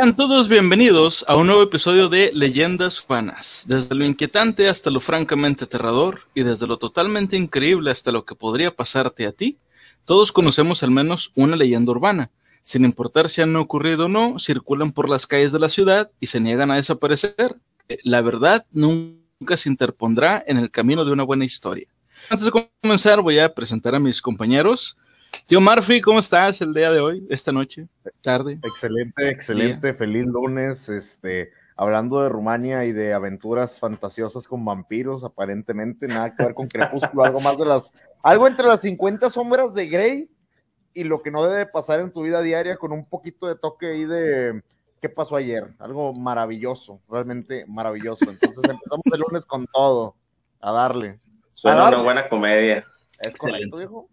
Sean todos bienvenidos a un nuevo episodio de Leyendas Urbanas. Desde lo inquietante hasta lo francamente aterrador y desde lo totalmente increíble hasta lo que podría pasarte a ti, todos conocemos al menos una leyenda urbana. Sin importar si han ocurrido o no, circulan por las calles de la ciudad y se niegan a desaparecer. La verdad nunca se interpondrá en el camino de una buena historia. Antes de comenzar voy a presentar a mis compañeros. Tío Murphy, ¿cómo estás el día de hoy, esta noche, tarde? Excelente, excelente, feliz lunes, este, hablando de Rumania y de aventuras fantasiosas con vampiros, aparentemente, nada que ver con Crepúsculo, algo más de las, algo entre las 50 sombras de Grey y lo que no debe pasar en tu vida diaria con un poquito de toque ahí de qué pasó ayer, algo maravilloso, realmente maravilloso. Entonces empezamos el lunes con todo, a darle. Suena una buena comedia. Es correcto, hijo.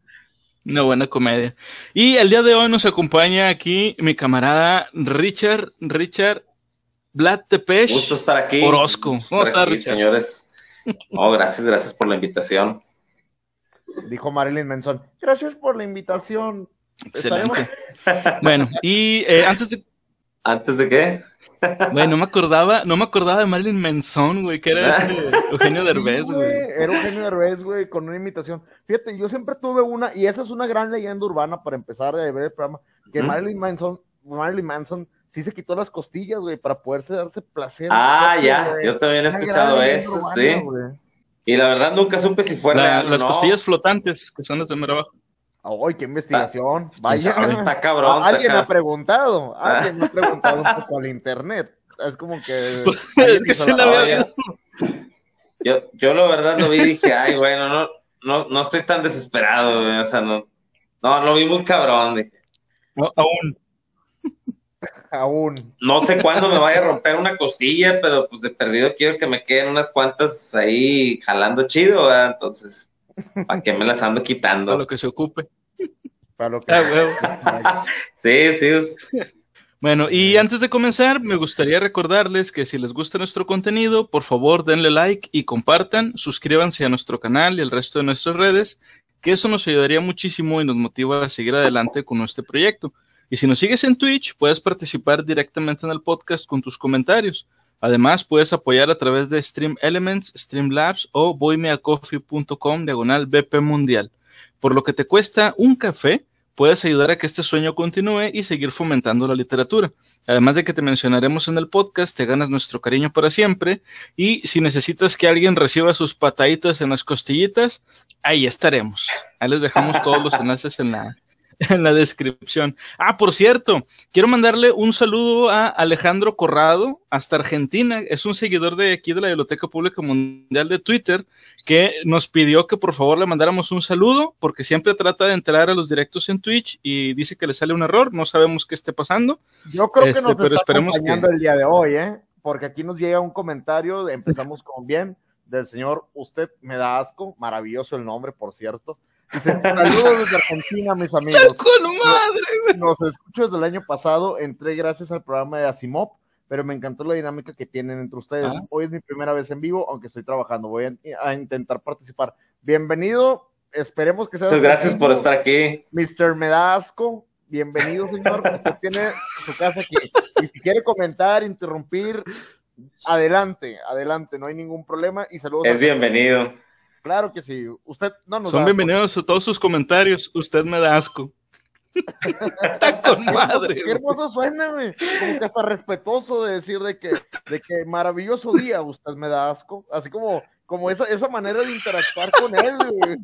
Una buena comedia. Y el día de hoy nos acompaña aquí mi camarada Richard, Richard Vlad Tepesh. Gusto estar aquí. Orozco. ¿Cómo estás, aquí, Richard? señores? Oh, gracias, gracias por la invitación. Dijo Marilyn Manson. Gracias por la invitación. Excelente. bueno, y eh, antes de ¿Antes de qué? Güey, no me acordaba, no me acordaba de Marilyn Manson, güey, que era este Eugenio Derbez, Sí, güey. Era Eugenio Derbez, güey, con una imitación. Fíjate, yo siempre tuve una, y esa es una gran leyenda urbana para empezar a ver el programa, que. Marilyn Manson, Marilyn Manson sí se quitó las costillas, güey, para poderse darse placer. Ah, ya, güey. yo también he escuchado eso, urbana, sí. güey. Y la verdad nunca supe si fue La- real las no. costillas flotantes, que son las de mero abajo. Ay, qué investigación. Vaya. Está cabrón. Alguien está me ha preguntado, alguien me ha preguntado un poco al internet. Es como que. es que se la había Yo, yo la verdad lo vi y dije, ay, bueno, no, no, no estoy tan desesperado, güey, o sea, no, no, lo vi muy cabrón, dije, No, aún. Aún. no sé cuándo me vaya a romper una costilla, pero pues de perdido quiero que me queden unas cuantas ahí jalando chido, ¿verdad? Entonces, ¿para qué me las ando quitando? lo que se ocupe. Para lo que. Ah, huevo. Sí, sí, es- Bueno, y antes de comenzar, me gustaría recordarles que si les gusta nuestro contenido, por favor denle like y compartan, suscríbanse a nuestro canal y al resto de nuestras redes, que eso nos ayudaría muchísimo y nos motiva a seguir adelante con este proyecto. Y si nos sigues en Twitch, puedes participar directamente en el podcast con tus comentarios. Además, puedes apoyar a través de Stream Elements, Streamlabs o boymeacoffee.com diagonal BP Mundial. Por lo que te cuesta un café, puedes ayudar a que este sueño continúe y seguir fomentando la literatura. Además de que te mencionaremos en el podcast, te ganas nuestro cariño para siempre. Y si necesitas que alguien reciba sus pataditas en las costillitas, ahí estaremos. Ahí les dejamos todos los enlaces en la, en la descripción. Ah, por cierto, quiero mandarle un saludo a Alejandro Corrado, hasta Argentina. Es un seguidor de aquí de la Biblioteca Pública Mundial de Twitter, que nos pidió que por favor le mandáramos un saludo, porque siempre trata de entrar a los directos en Twitch y dice que le sale un error. No sabemos qué esté pasando. Yo creo Este, que nos pero está acompañando que- el día de hoy, ¿eh? Porque aquí nos llega un comentario, empezamos con bien, del señor Usted me da asco, maravilloso el nombre, por cierto. Dice, saludos desde Argentina, mis amigos. ¡Con madre! Los escucho desde el año pasado, entré gracias al programa de Asimov, pero me encantó la dinámica que tienen entre ustedes. Ah. Hoy es mi primera vez en vivo, aunque estoy trabajando, voy a, a intentar participar. Bienvenido, esperemos que sea muchas gracias por estar aquí. Mr. Medasco, bienvenido, señor. Usted tiene su casa aquí. Y si quiere comentar, interrumpir, adelante, adelante, no hay ningún problema. Y saludos. Es bienvenido. Claro que sí. Usted no nos Son da- bienvenidos a todos sus comentarios. Usted me da asco. Está con Qué hermoso, madre. qué hermoso suena, güey. Como que hasta respetuoso de decir de que, de que maravilloso día, usted me da asco. Así como, como esa, esa manera de interactuar con él, güey.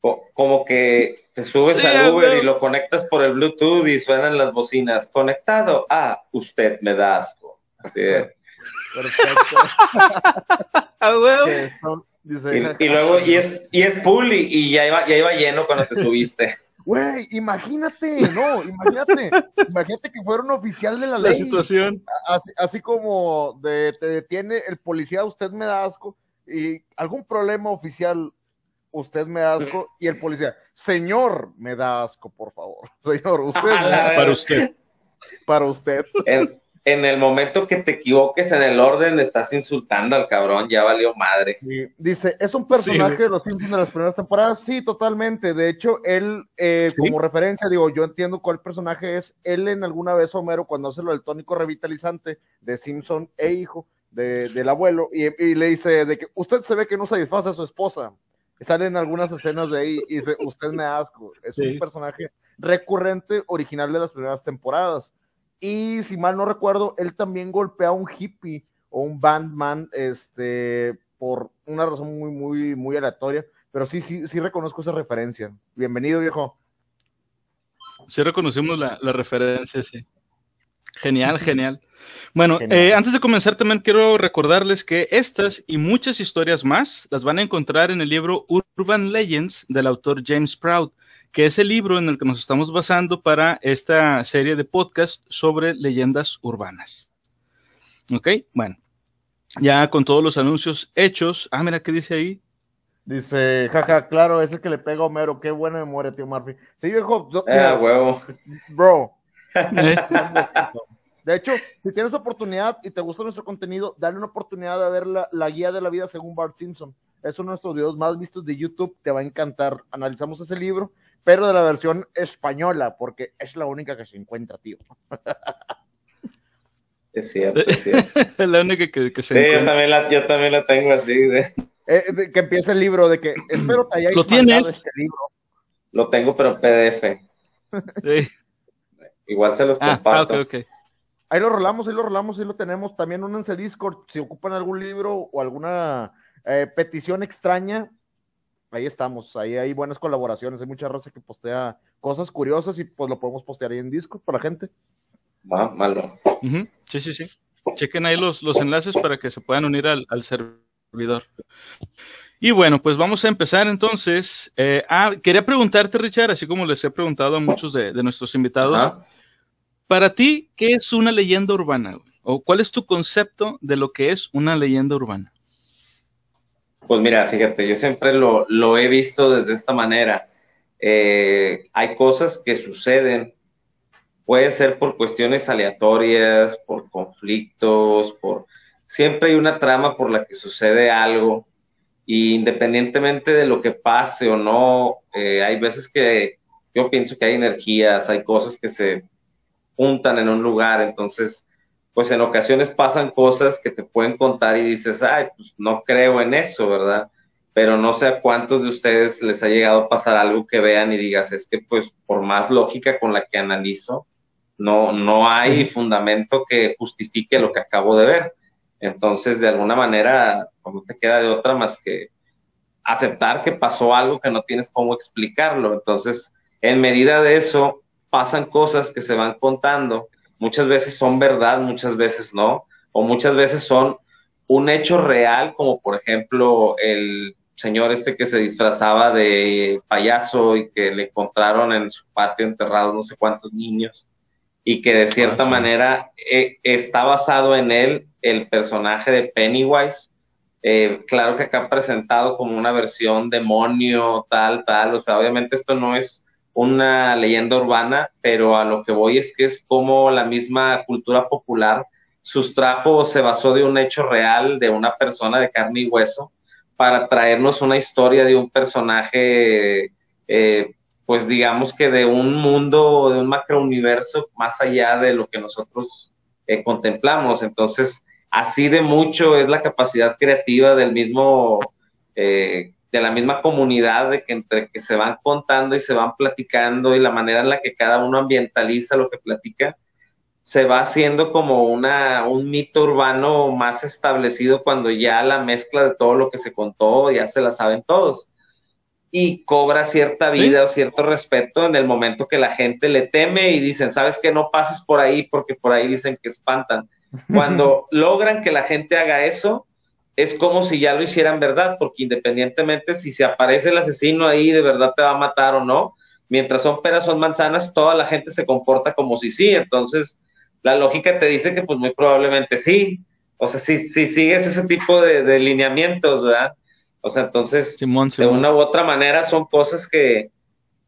Co- Como que te subes Sí, al Uber y lo conectas por el Bluetooth y suenan las bocinas. Conectado. Ah, usted me da asco. Así es. Perfecto. Ah, son- dice, Y, y luego, y es, y es pool y, y ya, iba, ya iba lleno cuando te subiste. Güey, imagínate, no, imagínate, imagínate que fuera un oficial de la La ley. situación. así, así como de, te detiene el policía, usted me da asco, y algún problema oficial, usted me da asco, y el policía, señor, me da asco, por favor. Señor, usted, Para usted. para usted. En- en el momento que te equivoques en el orden, estás insultando al cabrón, ya valió madre. Dice, ¿es un personaje de los Simpsons de las primeras temporadas? Sí, totalmente. De hecho, él, eh, como referencia, digo, yo entiendo cuál personaje es. Él en alguna vez, Homero, cuando hace lo del tónico revitalizante de Simpson e hijo del abuelo, y, le dice de que usted se ve que no satisface a su esposa. Salen algunas escenas de ahí y dice, usted me asco. Es un personaje recurrente original de las primeras temporadas y si mal no recuerdo, él también golpea a un hippie o un bandman, este, por una razón muy, muy, muy aleatoria. Pero sí, sí, sí reconozco esa referencia. Bienvenido, viejo. Sí reconocimos la, referencia, sí. Genial, genial. Bueno, eh, antes de comenzar también quiero recordarles que estas y muchas historias más las van a encontrar en el libro Urban Legends del autor James Proud que es el libro en el que nos estamos basando para esta serie de podcast sobre leyendas urbanas. ¿Ok? Bueno, ya con todos los anuncios hechos. Ah, mira, ¿qué dice ahí? Dice, jaja, claro, ese que le pega a Homero, qué buena memoria, tío Murphy. Sí, viejo. ah, huevo. Bro. De hecho, si tienes oportunidad y te gusta nuestro contenido, dale una oportunidad de ver la, la guía de la vida según Bart Simpson. Es uno de nuestros videos más vistos de YouTube, te va a encantar. Analizamos ese libro pero de la versión española, porque es la única que se encuentra, tío. Es cierto, es cierto. es la única que, se sí, encuentra. Yo también, la, yo también la tengo así. De... Eh, que empieza el libro, de que espero que hayáis ¿Lo tienes? Este libro. Lo tengo, pero PDF. Sí. Igual se los ah, comparto. Ah, okay, Ahí lo rolamos, ahí lo rolamos, ahí lo tenemos. También únanse Discord si ocupan algún libro o alguna eh, petición extraña ahí estamos, ahí hay buenas colaboraciones, hay mucha raza que postea cosas curiosas y pues lo podemos postear ahí en disco para la gente. Va, malo. Sí, sí, sí. Chequen ahí los, los enlaces para que se puedan unir al, servidor. Y bueno, pues vamos a empezar entonces. Eh, ah, quería preguntarte, Richard, así como les he preguntado a muchos de, nuestros invitados, para ti, ¿qué es una leyenda urbana? ¿O cuál es tu concepto de lo que es una leyenda urbana? Pues mira, fíjate, yo siempre lo, lo he visto desde esta manera. Eh, hay cosas que suceden, puede ser por cuestiones aleatorias, por conflictos, por siempre hay una trama por la que sucede algo, y independientemente de lo que pase o no, eh, hay veces que yo pienso que hay energías, hay cosas que se juntan en un lugar, entonces pues en ocasiones pasan cosas que te pueden contar y dices, ay, pues no creo en eso, ¿verdad? Pero no sé a cuántos de ustedes les ha llegado a pasar algo que vean y digas, es que pues por más lógica con la que analizo, no, no hay fundamento que justifique lo que acabo de ver. Entonces, de alguna manera, pues, no te queda de otra más que aceptar que pasó algo que no tienes cómo explicarlo. Entonces, en medida de eso, pasan cosas que se van contando muchas veces son verdad, muchas veces no, o muchas veces son un hecho real, como por ejemplo el señor este que se disfrazaba de payaso y que le encontraron en su patio enterrado no sé cuántos niños y que de cierta ah, manera eh, está basado en él el personaje de Pennywise. Eh, claro que acá presentado como una versión demonio, tal, tal, o sea, obviamente esto no es una leyenda urbana, pero a lo que voy es que es como la misma cultura popular sustrajo o se basó de un hecho real de una persona de carne y hueso para traernos una historia de un personaje, eh, pues digamos que de un mundo, de un macrouniverso más allá de lo que nosotros eh, contemplamos. Entonces, así de mucho es la capacidad creativa del mismo eh, de la misma comunidad, de que entre que se van contando y se van platicando y la manera en la que cada uno ambientaliza lo que platica, se va haciendo como una, un mito urbano más establecido cuando ya la mezcla de todo lo que se contó ya se la saben todos. Y cobra cierta vida o cierto respeto en el momento que la gente le teme y dicen, sabes que no pases por ahí porque por ahí dicen que espantan. Cuando logran que la gente haga eso, es como si ya lo hicieran verdad, porque independientemente si se aparece el asesino ahí, de verdad te va a matar o no, mientras son peras, son manzanas, toda la gente se comporta como si sí, entonces la lógica te dice que pues muy probablemente sí, o sea, si, si sigues ese tipo de, lineamientos, ¿verdad? O sea, entonces, de una u otra manera son cosas que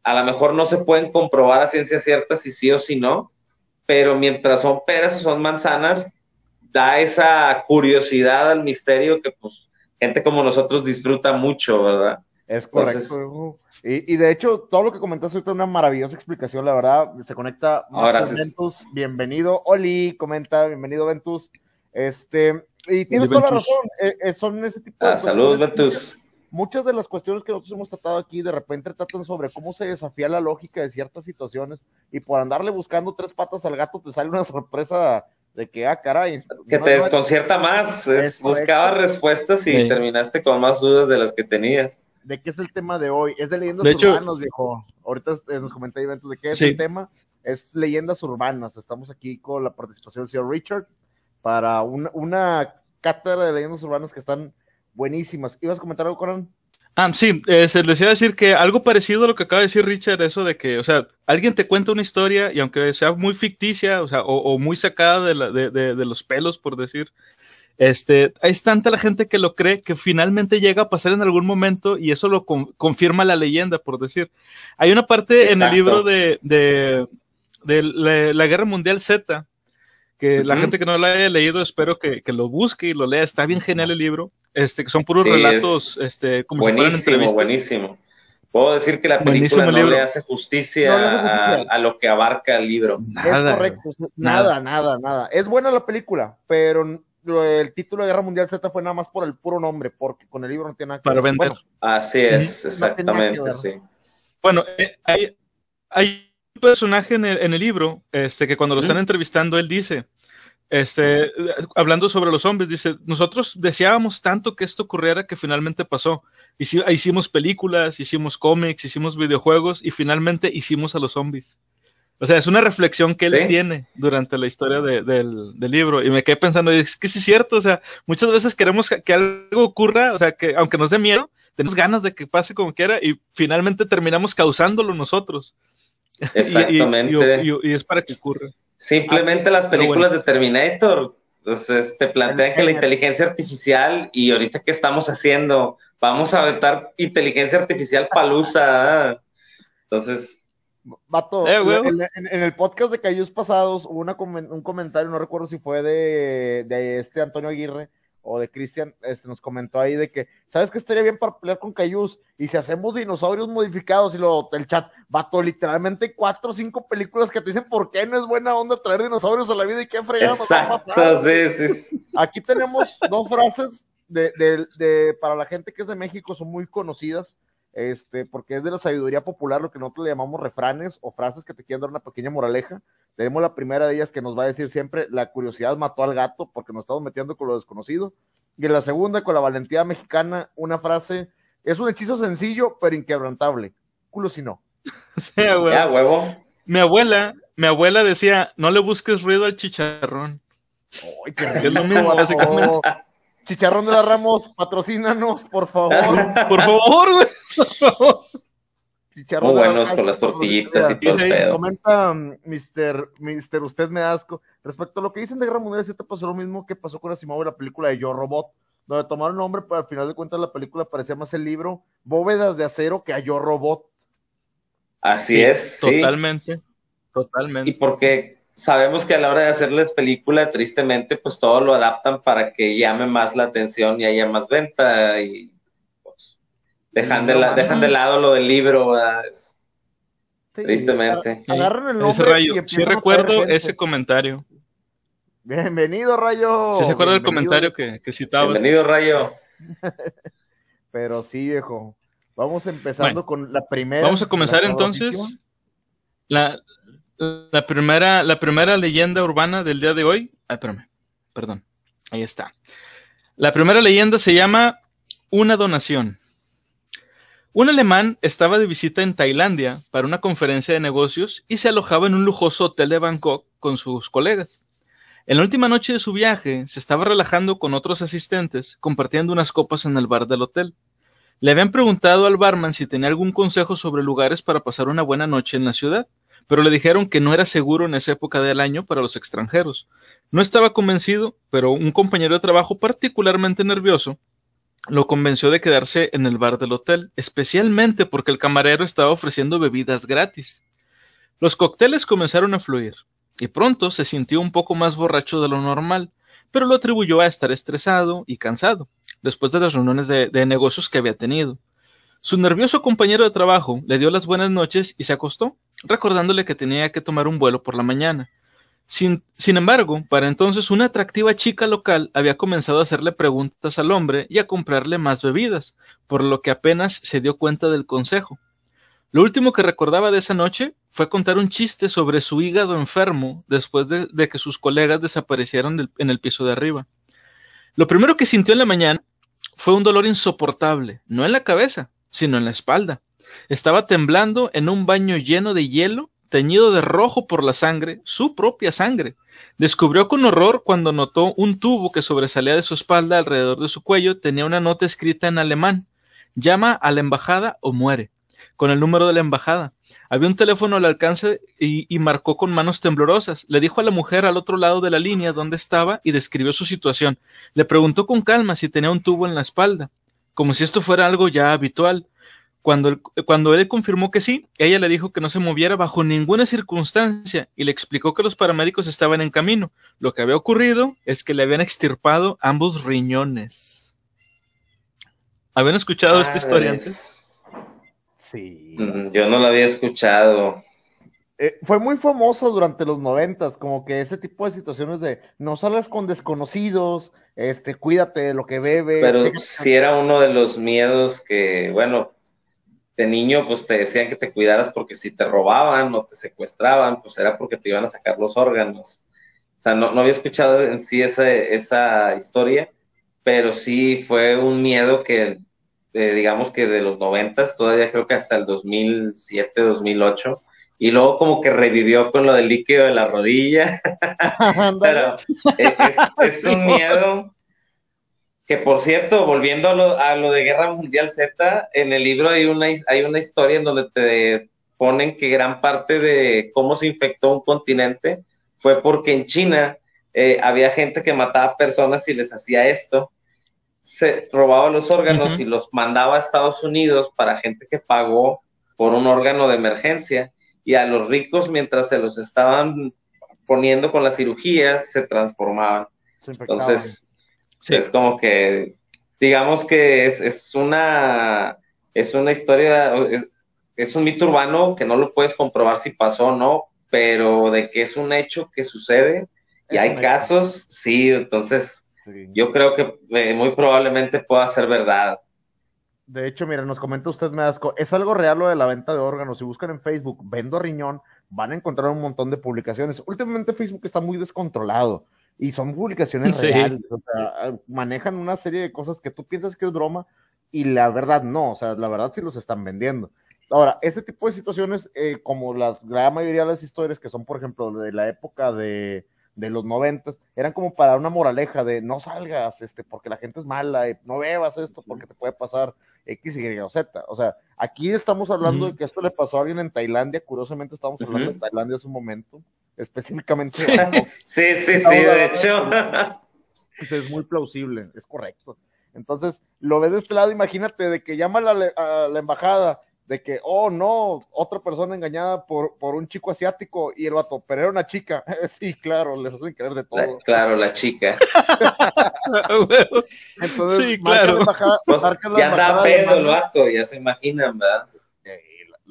a lo mejor no se pueden comprobar a ciencia cierta si sí o si no, pero mientras son peras o son manzanas, da esa curiosidad al misterio que pues gente como nosotros disfruta mucho, ¿verdad? Es correcto. y, de hecho, todo lo que comentaste ahorita es una maravillosa explicación, la verdad. Se conecta Ahora Ventus. Bienvenido. Oli, comenta, bienvenido, Ventus. Este, y tienes toda la razón. Eh, eh, son ese tipo de. Ah, saludos, Ventus. Muchas de las cuestiones que nosotros hemos tratado aquí de repente tratan sobre cómo se desafía la lógica de ciertas situaciones y por andarle buscando tres patas al gato te sale una sorpresa de que, ah, caray. Que te desconcierta más. buscaba respuestas y terminaste con más dudas de las que tenías de qué es el tema de hoy. Es de leyendas urbanas, viejo. Ahorita eh, nos comenté eventos de qué es el tema. Es leyendas urbanas. Estamos aquí con la participación del señor Richard para una cátedra de leyendas urbanas que están buenísimas. ¿Ibas a comentar algo, Conan? Ah, sí, eh, se les iba a decir que algo parecido a lo que acaba de decir Richard, eso de que, o sea, alguien te cuenta una historia y aunque sea muy ficticia, o sea, o, muy sacada de, de, los pelos, por decir, este, hay tanta la gente que lo cree que finalmente llega a pasar en algún momento y eso lo confirma la leyenda, por decir. Hay una parte en el libro de, de, la, Guerra Mundial Z, que la gente que no lo haya leído, espero que, lo busque y lo lea. Está bien genial el libro. Este, que son puros relatos, este, como buenísimo, si fueran Buenísimo. Puedo decir que la película no le hace justicia, A, lo que abarca el libro. Nada, es correcto. Nada, nada, nada. Es buena la película, pero el título de Guerra Mundial Z fue nada más por el puro nombre, porque con el libro no tiene nada que Para vender. así es, exactamente, sí. Bueno, eh, hay, hay, personaje en el, libro este, que cuando lo están entrevistando, él dice, este, hablando sobre los zombies, dice, nosotros deseábamos tanto que esto ocurriera que finalmente pasó. Hicimos películas, hicimos cómics, hicimos videojuegos y finalmente hicimos a los zombies. O sea, es una reflexión que él tiene durante la historia del, libro. Y me quedé pensando, es que sí es cierto, o sea, muchas veces queremos que, algo ocurra, o sea, que aunque nos dé miedo, tenemos ganas de que pase como quiera y finalmente terminamos causándolo nosotros. Exactamente. y, es para que ocurra. Simplemente las películas de Terminator entonces, te plantean que la inteligencia artificial y ahorita qué estamos haciendo, vamos a aventar inteligencia artificial palusa. Entonces, Vato, eh, en, el podcast de Cayús pasados hubo un comentario, no recuerdo si fue de, este Antonio Aguirre o de Cristian, este, nos comentó ahí de que, ¿sabes qué estaría bien para pelear con Cayús? Y si hacemos dinosaurios modificados y lo, el chat, vato, literalmente cuatro o cinco películas que te dicen por qué no es buena onda traer dinosaurios a la vida y qué fregamos Exacto, sí, sí. Aquí tenemos dos frases de, de, para la gente que es de México, son muy conocidas este, porque es de la sabiduría popular lo que nosotros le llamamos refranes o frases que te quieren dar una pequeña moraleja. Tenemos la primera de ellas que nos va a decir siempre, la curiosidad mató al gato porque nos estamos metiendo con lo desconocido. Y en la segunda, con la valentía mexicana, una frase, es un hechizo sencillo pero inquebrantable. Culo si no. huevo. Mi abuela, mi abuela decía, no le busques ruido al chicharrón. es lo mismo, básicamente. Chicharrón de la Ramos, patrocínanos, por favor. por favor, güey. Muy buenos con las tortillitas y todo el pedo. Comenta Mister, Mister, usted me asco. Respecto a lo que dicen de Guerra Mundial, ¿sí te pasó lo mismo que pasó con Asimov y la película de Yo Robot? Donde tomaron nombre, pero al final de cuentas la película parecía más el libro Bóvedas de Acero que a Yo Robot. Así es. Totalmente. Totalmente. Y porque sabemos que a la hora de hacerles película, tristemente, pues todo lo adaptan para que llame más la atención y haya más venta y pues dejan, de, la, dejan de lado lo del libro, tristemente. Agarran el ese rayo, sí recuerdo ese comentario. Bienvenido, Rayo. Sí se acuerda del comentario que, que citabas. Bienvenido, Rayo. Pero sí, viejo. Vamos empezando con la primera. Vamos a comenzar entonces. La, la primera, la primera leyenda urbana del día de hoy. Ay, espérame, perdón. Ahí está. La primera leyenda se llama Una donación. Un alemán estaba de visita en Tailandia para una conferencia de negocios y se alojaba en un lujoso hotel de Bangkok con sus colegas. En la última noche de su viaje, se estaba relajando con otros asistentes, compartiendo unas copas en el bar del hotel. Le habían preguntado al barman si tenía algún consejo sobre lugares para pasar una buena noche en la ciudad pero le dijeron que no era seguro en esa época del año para los extranjeros. No estaba convencido, pero un compañero de trabajo particularmente nervioso lo convenció de quedarse en el bar del hotel, especialmente porque el camarero estaba ofreciendo bebidas gratis. Los cócteles comenzaron a fluir. y pronto se sintió un poco más borracho de lo normal, pero lo atribuyó a estar estresado y cansado, después de las reuniones de, negocios que había tenido. Su nervioso compañero de trabajo le dio las buenas noches y se acostó, recordándole que tenía que tomar un vuelo por la mañana. Sin, sin, embargo, para entonces una atractiva chica local había comenzado a hacerle preguntas al hombre y a comprarle más bebidas, por lo que apenas se dio cuenta del consejo. Lo último que recordaba de esa noche fue contar un chiste sobre su hígado enfermo después de, que sus colegas desaparecieron en el piso de arriba. Lo primero que sintió en la mañana fue un dolor insoportable, no en la cabeza, sino en la espalda. Estaba temblando en un baño lleno de hielo, teñido de rojo por la sangre, su propia sangre. Descubrió con horror cuando notó un tubo que sobresalía de su espalda alrededor de su cuello, tenía una nota escrita en alemán. Llama a la embajada o muere con el número de la embajada. Había un teléfono al alcance y, marcó con manos temblorosas. Le dijo a la mujer al otro lado de la línea dónde estaba y describió su situación. Le preguntó con calma si tenía un tubo en la espalda, como si esto fuera algo ya habitual. Cuando él, cuando él confirmó que sí, ella le dijo que no se moviera bajo ninguna circunstancia y le explicó que los paramédicos estaban en camino. Lo que había ocurrido es que le habían extirpado ambos riñones. ¿Habían escuchado esta historia antes? Sí. Yo no la había escuchado. Eh, fue muy famoso durante los noventas, como que ese tipo de situaciones de no salgas con desconocidos, este, cuídate de lo que bebe. Pero si era uno de los miedos que, bueno, de niño pues te decían que te cuidaras porque si te robaban o te secuestraban, pues era porque te iban a sacar los órganos. O sea, no, no había escuchado en sí esa, esa historia, pero sí fue un miedo que digamos que de los noventas, todavía creo que hasta el 2007, 2008, y luego como que revivió con lo del líquido de la rodilla, pero es, un miedo que por cierto, volviendo a lo, a lo, de Guerra Mundial Z, en el libro hay una, hay una historia en donde te ponen que gran parte de cómo se infectó un continente fue porque en China eh, había gente que mataba personas y les hacía esto, se robaba los órganos y los mandaba a Estados Unidos para gente que pagó por un órgano de emergencia. Y a los ricos mientras se los estaban poniendo con las cirugías se transformaban. Entonces, es como que, digamos que es, es, una, es una historia, es, un mito urbano que no lo puedes comprobar si pasó o no, pero de que es un hecho que sucede y hay casos, sí, entonces yo creo que eh, muy probablemente pueda ser verdad. De hecho, mira, nos comenta usted, me asco, es algo real lo de la venta de órganos. Si buscan en Facebook, vendo riñón, van a encontrar un montón de publicaciones. Últimamente Facebook está muy descontrolado y son publicaciones reales. O sea, manejan una serie de cosas que tú piensas que es broma y la verdad no. O sea, la verdad sí los están vendiendo. Ahora, ese tipo de situaciones, eh, como la gran mayoría de las historias que son, por ejemplo, de la época de, de los noventas, eran como para una moraleja de no salgas, este, porque la gente es mala, no bebas esto porque te puede pasar X, Y o Z. O sea, aquí estamos hablando de que esto le pasó a alguien en Tailandia, curiosamente estamos hablando de Tailandia hace un momento, específicamente. Sí, sí, sí, de hecho. Pues es muy plausible, es correcto. Entonces, lo ves de este lado, imagínate, de que llama a la, a la embajada, de que, oh no, otra persona engañada por, por un chico asiático y el vato, pero era una chica. sí, claro, les hacen creer de todo. claro, la chica. Entonces, sí, claro. Pues, ya da pedo el vato, ya se imaginan, ¿verdad?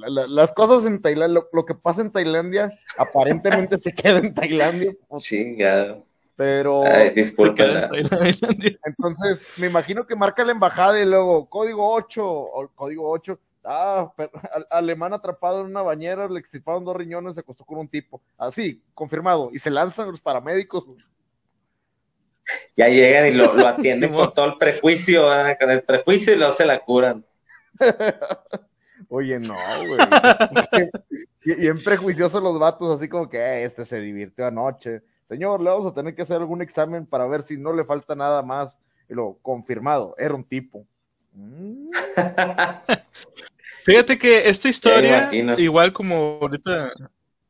Las cosas en Tailandia, lo, que pasa en Tailandia, aparentemente se queda en Tailandia. Sí, ya. Pero. Ay. Entonces, me imagino que marca la embajada y luego código 8 o código 8 Ah, alemán atrapado en una bañera, le extirparon dos riñones, se acostó con un tipo. Así, confirmado. Y se lanzan los paramédicos. Ya llegan y lo, atienden con todo el prejuicio, con el prejuicio y luego se la curan. Oye, no, güey. Bien prejuiciosos los vatos, así como que eh, este se divirtió anoche. Señor, le vamos a tener que hacer algún examen para ver si no le falta nada más. Y lo confirmado, era un tipo. Mm. Fíjate que esta historia, igual como ahorita,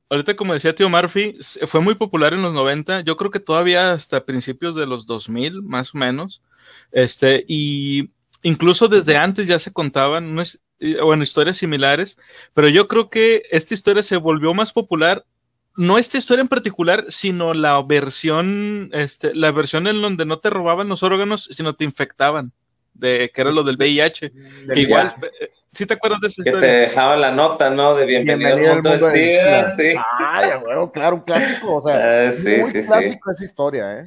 ahorita como decía Tío Murphy, fue muy popular en los 90, yo creo que todavía hasta principios de los 2000, más o menos, este, y incluso desde antes ya se contaban, bueno, historias similares, pero yo creo que esta historia se volvió más popular no esta historia en particular, sino la versión, este, la versión en donde no te robaban los órganos, sino te infectaban, de que era lo del VIH. que igual, eh, ¿sí te acuerdas de esa que historia? te dejaba la nota, ¿no? De bienvenido, Bienvenido al mundo al mundo SIDA, SIDA. sí. Ay, a huevo, claro, un clásico, o sea, Ah, sí, muy sí, sí. clásico esa historia, ¿eh?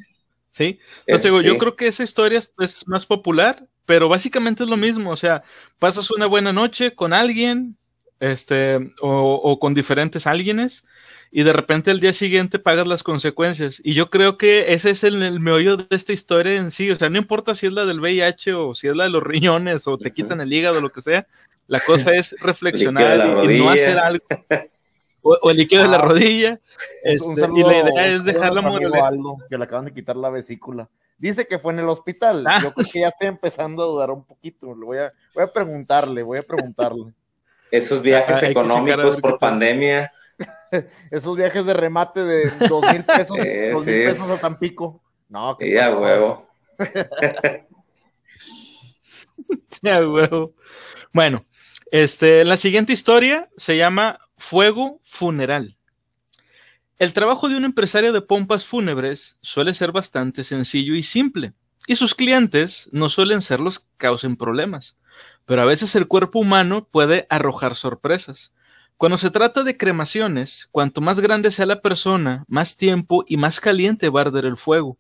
Sí, Entonces, digo, yo sí. creo que esa historia es más popular, pero básicamente es lo mismo, o sea, pasas una buena noche con alguien, este, o, o con diferentes alguienes, y de repente el día siguiente pagas las consecuencias. Y yo creo que ese es el, el meollo de esta historia en sí, o sea, no importa si es la del VIH o si es la de los riñones o te quitan el hígado, lo que sea, la cosa es reflexionar y- y, no hacer algo. O, o el líquido de la Ah, rodilla. Este, saludo- y la idea es un dejar la saludo a nuestro amigo moraleja. Aldo, que le acaban de quitar la vesícula. Dice que fue en el hospital. Ah. Yo creo que ya estoy empezando a dudar un poquito. Le voy a, voy a preguntarle, voy a preguntarle. Esos viajes Ah, que económicos por pandemia. Esos viajes de remate de dos mil pesos, Eh, dos sí, mil es- pesos a Tampico. No, ¿qué Y a pasó? huevo. Ya, huevo. Bueno, este, la siguiente historia se llama Fuego Funeral. El trabajo de un empresario de pompas fúnebres suele ser bastante sencillo y simple, y sus clientes no suelen ser los que causen problemas, pero a veces el cuerpo humano puede arrojar sorpresas. Cuando se trata de cremaciones, cuanto más grande sea la persona, más tiempo y más caliente va a arder el fuego.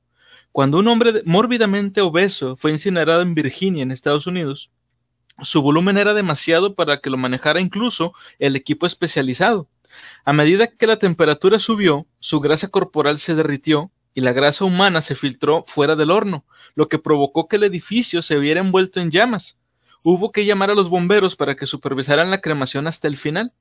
Cuando un hombre mórbidamente obeso fue incinerado en Virginia, en Estados Unidos, su volumen era demasiado para que lo manejara incluso el equipo especializado. A medida que la temperatura subió, su grasa corporal se derritió y la grasa humana se filtró fuera del horno, lo que provocó que el edificio se viera envuelto en llamas. Hubo que llamar a los bomberos para que supervisaran la cremación hasta el final.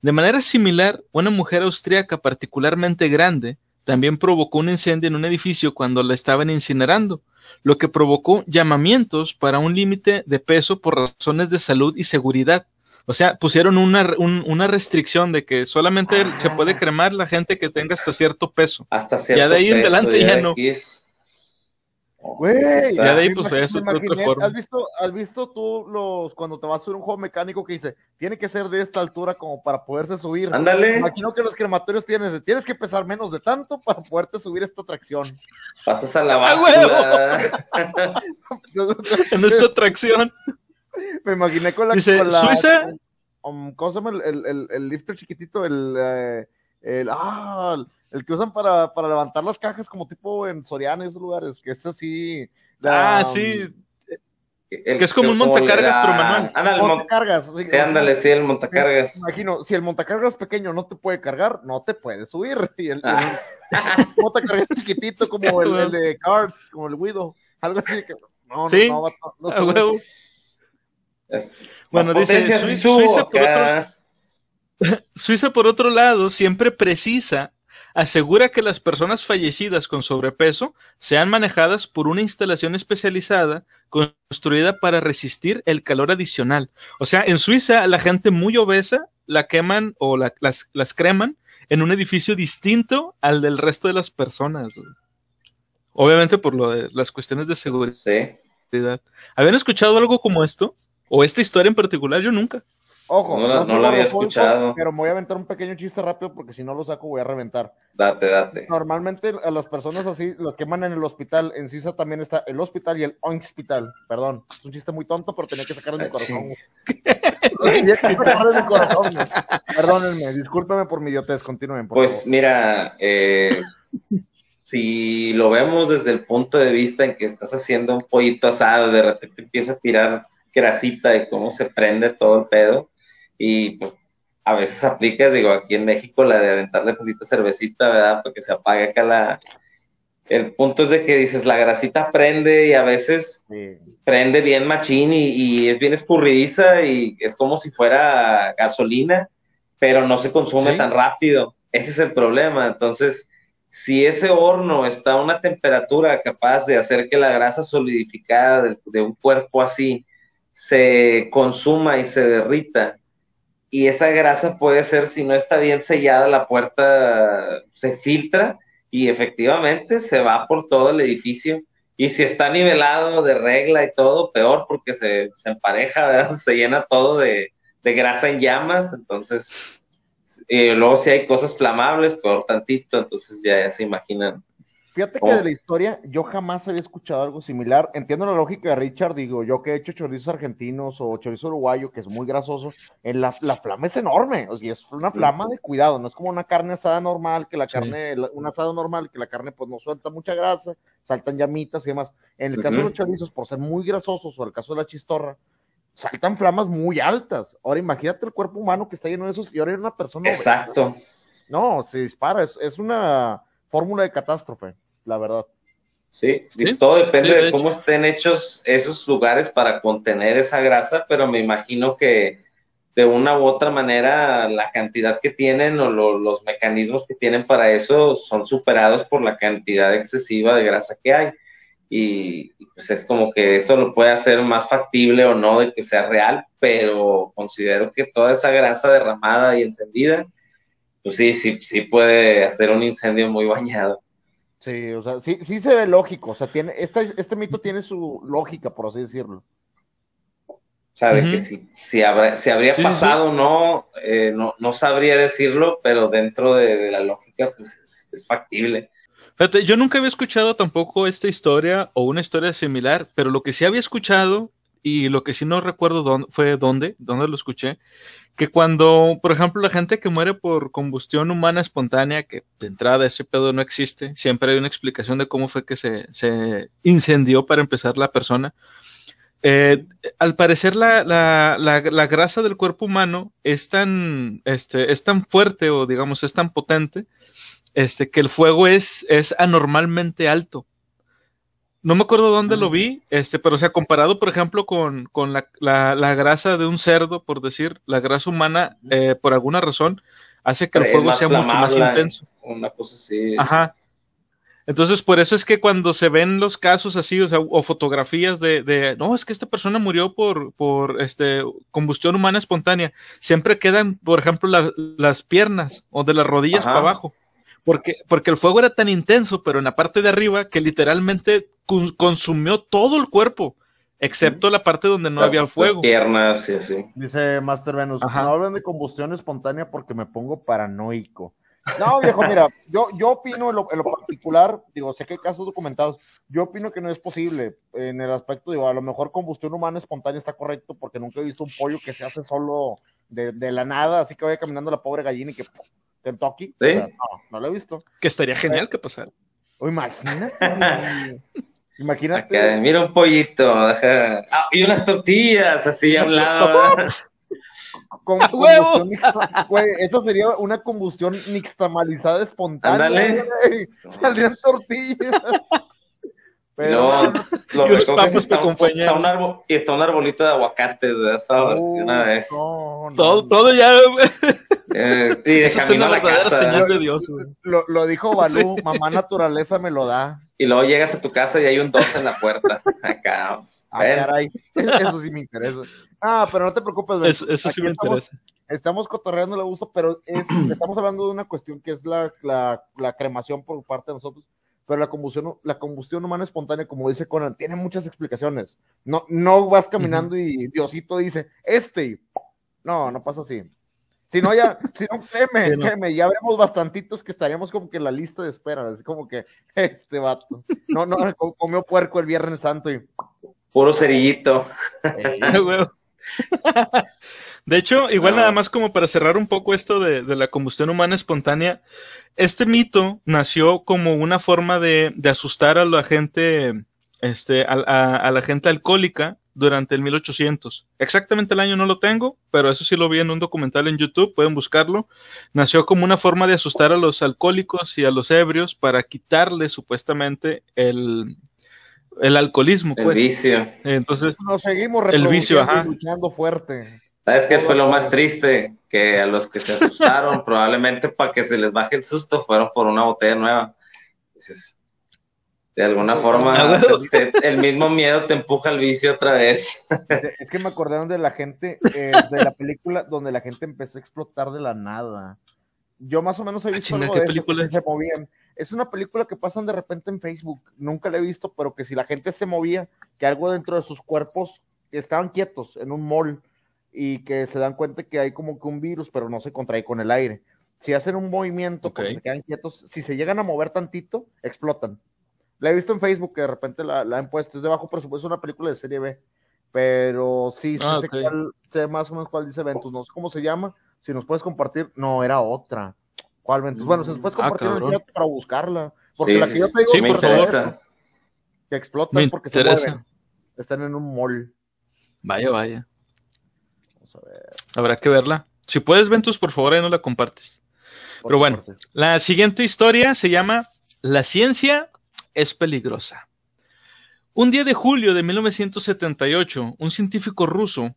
De manera similar, una mujer austríaca particularmente grande también provocó un incendio en un edificio cuando la estaban incinerando, lo que provocó llamamientos para un límite de peso por razones de salud y seguridad. O sea, pusieron una, un- una restricción de que solamente Ah. se puede cremar la gente que tenga hasta cierto peso. Hasta cierto Ya de ahí en peso, adelante ya no. es- Güey. Ya de ahí, pues, fue eso. ¿Has visto, ¿Has visto tú los cuando te vas a subir un juego mecánico que dice tiene que ser de esta altura como para poderse subir? Me Ándale, imagino que los crematorios tienes, tienes que pesar menos de tanto para poderte subir esta atracción. pasas a la ¡Ah, báscula. En esta atracción. Me imaginé con la, Dice, con la- Suiza- um, ¿cómo se llama el, el, el- el lifter chiquitito? El, eh, el, ah, el- que usan para, para levantar las cajas como tipo en Soriana y esos lugares, que es así. Ah, la- sí. El- Que es como un montacargas, la- pero manual. Ándale, montacargas. así, sí, ándale, sí, el montacargas. Me imagino, si el montacargas pequeño no te puede cargar, no te puede subir. Y el, Ah. el montacargas chiquitito como el, el de Cars, como el Widow, algo así que no, Sí, no, no, no a subes. huevo. Es- Bueno, dice, potencia Sui- sí subo Suiza, por acá. Suiza, por otro lado, siempre precisa, asegura que las personas fallecidas con sobrepeso sean manejadas por una instalación especializada construida para resistir el calor adicional. O sea, en Suiza, la gente muy obesa la queman o la- las, las creman en un edificio distinto al del resto de las personas. güey. Obviamente por lo de las cuestiones de seguridad. Sí. ¿Habían escuchado algo como esto? ¿O esta historia en particular? Yo nunca. Ojo, No la- soy no la había escuchado. Pero me voy a aventar un pequeño chiste rápido porque si no lo saco voy a reventar. Date, date. Normalmente a las personas así las queman en el hospital. En Suiza también está el hospital y el hospital. Perdón, es un chiste muy tonto, pero tenía que sacar de mi Ah, corazón. Tenía que sacar de mi corazón. güey. Perdónenme, discúlpeme por mi idiotez. Continúen, por Pues favor. mira, eh, si lo vemos desde el punto de vista en que estás haciendo un pollito asado, de repente empieza a tirar grasita de cómo se prende todo el pedo, y pues a veces aplica, digo, aquí en México la de aventarle poquita cervecita, ¿verdad? Para que se apague acá la... El punto es de que dices, la grasita prende y a veces Sí. prende bien machín y, y es bien escurridiza y es como si fuera gasolina, pero no se consume Sí. tan rápido. Ese es el problema. Entonces, si ese horno está a una temperatura capaz de hacer que la grasa solidificada de, de un cuerpo así se consuma y se derrita, y esa grasa puede ser, si no está bien sellada, la puerta se filtra y efectivamente se va por todo el edificio. Y si está nivelado de regla y todo, peor porque se, se empareja, se llena todo de, de grasa en llamas. Entonces, Eh, luego si hay cosas flamables, peor tantito, entonces ya, se imaginan. Fíjate que de la historia yo jamás había escuchado algo similar. Entiendo la lógica de Richard, digo, yo que he hecho chorizos argentinos o chorizo uruguayo, que es muy grasoso, en la, la flama es enorme, o sea, es una flama de cuidado, no es como una carne asada normal, que la carne, un asado normal, que la carne pues no suelta mucha grasa, saltan llamitas y demás. En el caso de los chorizos, por ser muy grasosos, o el caso de la chistorra, saltan flamas muy altas. Ahora imagínate el cuerpo humano que está lleno de esos y ahora hay una persona. Exacto. No, se dispara, es, es una fórmula de catástrofe, la verdad. Sí, y todo depende de, cómo estén hechos esos lugares para contener esa grasa, pero me imagino que de una u otra manera la cantidad que tienen o los mecanismos que tienen para eso son superados por la cantidad excesiva de grasa que hay y, pues es como que eso lo puede hacer más factible o no de que sea real, pero considero que toda esa grasa derramada y encendida, pues sí, sí, sí puede hacer un incendio muy bañado. Sí, o sea, sí, sí se ve lógico, o sea, tiene, este, este mito tiene su lógica, por así decirlo. De que si, si, habría pasado o no, eh, no, no sabría decirlo, pero dentro de, la lógica, pues es, es factible. Fíjate, yo nunca había escuchado tampoco esta historia o una historia similar, pero lo que sí había escuchado y lo que sí no recuerdo dónde, fue dónde, dónde lo escuché, que cuando, por ejemplo, la gente que muere por combustión humana espontánea, que de entrada ese pedo no existe, siempre hay una explicación de cómo fue que se, se incendió para empezar la persona. Eh, al parecer la, la, la, la, grasa del cuerpo humano es tan, este, es tan fuerte o digamos es tan potente este, que el fuego es, es anormalmente alto. No me acuerdo dónde lo vi, este, pero o sea, comparado, por ejemplo, con, con la, la, grasa de un cerdo, por decir, la grasa humana, eh, por alguna razón, hace que el fuego sea mucho más intenso. Una cosa así. Ajá. Entonces, por eso es que cuando se ven los casos así, o, sea, o fotografías de, de, no, es que esta persona murió por, por este, combustión humana espontánea, siempre quedan, por ejemplo, las piernas o de las rodillas para abajo. Porque, porque el fuego era tan intenso, pero en la parte de arriba, que literalmente consumió todo el cuerpo, excepto la parte donde no había fuego. piernas y así. Dice Master Venus, no hablan de combustión espontánea porque me pongo paranoico. No, viejo, mira, yo, yo opino en lo, particular, digo, sé que hay casos documentados, yo opino que no es posible en el aspecto, digo, a lo mejor combustión humana espontánea está correcto porque nunca he visto un pollo que se hace solo de, de la nada, así que vaya caminando la pobre gallina y que Kentucky. ¿Sí? no, no lo he visto. Que estaría genial que pasara. O imagínate. imagínate. mira un pollito. Ah, y unas tortillas así a un lado. Con combustión eso sería una combustión nixtamalizada espontánea. Saldrían tortillas. Pero no, y unos pasos que acompañan. un árbol, y está un arbolito de aguacates, de esa una vez. No, todo, todo ya, eh, sí, Eso es una verdadera señal de Dios, Lo, lo, dijo Balú, mamá naturaleza me lo da. Y luego llegas a tu casa y hay un 2 en la puerta. Acá. Ah, caray. Eso sí me interesa. Ah, pero no te preocupes. Eso, sí me interesa. Estamos cotorreando a gusto, pero es, estamos hablando de una cuestión que es la, la, la cremación por parte de nosotros pero la combustión, la combustión humana espontánea, como dice Conan, tiene muchas explicaciones. No, no vas caminando y Diosito dice, este, no, no pasa así. Si no, ya, si no, créeme, ya veremos bastantitos que estaríamos como que en la lista de espera, así como que este vato. No, no, comió puerco el Viernes Santo y. Puro cerillito. De hecho, igual nada más como para cerrar un poco esto de, la combustión humana espontánea, este mito nació como una forma de, asustar a la gente, este, a, la gente alcohólica durante el 1800. Exactamente el año no lo tengo, pero eso sí lo vi en un documental en YouTube, pueden buscarlo. Nació como una forma de asustar a los alcohólicos y a los ebrios para quitarle supuestamente el, el alcoholismo. El pues. vicio. Entonces, nos seguimos el vicio, luchando fuerte. ¿Sabes qué fue lo más triste? Que a los que se asustaron, probablemente para que se les baje el susto, fueron por una botella nueva. De alguna forma, ah, el mismo miedo te empuja al vicio otra vez. Es que me acordaron de la gente, eh, de la película donde la gente empezó a explotar de la nada. Yo más o menos he ah, visto algo de eso, se movían. Es una película que pasan de repente en Facebook, nunca la he visto, pero que si la gente se movía, que algo dentro de sus cuerpos estaban quietos en un mall y que se dan cuenta que hay como que un virus, pero no se contrae con el aire. Si hacen un movimiento, porque se quedan quietos, si se llegan a mover tantito, explotan. La he visto en Facebook que de repente la, han puesto, es de bajo presupuesto, es una película de serie B, pero sí, sí ah, sé, más o menos cuál dice Ventus, no sé cómo se llama, si nos puedes compartir, no, era otra. ¿Cuál Ventus? Bueno, si nos puedes ah, compartir el chat para buscarla, porque la que yo te digo sí, me interesa. que explotan porque se mueven, están en un mall. Vaya, vaya. Vamos a ver. Habrá que verla. Si puedes, Ventus, por favor, ahí no la compartes. Pero bueno, la siguiente historia se llama La ciencia es peligrosa. Un día de julio de 1978, un científico ruso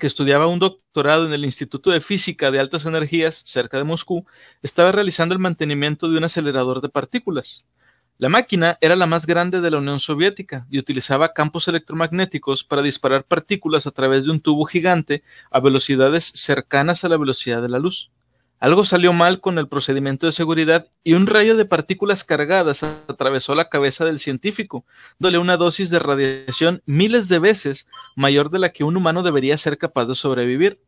que estudiaba un doctorado en el Instituto de Física de Altas Energías cerca de Moscú, estaba realizando el mantenimiento de un acelerador de partículas. La máquina era la más grande de la Unión Soviética y utilizaba campos electromagnéticos para disparar partículas a través de un tubo gigante a velocidades cercanas a la velocidad de la luz. Algo salió mal con el procedimiento de seguridad y un rayo de partículas cargadas atravesó la cabeza del científico, dándole una dosis de radiación miles de veces mayor de la que un humano debería ser capaz de sobrevivir.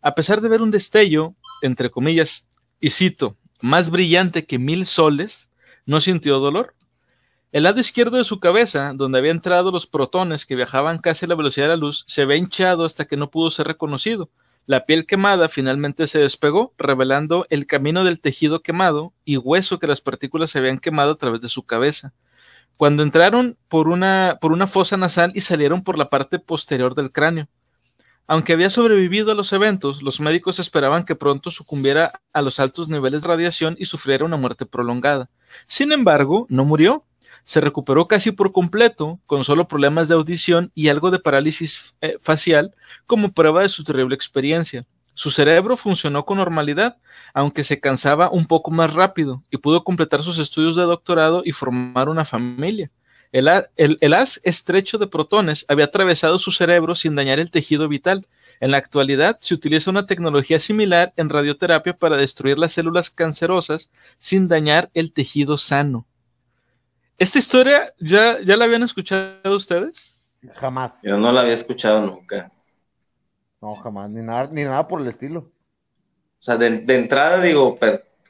A pesar de ver un destello, entre comillas, y cito, más brillante que mil soles, no sintió dolor. El lado izquierdo de su cabeza, donde había entrado los protones que viajaban casi a la velocidad de la luz, se ve hinchado hasta que no pudo ser reconocido la piel quemada finalmente se despegó, revelando el camino del tejido quemado y hueso que las partículas se habían quemado a través de su cabeza. Cuando entraron por una, por una fosa nasal y salieron por la parte posterior del cráneo. Aunque había sobrevivido a los eventos, los médicos esperaban que pronto sucumbiera a los altos niveles de radiación y sufriera una muerte prolongada. Sin embargo, no murió, se recuperó casi por completo, con solo problemas de audición y algo de parálisis eh, facial, como prueba de su terrible experiencia. Su cerebro funcionó con normalidad, aunque se cansaba un poco más rápido, y pudo completar sus estudios de doctorado y formar una familia. El, el, haz estrecho de protones había atravesado su cerebro sin dañar el tejido vital. En la actualidad se utiliza una tecnología similar en radioterapia para destruir las células cancerosas sin dañar el tejido sano. ¿Esta historia ya, ya la habían escuchado ustedes? Jamás. Yo no la había escuchado nunca. No, jamás, ni nada, ni nada por el estilo. O sea, de, entrada digo,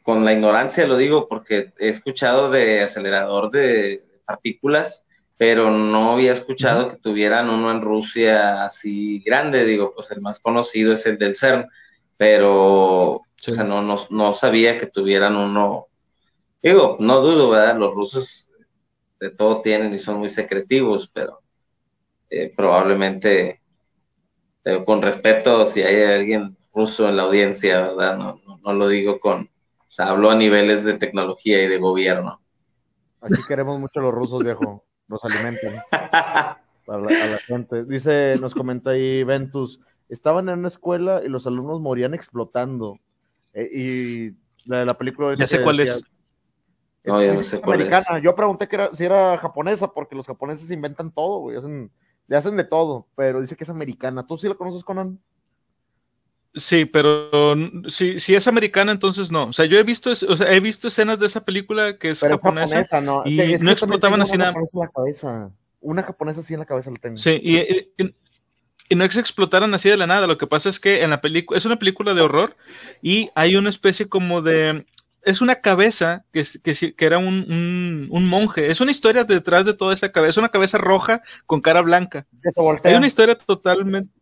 con la ignorancia lo digo porque he escuchado de acelerador de partículas, pero no había escuchado que tuvieran uno en Rusia así grande, digo, pues el más conocido es el del CERN, pero o sea, no, no, no sabía que tuvieran uno, digo, no dudo, ¿verdad? Los rusos de todo tienen y son muy secretivos, pero eh, probablemente, eh, con respeto, si hay alguien ruso en la audiencia, ¿verdad? No, no, lo digo con, o sea, hablo a niveles de tecnología y de gobierno. Aquí queremos mucho a los rusos, viejo, los alimentan. a la gente. Dice, nos comenta ahí Ventus, estaban en una escuela y los alumnos morían explotando. Eh, y la de la película... Ya sé cuál es es, americana. Yo pregunté que era, si era japonesa, porque los japoneses inventan todo, güey. Hacen, le hacen de todo, pero dice que es americana. ¿Tú sí la conoces, Conan? Sí, pero si, si es americana, entonces no. O sea, yo he visto, o sea, he visto escenas de esa película que es japonesa, no. y no explotaban así nada. La cabeza. Una japonesa así en la cabeza la tengo. Sí, y, y, y no es que explotaran así de la nada. Lo que pasa es que en la película es una película de horror y hay una especie como de es una cabeza que, que, que era un, un, monje. Es una historia detrás de toda esa cabeza. Es una cabeza roja con cara blanca. Hay una historia totalmente.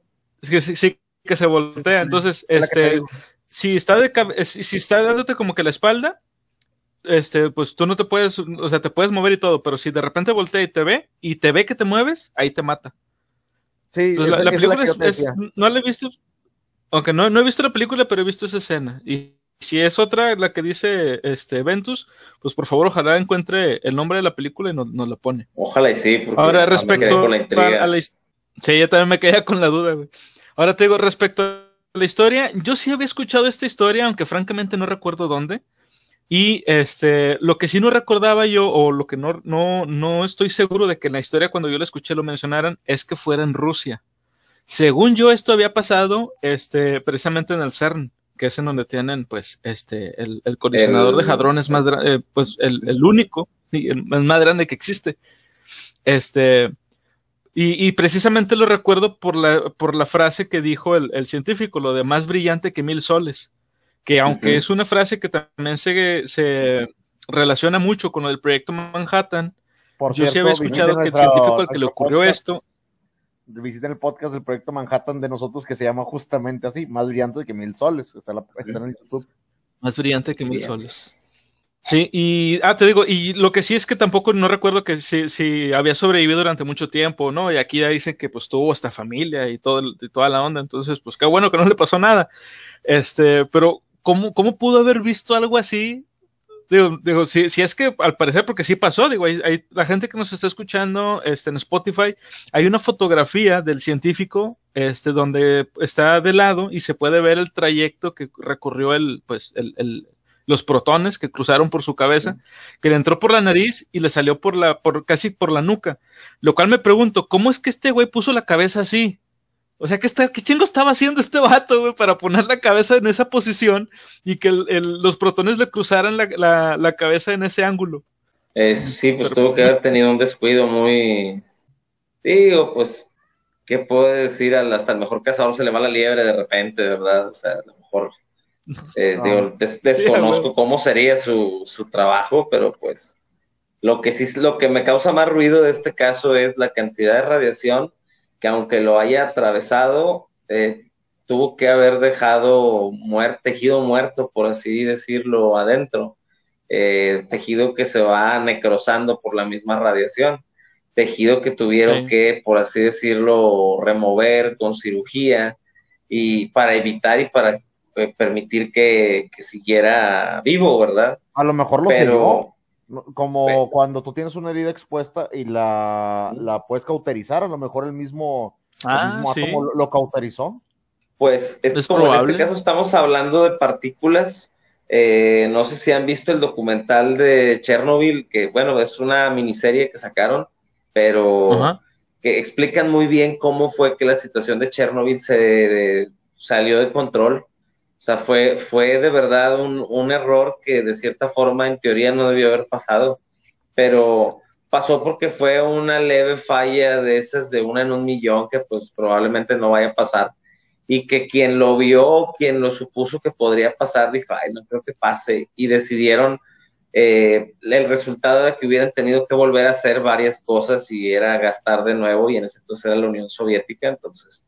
Que sí, que se voltea. Entonces, este, si está, de, si está dándote como que la espalda, este, pues tú no te puedes, o sea, te puedes mover y todo, pero si de repente voltea y te ve, y te ve que te mueves, ahí te mata. Sí, Entonces, la, película es, no la he visto, aunque no, no he visto la película, pero he visto esa escena. Y si es otra la que dice este Ventus, pues por favor ojalá encuentre el nombre de la película y nos, la pone. Ojalá y sí. Ahora respecto a la Sí, yo también me quedé con la duda, güey. Ahora te digo, respecto a la historia, yo sí había escuchado esta historia, aunque francamente no recuerdo dónde. Y este, lo que sí no recordaba yo, o lo que no, no, no estoy seguro de que en la historia cuando yo la escuché lo mencionaran, es que fuera en Rusia. Según yo, esto había pasado este, precisamente en el CERN que es en donde tienen, pues, este, el, el colisionador de hadrones más grande, eh, pues, el, el, único y el, más grande que existe. Este, Y, precisamente lo recuerdo por la, por la frase que dijo el, científico, lo de más brillante que mil soles, que aunque es una frase que también se, se relaciona mucho con el proyecto Manhattan, yo sí había escuchado que el científico al que le ocurrió esto... Visiten el podcast del proyecto Manhattan de nosotros que se llama justamente así, más brillante que mil soles, está, está en YouTube. Más brillante que mil soles. Sí, y, ah, te digo, y lo que sí es que tampoco no recuerdo que si, había sobrevivido durante mucho tiempo, ¿no? Y aquí ya dicen que pues tuvo hasta familia y, todo, toda la onda, entonces, pues qué bueno que no le pasó nada. Este, pero, ¿cómo, cómo pudo haber visto algo así? Digo, digo si, si, es que al parecer, porque sí pasó, digo, hay, la gente que nos está escuchando este, en Spotify, hay una fotografía del científico, este, donde está de lado y se puede ver el trayecto que recorrió el, pues, el, el los protones que cruzaron por su cabeza, que le entró por la nariz y le salió por la, por casi por la nuca. Lo cual me pregunto, ¿cómo es que este güey puso la cabeza así? O sea, ¿qué, está, qué chingo estaba haciendo este vato, güey, para poner la cabeza en esa posición y que los protones le cruzaran la, cabeza en ese ángulo? sí, pues tuvo que haber tenido un descuido muy. Digo, pues, ¿qué puede decir? Hasta el mejor cazador se le va la liebre de repente, ¿verdad? O sea, a lo mejor eh, desconozco cómo sería su, su, trabajo, pero pues lo que sí, lo que me causa más ruido de este caso es la cantidad de radiación que aunque lo haya atravesado, eh, tuvo que haber dejado tejido muerto, por así decirlo, adentro. Eh, tejido que se va necrosando por la misma radiación. Tejido que tuvieron que, por así decirlo, remover con cirugía y para evitar y para eh, permitir que, siguiera vivo, ¿verdad? A lo mejor lo Pero, Como cuando tú tienes una herida expuesta y la, la puedes cauterizar, a lo mejor el mismo, ah, lo, cauterizó. Pues es, como en este caso estamos hablando de partículas. Eh, no sé si han visto el documental de Chernobyl, que bueno, es una miniserie que sacaron, pero que explican muy bien cómo fue que la situación de Chernobyl se salió de control o sea, fue, fue de verdad un, un error que de cierta forma en teoría no debió haber pasado, pero pasó porque fue una leve falla de esas de una en un millón que pues probablemente no vaya a pasar y que quien lo vio, quien lo supuso que podría pasar, dijo, ay, no creo que pase y decidieron eh, el resultado de que hubieran tenido que volver a hacer varias cosas y era gastar de nuevo y en ese entonces era la Unión Soviética, entonces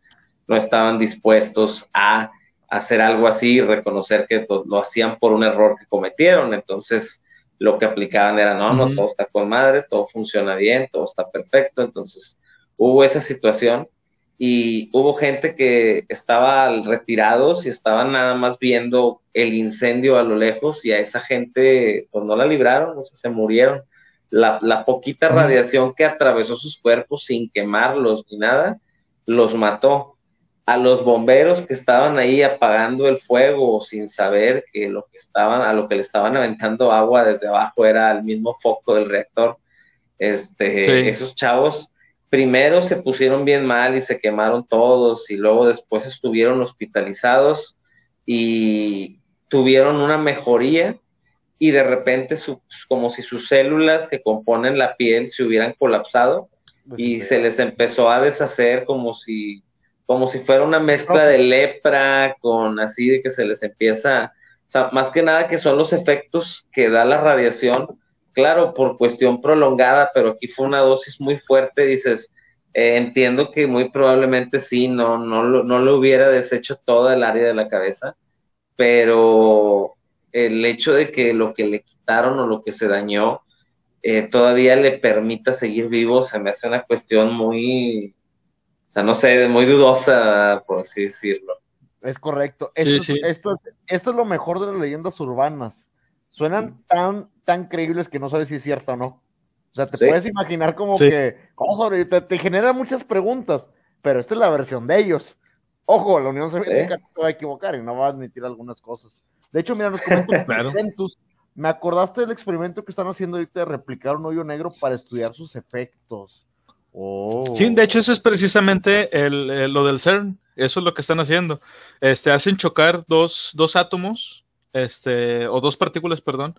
no estaban dispuestos a hacer algo así y reconocer que lo hacían por un error que cometieron. Entonces, lo que aplicaban era, no, no, todo está con madre, todo funciona bien, todo está perfecto. Entonces, hubo esa situación y hubo gente que estaba retirados y estaban nada más viendo el incendio a lo lejos y a esa gente, pues no la libraron, o sea, se murieron. La, la poquita radiación que atravesó sus cuerpos sin quemarlos ni nada, los mató a los bomberos que estaban ahí apagando el fuego sin saber que lo que estaban, a lo que le estaban aventando agua desde abajo era el mismo foco del reactor. Este, esos chavos primero se pusieron bien mal y se quemaron todos y luego después estuvieron hospitalizados y tuvieron una mejoría y de repente como si sus células que componen la piel se hubieran colapsado y se les empezó a deshacer como si como si fuera una mezcla de lepra con así de que se les empieza, o sea, más que nada que son los efectos que da la radiación, claro, por cuestión prolongada, pero aquí fue una dosis muy fuerte, dices, eh, entiendo que muy probablemente sí, no, no, no le hubiera deshecho toda el área de la cabeza, pero el hecho de que lo que le quitaron o lo que se dañó eh, todavía le permita seguir vivo, se me hace una cuestión muy, o sea, no sé, muy dudosa, por así decirlo. Es correcto. Esto, Esto, esto, es lo mejor de las leyendas urbanas. Suenan tan, tan creíbles que no sabes si es cierto o no. O sea, te puedes imaginar como que, ¿cómo sobre, te, genera muchas preguntas, pero esta es la versión de ellos. Ojo, la Unión Soviética no se va a equivocar y no va a admitir algunas cosas. De hecho, mira, nos comentan Me acordaste del experimento que están haciendo ahorita de replicar un hoyo negro para estudiar sus efectos. Oh. Sí, de hecho eso es precisamente el, lo del CERN, eso es lo que están haciendo. Este, hacen chocar dos, dos átomos, este, o dos partículas, perdón,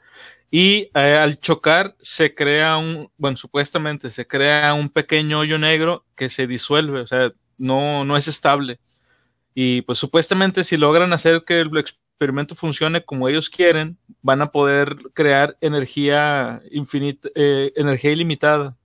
y eh, al chocar se crea un, bueno, supuestamente se crea un pequeño hoyo negro que se disuelve, o sea, no, no es estable. Y pues supuestamente si logran hacer que el experimento funcione como ellos quieren, van a poder crear energía infinita, eh, energía ilimitada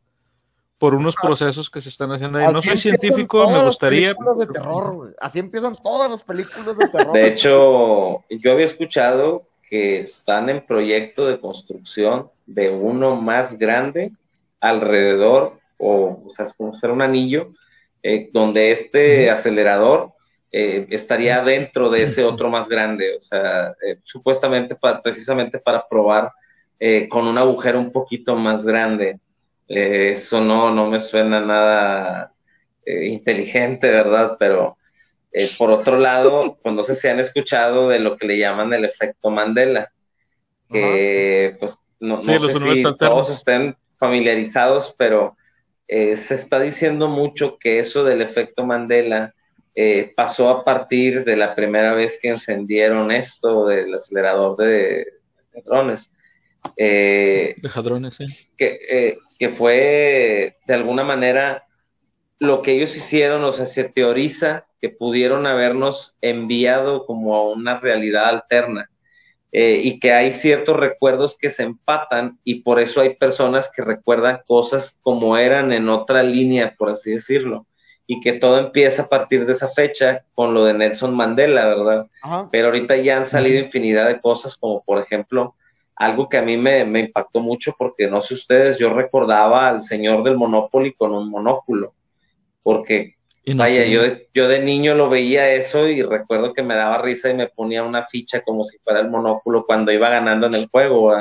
por unos procesos que se están haciendo ahí. No soy científico, me gustaría. De terror, Así empiezan todas las películas de terror. De hecho, yo había escuchado que están en proyecto de construcción de uno más grande alrededor, o, o sea, es como ser un anillo, eh, donde este acelerador eh, estaría dentro de ese otro más grande, o sea, eh, supuestamente para, precisamente para probar con un agujero un poquito más grande. Eso no, no me suena nada inteligente, ¿verdad? Pero por otro lado, cuando se se han escuchado de lo que le llaman el efecto Mandela, que pues no, sé si todos estén familiarizados, pero eh, se está diciendo mucho que eso del efecto Mandela eh, pasó a partir de la primera vez que encendieron esto del acelerador de, drones. Eh, de hadrones, sí. Que, que fue de alguna manera lo que ellos hicieron, o sea, se teoriza que pudieron habernos enviado como a una realidad alterna. Eh, y que hay ciertos recuerdos que se empatan y por eso hay personas que recuerdan cosas como eran en otra línea, por así decirlo, y que todo empieza a partir de esa fecha con lo de Nelson Mandela, ¿verdad? Pero ahorita ya han salido infinidad de cosas, como por ejemplo, algo que a mí me, me impactó mucho, porque no sé ustedes, yo recordaba al señor del Monopoly con un monóculo, porque Vaya, yo, yo de niño lo veía eso y recuerdo que me daba risa y me ponía una ficha como si fuera el monóculo cuando iba ganando en el juego.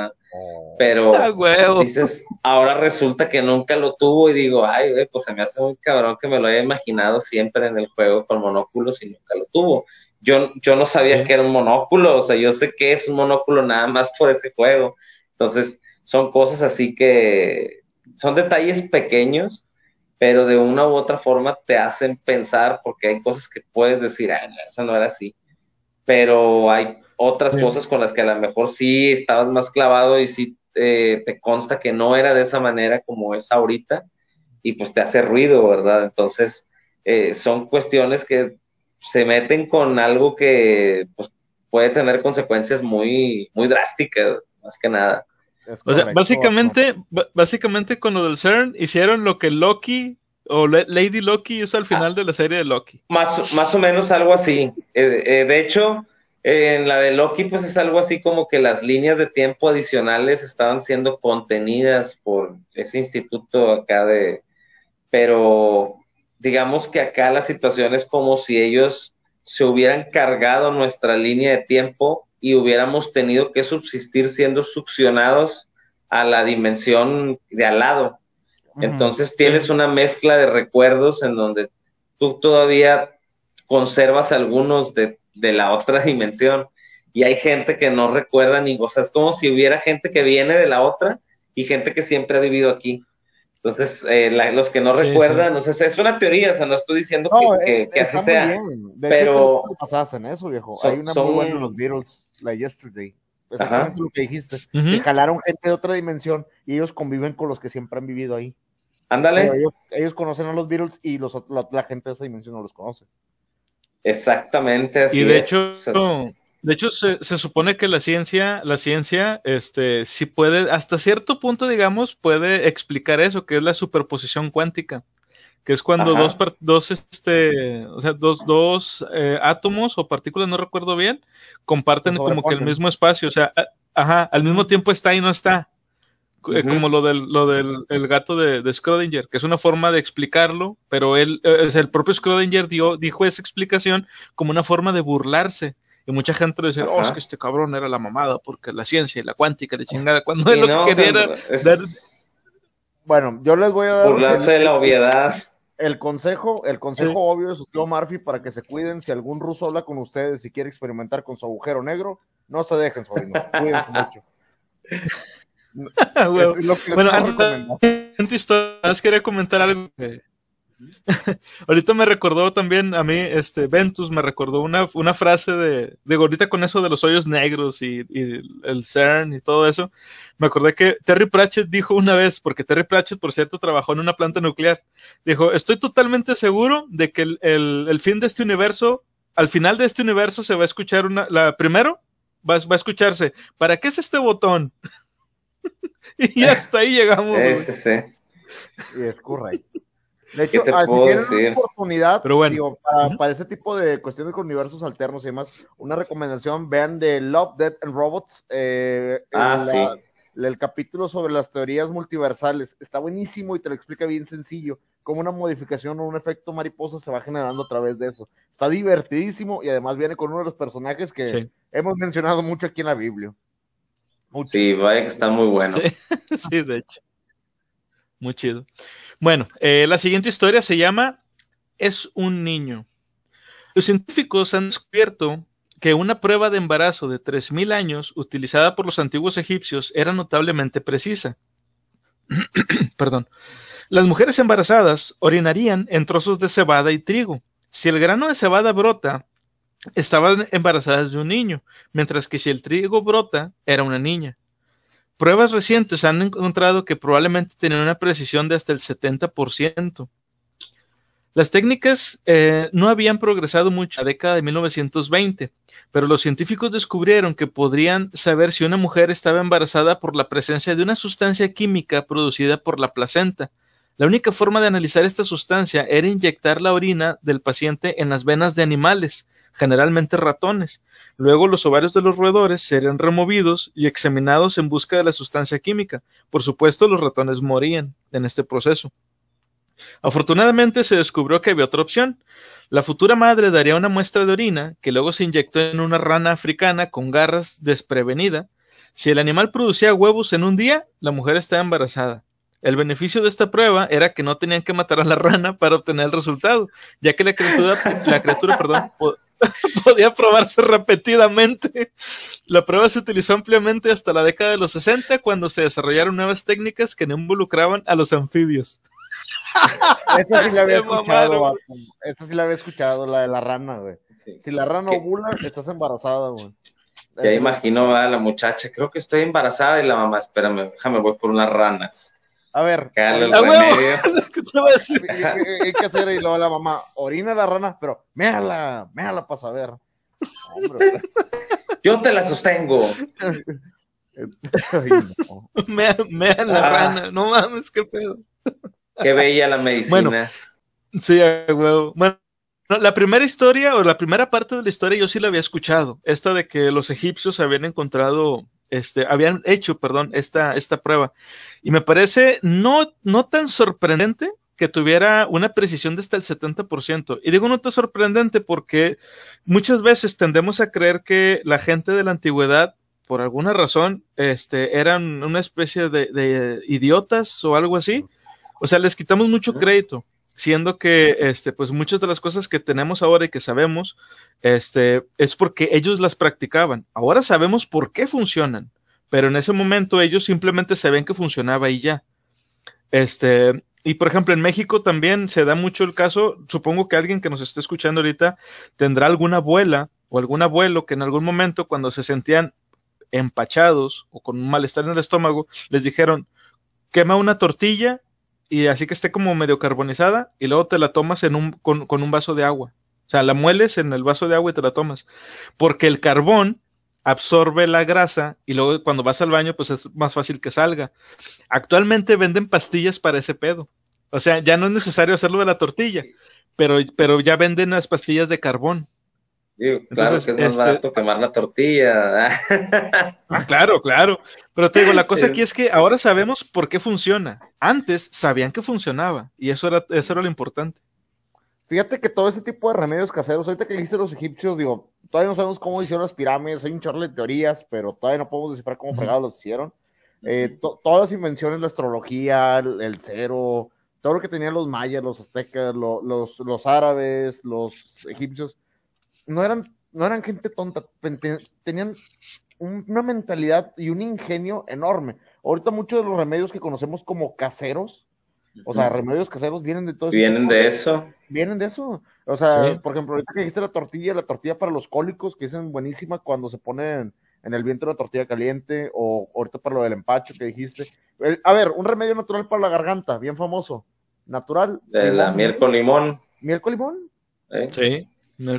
Pero ah, dices, ahora resulta que nunca lo tuvo y digo, ay, pues se me hace muy cabrón que me lo haya imaginado siempre en el juego con monóculos y nunca lo tuvo. Yo, yo no sabía que era un monóculo, o sea, yo sé que es un monóculo nada más por ese juego. Entonces, son cosas así que son detalles pequeños, pero de una u otra forma te hacen pensar porque hay cosas que puedes decir, ah, eso no era así, pero hay otras cosas con las que a lo mejor sí estabas más clavado y sí eh, te consta que no era de esa manera como es ahorita y pues te hace ruido, ¿verdad? Entonces, eh, son cuestiones que se meten con algo que pues, puede tener consecuencias muy, muy drásticas, más que nada. O sea, básicamente, básicamente con lo del CERN hicieron lo que Loki o Lady Loki hizo al final ah. de la serie de Loki. Más, más o menos algo así. Eh, eh, de hecho, en la de Loki, pues es algo así como que las líneas de tiempo adicionales estaban siendo contenidas por ese instituto acá de... Pero digamos que acá la situación es como si ellos se hubieran cargado nuestra línea de tiempo y hubiéramos tenido que subsistir siendo succionados a la dimensión de al lado. Entonces tienes una mezcla de recuerdos en donde tú todavía conservas algunos de, la otra dimensión y hay gente que no recuerda ni, o sea, es como si hubiera gente que viene de la otra y gente que siempre ha vivido aquí. Entonces, eh, los que no recuerdan, sí. es una teoría, o sea, no estoy diciendo que, que, así sea, pero... pasadas en eso, viejo. Hay una muy buena los Beatles, la Yesterday. Exactamente lo que dijiste. Que jalaron gente de otra dimensión y ellos conviven con los que siempre han vivido ahí. Ándale. Ellos, conocen a los Beatles y los, la, gente de esa dimensión no los conoce. Exactamente así. Y de hecho, de hecho, se, supone que la ciencia, la ciencia, este, sí puede, hasta cierto punto, digamos, puede explicar eso, que es la superposición cuántica, que es cuando dos, dos, este, o sea, dos, dos eh, átomos o partículas, no recuerdo bien, comparten como que el mismo espacio, o sea, ajá, al mismo tiempo está y no está. Eh, como lo del, lo del el gato de, de, Schrödinger, que es una forma de explicarlo, pero él, eh, el propio Schrödinger dio, dijo esa explicación como una forma de burlarse. Y mucha gente le decía, oh, es que este cabrón era la mamada, porque la ciencia y la cuántica de chingada, cuando él lo que quería era Bueno, yo les voy a dar... Burlarse de la obviedad. El consejo, el consejo obvio de su tío Murphy para que se cuiden, si algún ruso habla con ustedes y quiere experimentar con su agujero negro, no se dejen, sobrinos, cuídense mucho. bueno, antes, antes quería comentar algo que Ahorita me recordó también a mí, este, Ventus me recordó una, una frase de, de gordita con eso de los hoyos negros y, el CERN y todo eso. Me acordé que Terry Pratchett dijo una vez, porque Terry Pratchett, por cierto, trabajó en una planta nuclear, dijo, estoy totalmente seguro de que el, el, fin de este universo, al final de este universo se va a escuchar una, la primero, va, va a escucharse, ¿para qué es este botón? y hasta ahí llegamos. Ese, sí. Y es correcto. De hecho, ah, si tienen una oportunidad para, ese tipo de cuestiones con universos alternos y demás, una recomendación, vean de Love, Death and Robots, eh, ah, el, capítulo sobre las teorías multiversales. Está buenísimo y te lo explica bien sencillo, cómo una modificación o un efecto mariposa se va generando a través de eso. Está divertidísimo y además viene con uno de los personajes que hemos mencionado mucho aquí en la Biblia. Sí, vaya que está muy bueno. sí de hecho. Muy chido. Bueno, eh, la siguiente historia se llama Es un niño. Los científicos han descubierto que una prueba de embarazo de 3.000 años utilizada por los antiguos egipcios era notablemente precisa. Perdón. Las mujeres embarazadas orinarían en trozos de cebada y trigo. Si el grano de cebada brota, estaban embarazadas de un niño, mientras que si el trigo brota, era una niña. Pruebas recientes han encontrado que probablemente tenían una precisión de hasta el 70%. Las técnicas eh, no habían progresado mucho en la década de 1920, pero los científicos descubrieron que podrían saber si una mujer estaba embarazada por la presencia de una sustancia química producida por la placenta. La única forma de analizar esta sustancia era inyectar la orina del paciente en las venas de animales, generalmente ratones. Luego los ovarios de los roedores serían removidos y examinados en busca de la sustancia química. Por supuesto, los ratones morían en este proceso. Afortunadamente se descubrió que había otra opción. La futura madre daría una muestra de orina que luego se inyectó en una rana africana con garras desprevenida. Si el animal producía huevos en un día, la mujer estaba embarazada. El beneficio de esta prueba era que no tenían que matar a la rana para obtener el resultado, ya que la criatura, la criatura perdón, podía probarse repetidamente. La prueba se utilizó ampliamente hasta la década de los 60 cuando se desarrollaron nuevas técnicas que no involucraban a los anfibios. Esa sí la había escuchado, Esa sí la había escuchado, la de la rana, güey. Si la rana ovula, estás embarazada, güey. Ya imagino a la muchacha, creo que estoy embarazada y la mamá, espérame, déjame, voy por unas ranas. A ver. Cale el remedio. ¿Qué te voy a decir? Hay que hacer y luego la mamá, orina la rana, pero méala, méala para saber. Hombre, Yo te la sostengo. Mea, la ah. rana, no mames, qué pedo. Qué bella la medicina. Bueno, sí, huevo. Bueno, la primera historia o la primera parte de la historia yo sí la había escuchado. Esta de que los egipcios habían encontrado este, habían hecho, perdón, esta, esta prueba. Y me parece no, no tan sorprendente que tuviera una precisión de hasta el 70%. Y digo no tan sorprendente porque muchas veces tendemos a creer que la gente de la antigüedad, por alguna razón, este, eran una especie de, de idiotas o algo así. O sea, les quitamos mucho crédito siendo que este, pues muchas de las cosas que tenemos ahora y que sabemos, este, es porque ellos las practicaban. Ahora sabemos por qué funcionan, pero en ese momento ellos simplemente sabían que funcionaba y ya. Este, y por ejemplo, en México también se da mucho el caso, supongo que alguien que nos esté escuchando ahorita tendrá alguna abuela o algún abuelo que en algún momento cuando se sentían empachados o con un malestar en el estómago, les dijeron, quema una tortilla y así que esté como medio carbonizada y luego te la tomas en un, con, un vaso de agua. O sea, la mueles en el vaso de agua y te la tomas. Porque el carbón absorbe la grasa y luego cuando vas al baño pues es más fácil que salga. Actualmente venden pastillas para ese pedo. O sea, ya no es necesario hacerlo de la tortilla, pero, pero ya venden las pastillas de carbón claro que es más este barato quemar la tortilla. ah, claro, claro. Pero te digo, la cosa aquí es que ahora sabemos por qué funciona. Antes sabían que funcionaba y eso era, eso era lo importante. Fíjate que todo ese tipo de remedios caseros, ahorita que dijiste los egipcios, digo, todavía no sabemos cómo hicieron las pirámides, hay un chorro de teorías, pero todavía no podemos descifrar cómo fregados los hicieron. Eh, todas las invenciones, la astrología, el, cero, todo lo que tenían los mayas, los aztecas, los, los árabes, los egipcios, no eran, no eran gente tonta, tenían una mentalidad y un ingenio enorme. Ahorita muchos de los remedios que conocemos como caseros O sea, remedios caseros vienen de todo eso. Vienen de eso. Vienen de eso. O sea, por ejemplo, ahorita que dijiste la tortilla, la tortilla para los cólicos, que dicen buenísima cuando se ponen en el viento la tortilla caliente, o ahorita para lo del empacho que dijiste. a ver, un remedio natural para la garganta, bien famoso. Natural. De la miel con limón. ¿Miel con limón? Sí,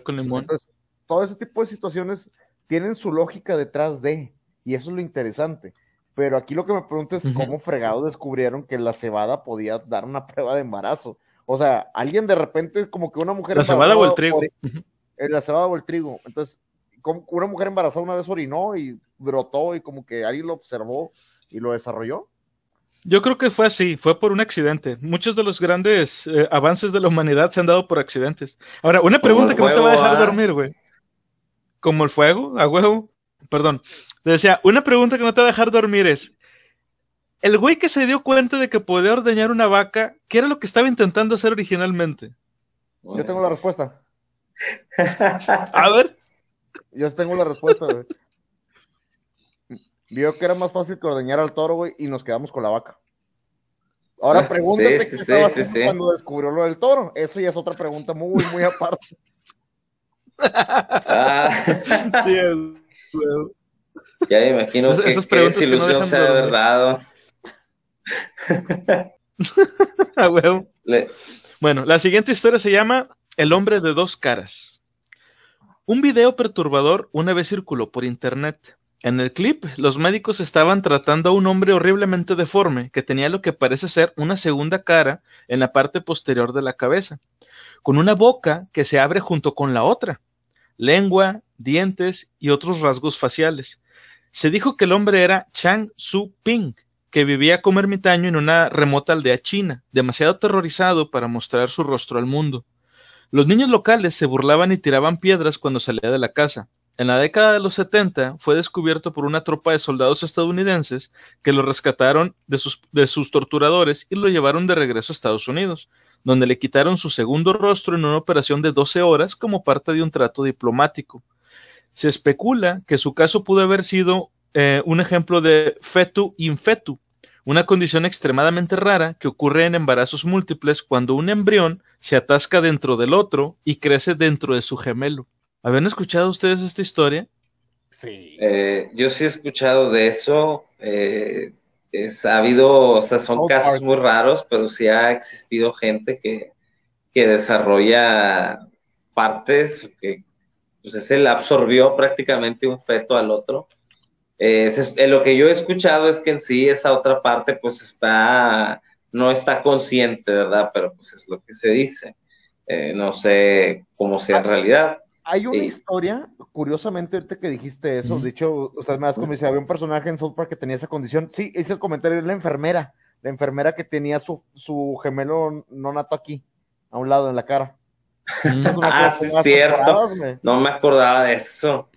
con limón. Entonces, todo ese tipo de situaciones tienen su lógica detrás de, y eso es lo interesante. Pero aquí lo que me pregunto es cómo fregados descubrieron que la cebada podía dar una prueba de embarazo. O sea, alguien de repente, como que una mujer. La cebada o el trigo. Eh, la cebada o el trigo. Entonces, como una mujer embarazada una vez orinó y brotó y como que alguien lo observó y lo desarrolló. Yo creo que fue así, fue por un accidente. Muchos de los grandes eh, avances de la humanidad se han dado por accidentes. Ahora, una pregunta que no te va a dejar ¿ah? dormir, güey. Como el fuego, a huevo. Perdón. Te decía, una pregunta que no te va a dejar dormir es, el güey que se dio cuenta de que podía ordeñar una vaca, ¿qué era lo que estaba intentando hacer originalmente? Yo tengo la respuesta. A ver. Yo tengo la respuesta, güey. Vio que era más fácil que ordeñar al toro, güey, y nos quedamos con la vaca. Ahora ah, pregúntate qué estaba haciendo cuando descubrió lo del toro. Eso ya es otra pregunta muy, muy aparte. Ah. sí, Ya me imagino que, esas preguntas que ilusión se ha verdad. Bueno, la siguiente historia se llama El hombre de dos caras. Un video perturbador una vez circuló por internet. En el clip, los médicos estaban tratando a un hombre horriblemente deforme que tenía lo que parece ser una segunda cara en la parte posterior de la cabeza, con una boca que se abre junto con la otra, lengua, dientes y otros rasgos faciales. Se dijo que el hombre era Chang Su Ping, que vivía como ermitaño en una remota aldea china, demasiado aterrorizado para mostrar su rostro al mundo. Los niños locales se burlaban y tiraban piedras cuando salía de la casa, en la década de los 70 fue descubierto por una tropa de soldados estadounidenses que lo rescataron de sus, de sus, torturadores y lo llevaron de regreso a Estados Unidos, donde le quitaron su segundo rostro en una operación de 12 horas como parte de un trato diplomático. Se especula que su caso pudo haber sido eh, un ejemplo de fetu infetu, una condición extremadamente rara que ocurre en embarazos múltiples cuando un embrión se atasca dentro del otro y crece dentro de su gemelo. ¿Habían escuchado ustedes esta historia? Sí. Eh, yo sí he escuchado de eso. Eh, es, ha habido, o sea, son casos muy raros, pero sí ha existido gente que, que desarrolla partes que pues ese le absorbió prácticamente un feto al otro. Eh, lo que yo he escuchado es que en sí esa otra parte pues está, no está consciente, ¿verdad? Pero pues es lo que se dice. no sé cómo sea en realidad. Hay una historia, curiosamente, ahorita que dijiste eso, de hecho, o sea, me das como dice, había un personaje en South Park que tenía esa condición. Sí, hice el comentario, es la enfermera, la enfermera que tenía su, su gemelo no nato aquí, a un lado en la cara. ah, sí, es cierto. No me acordaba de eso.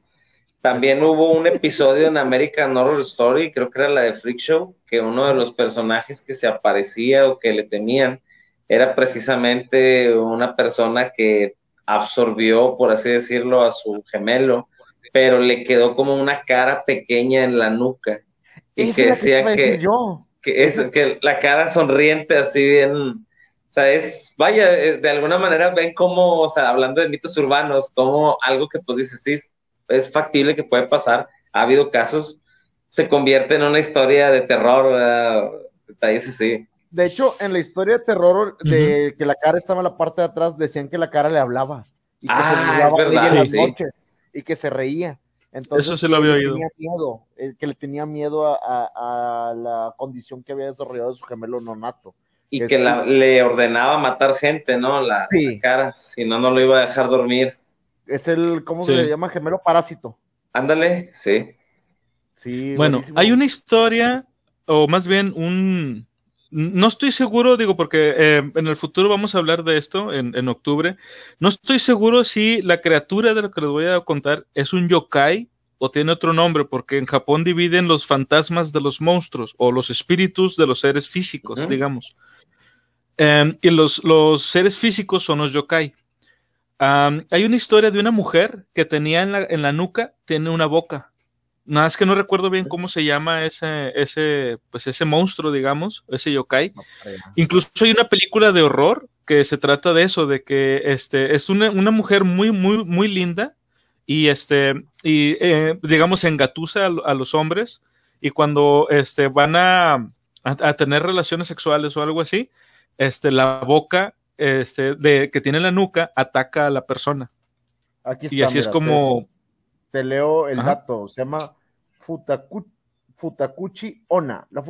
También hubo un episodio en American Horror Story, creo que era la de Freak Show, que uno de los personajes que se aparecía o que le temían era precisamente una persona que absorbió, por así decirlo, a su gemelo, pero le quedó como una cara pequeña en la nuca. Y que decía que, que, es, que la cara sonriente así bien, o sea, es, vaya, de alguna manera ven como, o sea, hablando de mitos urbanos, como algo que pues dice, sí, es factible que puede pasar, ha habido casos, se convierte en una historia de terror, detalles así. De hecho, en la historia de terror de que la cara estaba en la parte de atrás, decían que la cara le hablaba. Y que ah, se verdad, las noches, y que se reía. Entonces, Eso se lo había oído. miedo, que le tenía miedo a, la condición que había desarrollado su gemelo nonato. Y que le ordenaba matar gente, ¿no? La, cara, si no, no lo iba a dejar dormir. Es el, ¿cómo se le llama? Gemelo parásito. Ándale, sí. Sí. Bueno, hay una historia, o más bien un, no estoy seguro, digo, porque eh, en el futuro vamos a hablar de esto en, octubre. No estoy seguro si la criatura de la que les voy a contar es un yokai o tiene otro nombre, porque en Japón dividen los fantasmas de los monstruos o los espíritus de los seres físicos, digamos. Em, y los, los, seres físicos son los yokai. hay una historia de una mujer que tenía en la, en la nuca, tiene una boca Nada es que no recuerdo bien cómo se llama ese, ese, pues ese monstruo, digamos, ese yokai. Incluso hay una película de horror que se trata de eso, de que este, es una, una mujer muy, muy, muy linda y este, y eh, digamos, engatusa a, los hombres y cuando este, van a, a, tener relaciones sexuales o algo así, este, la boca este, de, que tiene la nuca ataca a la persona. Aquí y así es como... Te, leo el dato, se llama Futakuchi Ona. La,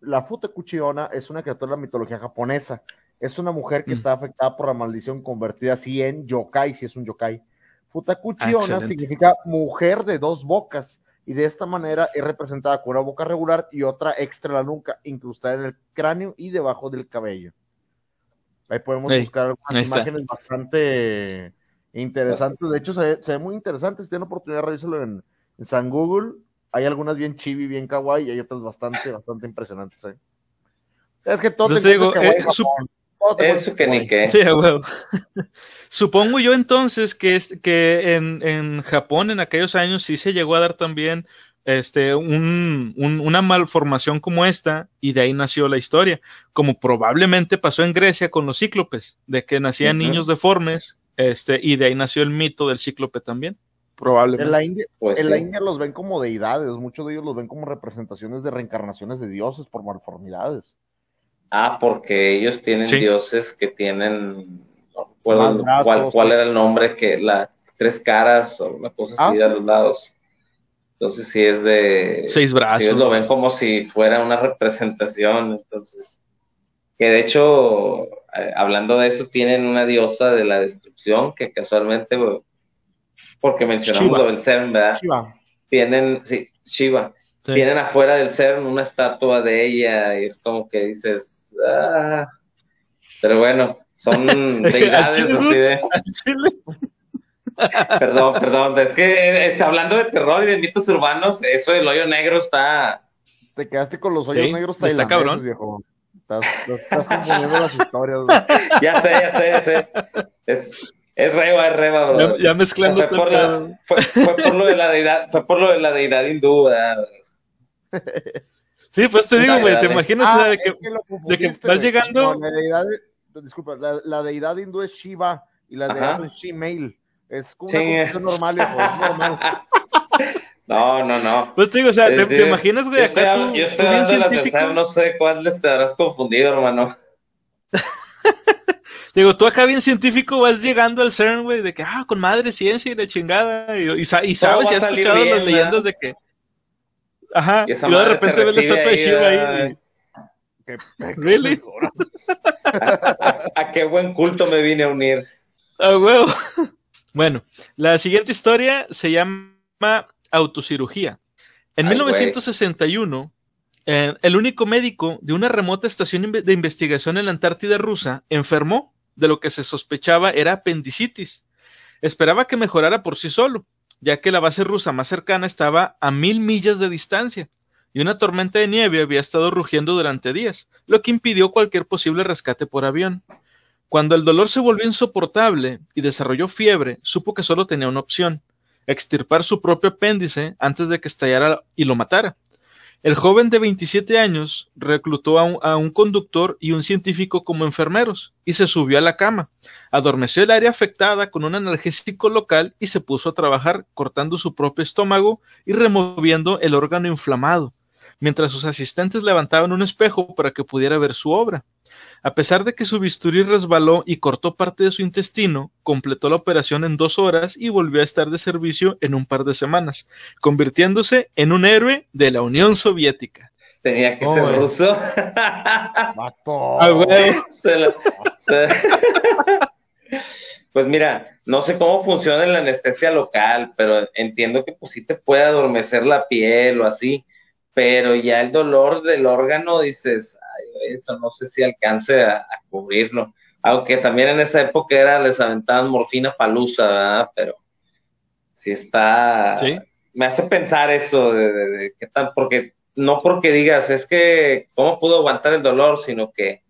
la Futakuchi Ona es una criatura de la mitología japonesa. Es una mujer que mm. está afectada por la maldición convertida así en yokai, si es un yokai. Futakuchi ah, Ona significa mujer de dos bocas y de esta manera es representada con una boca regular y otra extra la nuca, incrustada en el cráneo y debajo del cabello. Ahí podemos buscar algunas imágenes bastante interesantes. De hecho, se, ve muy interesante. Si tienen oportunidad de revisarlo en, San Google, hay algunas bien chibi, bien kawaii, y hay otras bastante, bastante impresionantes. ¿eh? Es que todo te digo, eh, Eso que ni qué. Sí, Supongo yo entonces que, es, que en, en Japón en aquellos años sí se llegó a dar también este, un, una malformación como esta y de ahí nació la historia, como probablemente pasó en Grecia con los cíclopes, de que nacían niños deformes este, y de ahí nació el mito del cíclope también. Probablemente. En la, India, pues en la India los ven como deidades, muchos de ellos los ven como representaciones de reencarnaciones de dioses por malformidades. Ah, porque ellos tienen dioses que tienen, cuál, cuál, era el nombre, que la tres caras o una cosa así ah, a los lados. Entonces, si es de. Seis brazos. ellos lo ven como si fuera una representación. Entonces, que de hecho, eh, hablando de eso, tienen una diosa de la destrucción que casualmente, porque mencionamos lo del CERN, ¿verdad? Shiva. Tienen, sí, Shiva. Tienen afuera del CERN una estatua de ella y es como que dices, ah. Pero bueno, son deidades así de. Perdón, perdón, es que está hablando de terror y de mitos urbanos, eso del hoyo negro está. Te quedaste con los hoyos negros está cabrón. viejo. Estás, estás, componiendo las historias. Ya sé, ya sé, ya sé. Es, es reba, es reba, bro. Ya, mezclando. Fue por, la, fue, por, lo de la deidad, fue por lo de la deidad hindú, ¿verdad? Sí, pues te digo, güey, te imaginas ah, de, que, de que vas llegando. la deidad, disculpa, la, la, deidad hindú es Shiva y la deidad es Shemail. Es una sí. normal, hijo, es normal. No, no, no. Pues te digo, o sea, te, imaginas, güey, acá tú, yo estoy dando la tercera, no sé cuál les te habrás confundido, hermano. digo, tú acá bien científico vas llegando al CERN, güey, de que, ah, con madre ciencia y la chingada, y, y, sabes, y has escuchado las leyendas de que... Ajá, y, y de repente ves la estatua de Shiva ahí. ¿Qué ¿Really? a, qué buen culto me vine a unir. Ah, huevo. Bueno, la siguiente historia se llama autocirugía. En 1961, eh, el único médico de una remota estación de investigación en la Antártida rusa enfermó de lo que se sospechaba era apendicitis. Esperaba que mejorara por sí solo, ya que la base rusa más cercana estaba a mil millas de distancia y una tormenta de nieve había estado rugiendo durante días, lo que impidió cualquier posible rescate por avión. Cuando el dolor se volvió insoportable y desarrolló fiebre, supo que solo tenía una opción, extirpar su propio apéndice antes de que estallara y lo matara. El joven de 27 años reclutó a un, conductor y un científico como enfermeros y se subió a la cama. Adormeció el área afectada con un analgésico local y se puso a trabajar cortando su propio estómago y removiendo el órgano inflamado, mientras sus asistentes levantaban un espejo para que pudiera ver su obra. A pesar de que su bisturí resbaló y cortó parte de su intestino, completó la operación en dos horas y volvió a estar de servicio en un par de semanas, convirtiéndose en un héroe de la Unión Soviética. Tenía que ser ruso. pues mira, no sé cómo funciona la anestesia local, pero entiendo que pues sí te puede adormecer la piel o así pero ya el dolor del órgano, dices, ay, eso no sé si alcance a, cubrirlo. Aunque también en esa época era, les aventaban morfina palusa, ¿verdad? Pero sí está. ¿Sí? Me hace pensar eso de, qué tal, porque no porque digas, es que, ¿cómo pudo aguantar el dolor? Sino que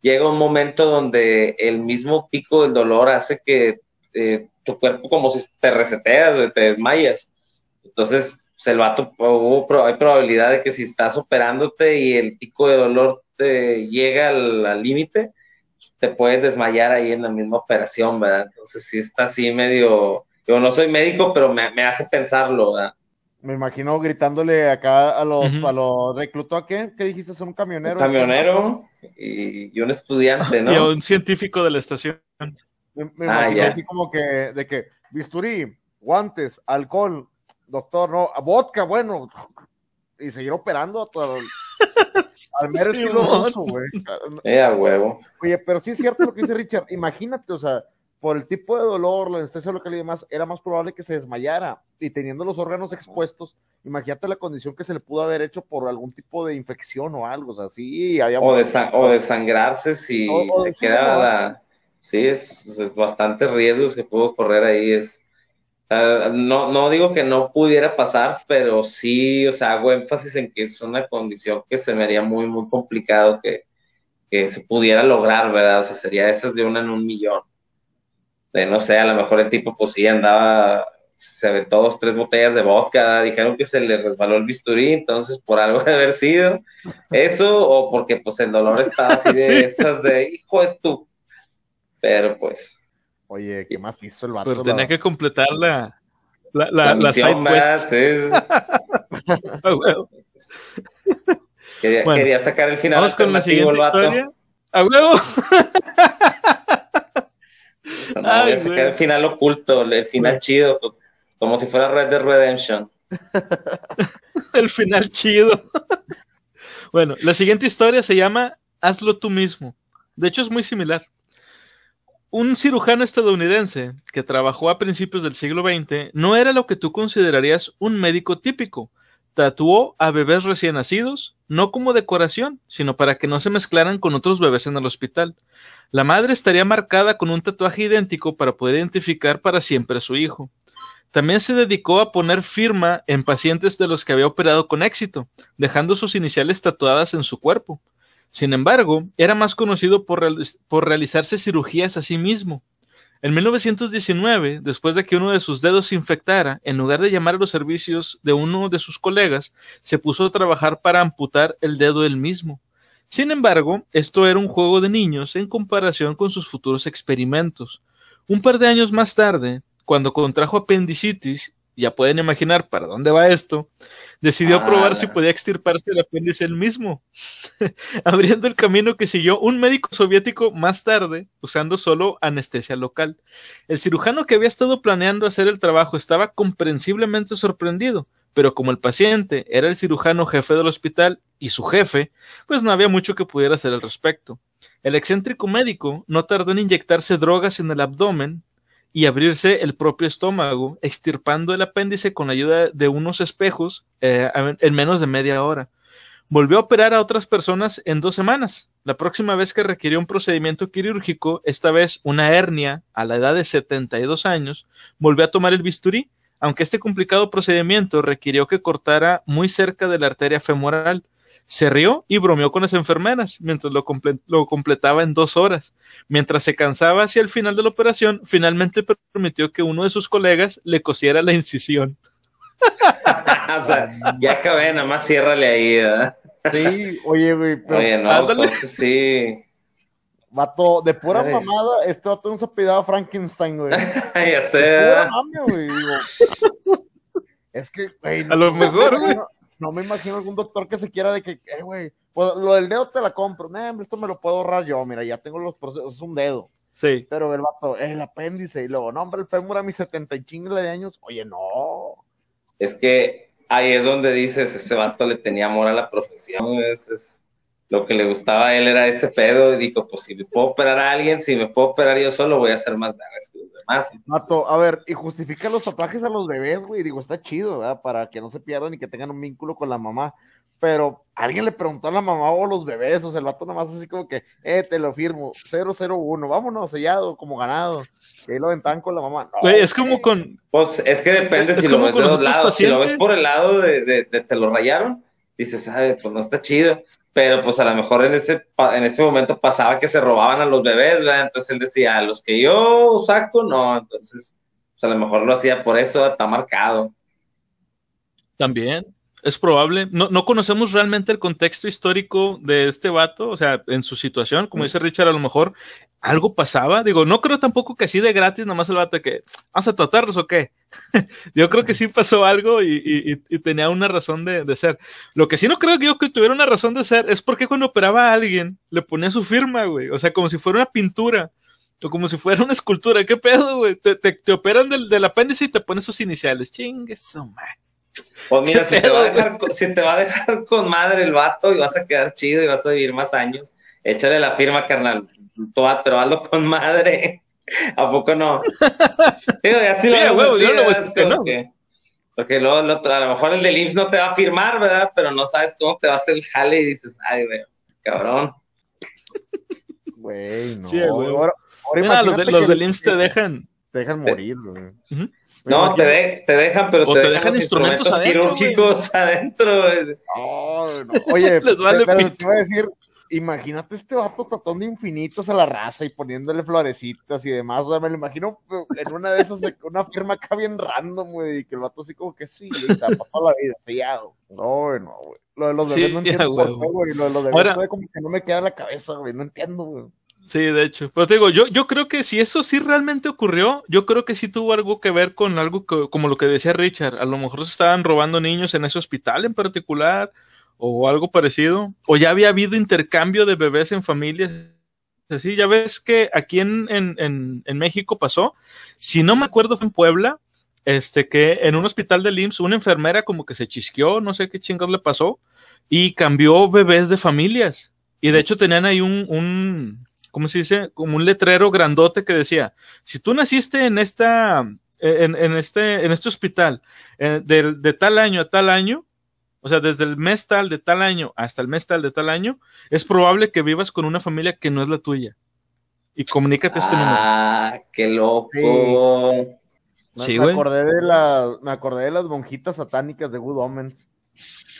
llega un momento donde el mismo pico del dolor hace que eh, tu cuerpo como si te reseteas, te desmayas. Entonces, pues el vato, hubo, hay probabilidad de que si estás operándote y el pico de dolor te llega al límite, te puedes desmayar ahí en la misma operación, ¿verdad? Entonces sí está así medio, yo no soy médico, pero me, me hace pensarlo, ¿verdad? Me imagino gritándole acá a los, a los reclutó a qué, ¿qué dijiste? ¿Son un camionero? Un camionero y, un estudiante, ¿no? Y un científico de la estación. Me, ah, imagino así como que, de que, bisturí, guantes, alcohol, doctor, no, vodka, bueno, y seguir operando todo al mero estilo güey. Eh, a huevo. Oye, pero sí es cierto lo que dice Richard, imagínate, o sea, por el tipo de dolor, la anestesia local y demás, era más probable que se desmayara. Y teniendo los órganos expuestos, imagínate la condición que se le pudo haber hecho por algún tipo de infección o algo. O sea, sí, había. O, de, o desangrarse si se queda la. Sí, es, bastante riesgos que pudo correr ahí. Es, no, no digo que no pudiera pasar, pero sí, o sea, hago énfasis en que es una condición que se me haría muy, muy complicado que, que se pudiera lograr, ¿verdad? O sea, sería esas de una en un millón de no sé, a lo mejor el tipo pues sí andaba, se ve todos tres botellas de vodka, dijeron que se le resbaló el bisturí, entonces por algo de haber sido eso, o porque pues el dolor estaba así de esas de hijo de tu, pero pues. Oye, ¿qué más hizo el vato? Pues tenía que completar la, la, la, la, side quest. Es... oh, quería, quería, sacar el final. Vamos con la siguiente historia. ¡A huevo! No, voy a sacar el final oculto, el final chido, como si fuera Red Dead Redemption. el final chido. bueno, la siguiente historia se llama Hazlo tú mismo. De hecho, es muy similar. Un cirujano estadounidense que trabajó a principios del siglo XX no era lo que tú considerarías un médico típico. Tatuó a bebés recién nacidos, no como decoración, sino para que no se mezclaran con otros bebés en el hospital. La madre estaría marcada con un tatuaje idéntico para poder identificar para siempre a su hijo. También se dedicó a poner firma en pacientes de los que había operado con éxito, dejando sus iniciales tatuadas en su cuerpo. Sin embargo, era más conocido por, realizarse cirugías a sí mismo. En 1919, después de que uno de sus dedos se infectara, en lugar de llamar a los servicios de uno de sus colegas, se puso a trabajar para amputar el dedo él mismo. Sin embargo, esto era un juego de niños en comparación con sus futuros experimentos. Un par de años más tarde, cuando contrajo apendicitis, ya pueden imaginar para dónde va esto, decidió ah, probar si podía extirparse el apéndice él mismo, abriendo el camino que siguió un médico soviético más tarde, usando solo anestesia local. El cirujano que había estado planeando hacer el trabajo estaba comprensiblemente sorprendido, pero como el paciente era el cirujano jefe del hospital y su jefe, pues no había mucho que pudiera hacer al respecto. El excéntrico médico no tardó en inyectarse drogas en el abdomen y abrirse el propio estómago, extirpando el apéndice con ayuda de unos espejos eh, en menos de media hora. Volvió a operar a otras personas en dos semanas. La próxima vez que requirió un procedimiento quirúrgico, esta vez una hernia a la edad de 72 años, volvió a tomar el bisturí aunque este complicado procedimiento requirió que cortara muy cerca de la arteria femoral. Se rió y bromeó con las enfermeras mientras lo, completaba en dos horas. Mientras se cansaba hacia el final de la operación, finalmente permitió que uno de sus colegas le cosiera la incisión. o sea, ya acabé, nada más ciérrale ahí, Sí, oye, güey. Oye, no, sí. Vato, de pura mamada, este vato no se pidaba Frankenstein, güey. ya sé. Pura güey. es que, güey. a lo mejor, güey. No, me imagino algún doctor que se quiera de que, eh, güey, pues lo del dedo te la compro. No, esto me lo puedo ahorrar yo. Mira, ya tengo los procesos, es un dedo. Sí. Pero el vato, el apéndice, y luego, no, hombre, el fémur a mis 70 y chingle de años. Oye, no. Es que ahí es donde dices, ese vato le tenía amor a la profesión. Es, es lo que le gustaba a él era ese pedo y dijo, pues si me puedo operar a alguien, si me puedo operar yo solo, voy a hacer más ganas que los demás. Mato, a ver, y justifica los tatuajes a los bebés, güey, digo, está chido, ¿verdad? Para que no se pierdan y que tengan un vínculo con la mamá. Pero alguien le preguntó a la mamá o a los bebés, o sea, el vato nomás así como que, eh, te lo firmo, 001, vámonos, sellado, como ganado. Y ahí lo aventaban con la mamá. güey, es como con. Pues es que depende si lo ves de dos lados. Si lo ves por el lado de, de, de te lo rayaron, dices, ay, pues no está chido pero pues a lo mejor en ese, en ese momento pasaba que se robaban a los bebés, ¿verdad? Entonces él decía, los que yo saco, no, entonces pues a lo mejor lo hacía por eso, está marcado. También. Es probable. No, no conocemos realmente el contexto histórico de este vato, o sea, en su situación, como dice Richard, a lo mejor algo pasaba. Digo, no creo tampoco que así de gratis, nomás el vato que, ¿vamos a tratarlos o qué? yo creo que sí pasó algo y, tenía una razón de, ser. Lo que sí no creo que yo que tuviera una razón de ser es porque cuando operaba a alguien le ponía su firma, güey. O sea, como si fuera una pintura o como si fuera una escultura. ¿Qué pedo, güey? Te, te, operan del, del apéndice y te pones sus iniciales. Chingue su madre. Pues mira, si te, va a dejar, si te va a dejar con madre el vato y vas a quedar chido y vas a vivir más años, échale la firma, carnal. Tú, pero hazlo con madre. ¿A poco no? Digo, así sí, lo yo no lo que no. porque luego, a lo mejor el del IMSS no te va a firmar, ¿verdad? Pero no sabes cómo te va a hacer el jale y dices, ay, güey, cabrón. Güey, no. Sí, güey. Ahora, Mira, los, de, los del IMSS te dejan. Te dejan morir, güey. No, te, te, dejan, pero te, dejan, instrumentos, quirúrgicos adentro. Oye, Les vale pero te voy a decir, imagínate este vato tratando infinitos a la raza y poniéndole florecitas y demás. O sea, me lo imagino en una de esas, una firma acá bien random, güey, y que el vato así como que sí, y está para toda la vida, sellado. No, no, güey. Lo de los bebés no entiendo por qué, güey. Lo de los bebés Ahora, como que no me queda en la cabeza, güey. No entiendo, güey. Sí, de hecho. Pero te digo, yo, yo creo que si eso sí realmente ocurrió, yo creo que sí tuvo algo que ver con algo como lo que decía Richard. A lo mejor se estaban robando niños en ese hospital en particular o algo parecido. O ya había habido intercambio de bebés en familias. Así, ya ves que aquí en, en, en, México pasó. Si no me acuerdo, fue en Puebla. Este que en un hospital de IMSS una enfermera como que se chisqueó, no sé qué chingados le pasó, y cambió bebés de familias. Y de hecho tenían ahí un, un ¿cómo se dice? Como un letrero grandote que decía, si tú naciste en esta, en, en este, en este hospital, eh, de, de, tal año a tal año, o sea, desde el mes tal de tal año hasta el mes tal de tal año, es probable que vivas con una familia que no es la tuya. Y comunícate este número. Ah, qué loco. Sí. me, acordé de la, me acordé de las monjitas satánicas de Good Omens.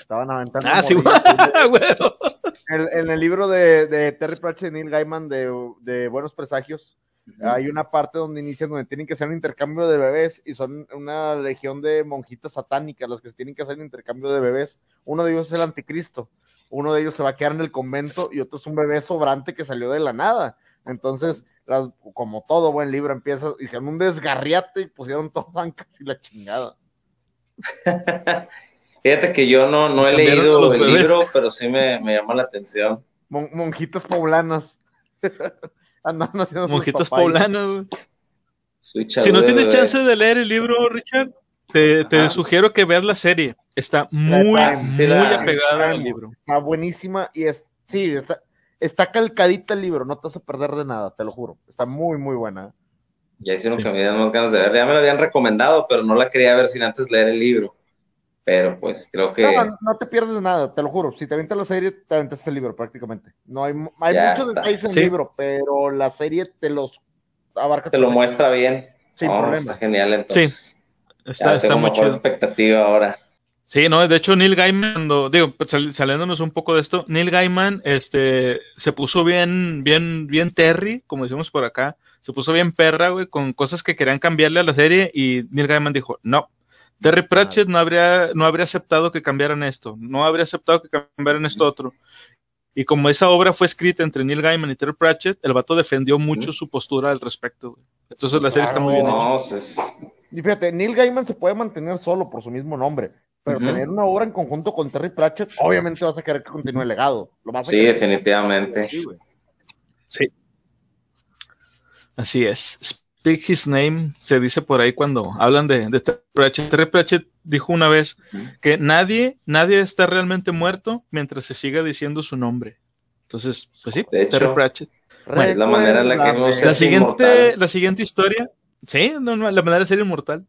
Estaban aventando. Ah, sí, en, el libro de, Terry Pratchett y Neil Gaiman de, Buenos Presagios, hay una parte donde inician donde tienen que hacer un intercambio de bebés y son una legión de monjitas satánicas las que tienen que hacer el intercambio de bebés. Uno de ellos es el anticristo, uno de ellos se va a quedar en el convento y otro es un bebé sobrante que salió de la nada. Entonces, como todo buen libro empieza, hicieron un desgarriate y pusieron todo bancas y la chingada. Fíjate que yo no, no he leído el libro, pero sí me, me llama la atención. monjitas poblanas. Monjitas poblanas, Si no tienes chance de leer el libro, Richard, te, te sugiero que veas la serie. Está muy, muy apegada al libro. Está buenísima y es, sí, está, está calcadita el libro, no te vas a perder de nada, te lo juro. Está muy, muy buena. Ya hicieron que me dieran más ganas de ver. Ya me lo habían recomendado, pero no la quería ver sin antes leer el libro. Pero pues creo que. No, no, te pierdes nada, te lo juro. Si te avientas la serie, te avientas el libro prácticamente. No hay, hay muchos detalles en el libro, pero la serie te los abarca. Te lo muestra bien. Sin problema. Está genial entonces. Sí. Está, está muy chido. expectativa ahora. Sí, no, de hecho Neil Gaiman, digo, pues, saliéndonos un poco de esto, Neil Gaiman, este, se puso bien, bien, bien Terry, como decimos por acá, se puso bien perra, güey, con cosas que querían cambiarle a la serie y Neil Gaiman dijo, no, Terry Pratchett no habría, no habría aceptado que cambiaran esto, no habría aceptado que cambiaran esto otro. Y como esa obra fue escrita entre Neil Gaiman y Terry Pratchett, el vato defendió mucho su postura al respecto. Entonces la serie está muy bien hecha. Y fíjate, Neil Gaiman se puede mantener solo por su mismo nombre, pero tener una obra en conjunto con Terry Pratchett, obviamente vas a querer que continúe el legado. sí, definitivamente. Sí. Así es. Speak His Name se dice por ahí cuando hablan de, de Terry Pratchett. Terry Pratchett dijo una vez que nadie, nadie está realmente muerto mientras se siga diciendo su nombre. Entonces, pues sí, Terry Pratchett. es la manera en la que la siguiente, la siguiente historia, sí, la manera de ser inmortal.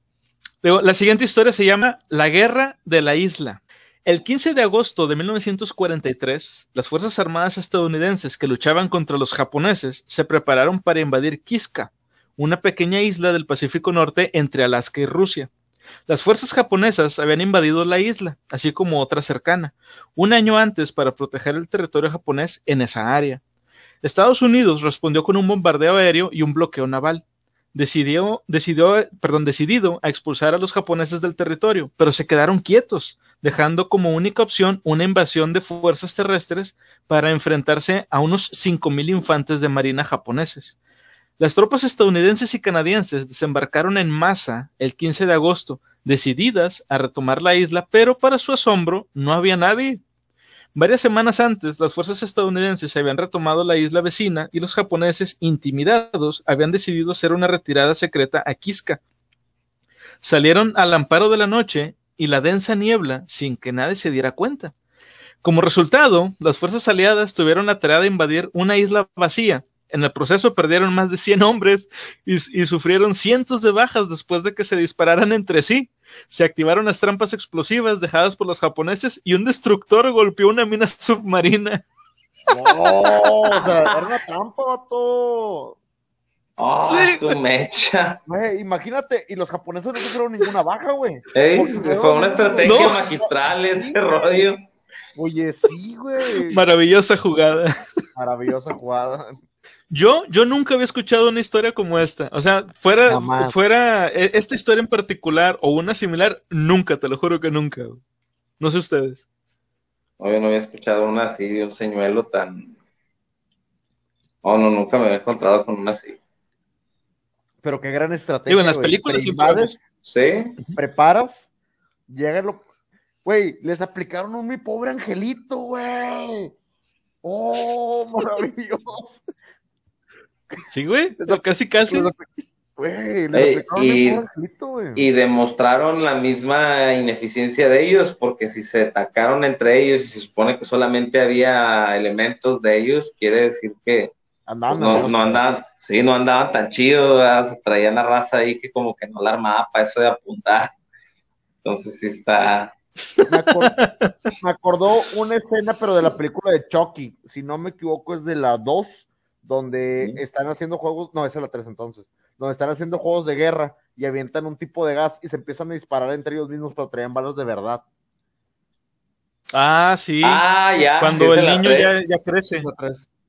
la siguiente historia se llama La Guerra de la Isla. El 15 de agosto de 1943, las Fuerzas Armadas estadounidenses que luchaban contra los japoneses se prepararon para invadir Kiska, una pequeña isla del Pacífico Norte entre Alaska y Rusia. Las fuerzas japonesas habían invadido la isla, así como otra cercana, un año antes para proteger el territorio japonés en esa área. Estados Unidos respondió con un bombardeo aéreo y un bloqueo naval. decidió, decidió, perdón, decidido a expulsar a los japoneses del territorio, pero se quedaron quietos, dejando como única opción una invasión de fuerzas terrestres para enfrentarse a unos 5.000 infantes de marina japoneses. Las tropas estadounidenses y canadienses desembarcaron en masa el 15 de agosto, decididas a retomar la isla, pero para su asombro no había nadie. Varias semanas antes, las fuerzas estadounidenses habían retomado la isla vecina y los japoneses, intimidados, habían decidido hacer una retirada secreta a Kiska. Salieron al amparo de la noche y la densa niebla sin que nadie se diera cuenta. Como resultado, las fuerzas aliadas tuvieron la tarea de invadir una isla vacía, en el proceso perdieron más de 100 hombres y, sufrieron cientos de bajas después de que se dispararan entre sí. Se activaron las trampas explosivas dejadas por los japoneses y un destructor golpeó una mina submarina. ¡Oh! o sea, era una trampa, vato. Oh, sí. su mecha. imagínate, y los japoneses no sufrieron ninguna baja, güey. Fue una estrategia magistral ese rollo. Oye, sí, güey. Maravillosa jugada. Maravillosa jugada. Yo, yo nunca había escuchado una historia como esta. O sea, fuera, fuera e, esta historia en particular o una similar, nunca, te lo juro que nunca. No sé ustedes. yo no había escuchado una así de un señuelo tan. Oh, no, nunca me había encontrado con una así. Pero qué gran estrategia. Digo, en las películas siempre. Sí. Preparas, llega lo. Güey, les aplicaron un mi pobre angelito, güey. Oh, maravilloso. Sí, güey, casi casi. y, demostraron la misma ineficiencia de ellos, porque si se atacaron entre ellos y se supone que solamente había elementos de ellos, quiere decir que pues, no, no, andaban, sí, no andaban tan chidos, se traían la raza ahí que como que no la armaba para eso de apuntar. Entonces sí está. Me, acordó una escena, pero de la película de Chucky, si no me equivoco, es de la 2 donde están haciendo juegos, no, esa es la 3 entonces, donde están haciendo juegos de guerra y avientan un tipo de gas y se empiezan a disparar entre ellos mismos, pero traían balas de verdad. Ah, sí. Ah, ya. Cuando el niño ya, ya, crece.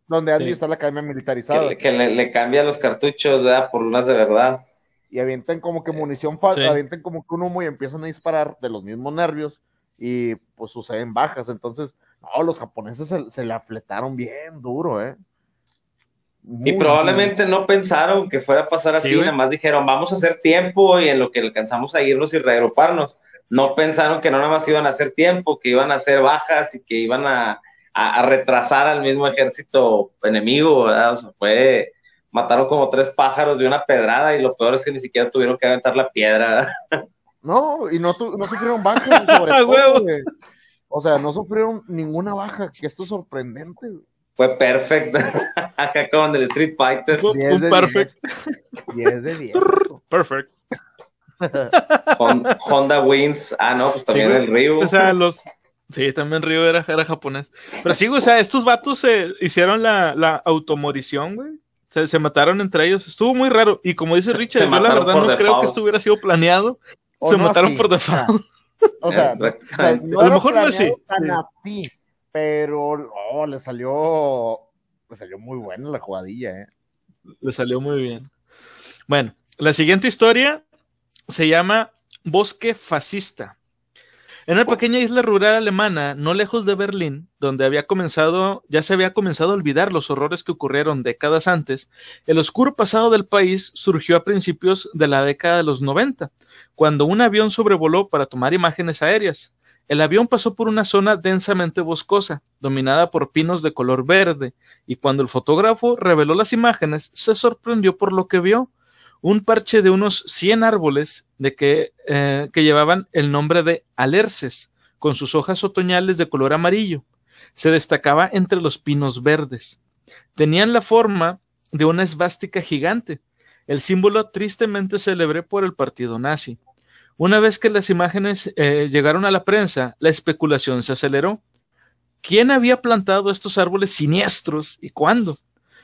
Donde Andy está en la academia militarizada. Que, le, le, cambia los cartuchos ¿verdad? por unas de verdad. Y avientan como que munición falsa, avientan como que un humo y empiezan a disparar de los mismos nervios y pues suceden bajas. Entonces, no, los japoneses se, se la fletaron bien duro, ¿eh? Y probablemente no pensaron que fuera a pasar así, nada más dijeron, vamos a hacer tiempo y en lo que alcanzamos a irnos y reagruparnos. No pensaron que no nada más iban a hacer tiempo, que iban a hacer bajas y que iban a, retrasar al mismo ejército enemigo, O sea, fue, mataron como tres pájaros de una pedrada y lo peor es que ni siquiera tuvieron que aventar la piedra. No, y no, no sufrieron bajas, sobre todo, O sea, no sufrieron ninguna baja, que esto es sorprendente, fue perfecto. Acá con el Street Fighter. Fue, perfecto. 10 de 10. Perfect. Honda Wins. Ah, no, pues también el Ryu. O sea, los. Sí, también Ryu era, era japonés. Pero sí, o sea, estos vatos se hicieron la, la automorición, güey. Se, se, mataron entre ellos. Estuvo muy raro. Y como dice Richard, yo la verdad no creo que esto hubiera sido planeado. se mataron por default. O sea, o sea no a lo mejor no así. Tan así pero oh, le salió, le salió muy buena la jugadilla, ¿eh? Le salió muy bien. Bueno, la siguiente historia se llama Bosque Fascista. En una pequeña isla rural alemana, no lejos de Berlín, donde había comenzado, ya se había comenzado a olvidar los horrores que ocurrieron décadas antes, el oscuro pasado del país surgió a principios de la década de los 90, cuando un avión sobrevoló para tomar imágenes aéreas. El avión pasó por una zona densamente boscosa, dominada por pinos de color verde, y cuando el fotógrafo reveló las imágenes, se sorprendió por lo que vio. Un parche de unos 100 árboles de que, eh, que llevaban el nombre de alerces, con sus hojas otoñales de color amarillo. Se destacaba entre los pinos verdes. Tenían la forma de una esvástica gigante, el símbolo tristemente célebre por el partido nazi. Una vez que las imágenes eh, llegaron a la prensa, la especulación se aceleró. ¿Quién había plantado estos árboles siniestros y cuándo?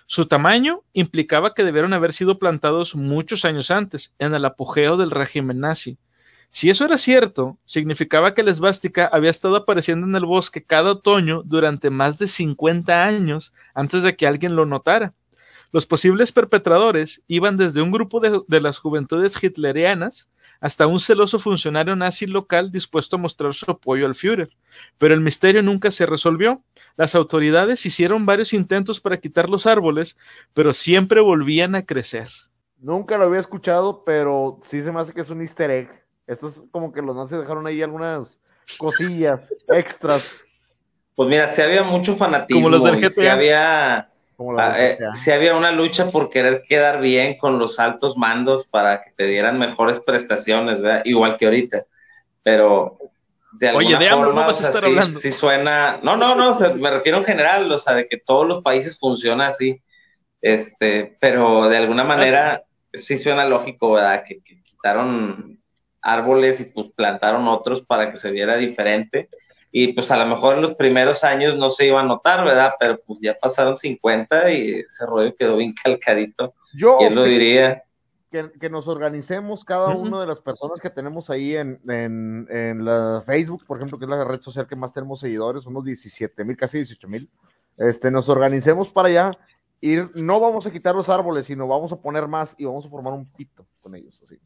Su tamaño implicaba que debieron haber sido plantados muchos años antes, en el apogeo del régimen nazi. Si eso era cierto, significaba que la esvástica había estado apareciendo en el bosque cada otoño durante más de 50 años antes de que alguien lo notara. Los posibles perpetradores iban desde un grupo de, de las juventudes hitlerianas hasta un celoso funcionario nazi local dispuesto a mostrar su apoyo al Führer. Pero el misterio nunca se resolvió. Las autoridades hicieron varios intentos para quitar los árboles, pero siempre volvían a crecer. Nunca lo había escuchado, pero sí se me hace que es un easter egg. Esto es como que los nazis dejaron ahí algunas cosillas extras. Pues mira, si había mucho fanatismo. Como los del GTA. Si había, ah, eh, si había una lucha por querer quedar bien con los altos mandos para que te dieran mejores prestaciones, ¿verdad? Igual que ahorita. Pero de alguna Oye, de forma, no vas a o sea, estar sí- suena. No, no, no, o sea, me refiero en general, o sea, de que todos los países funcionan así. Este, pero de alguna manera sí suena lógico, ¿verdad? Que, que quitaron árboles y pues plantaron otros para que se viera diferente. Y pues a lo mejor en los primeros años no se iba a notar, ¿verdad? Pero pues ya pasaron 50 y ese rollo quedó bien calcadito. Yo ¿Quién lo diría? que, que nos organicemos cada Ujú. una de las personas que tenemos ahí en, en, en la Facebook, por ejemplo, que es la red social que más tenemos seguidores, unos 17 mil, casi 18 mil. Este, nos organicemos para allá. Ir, no vamos a quitar los árboles, sino vamos a poner más y vamos a formar un pito con ellos, así.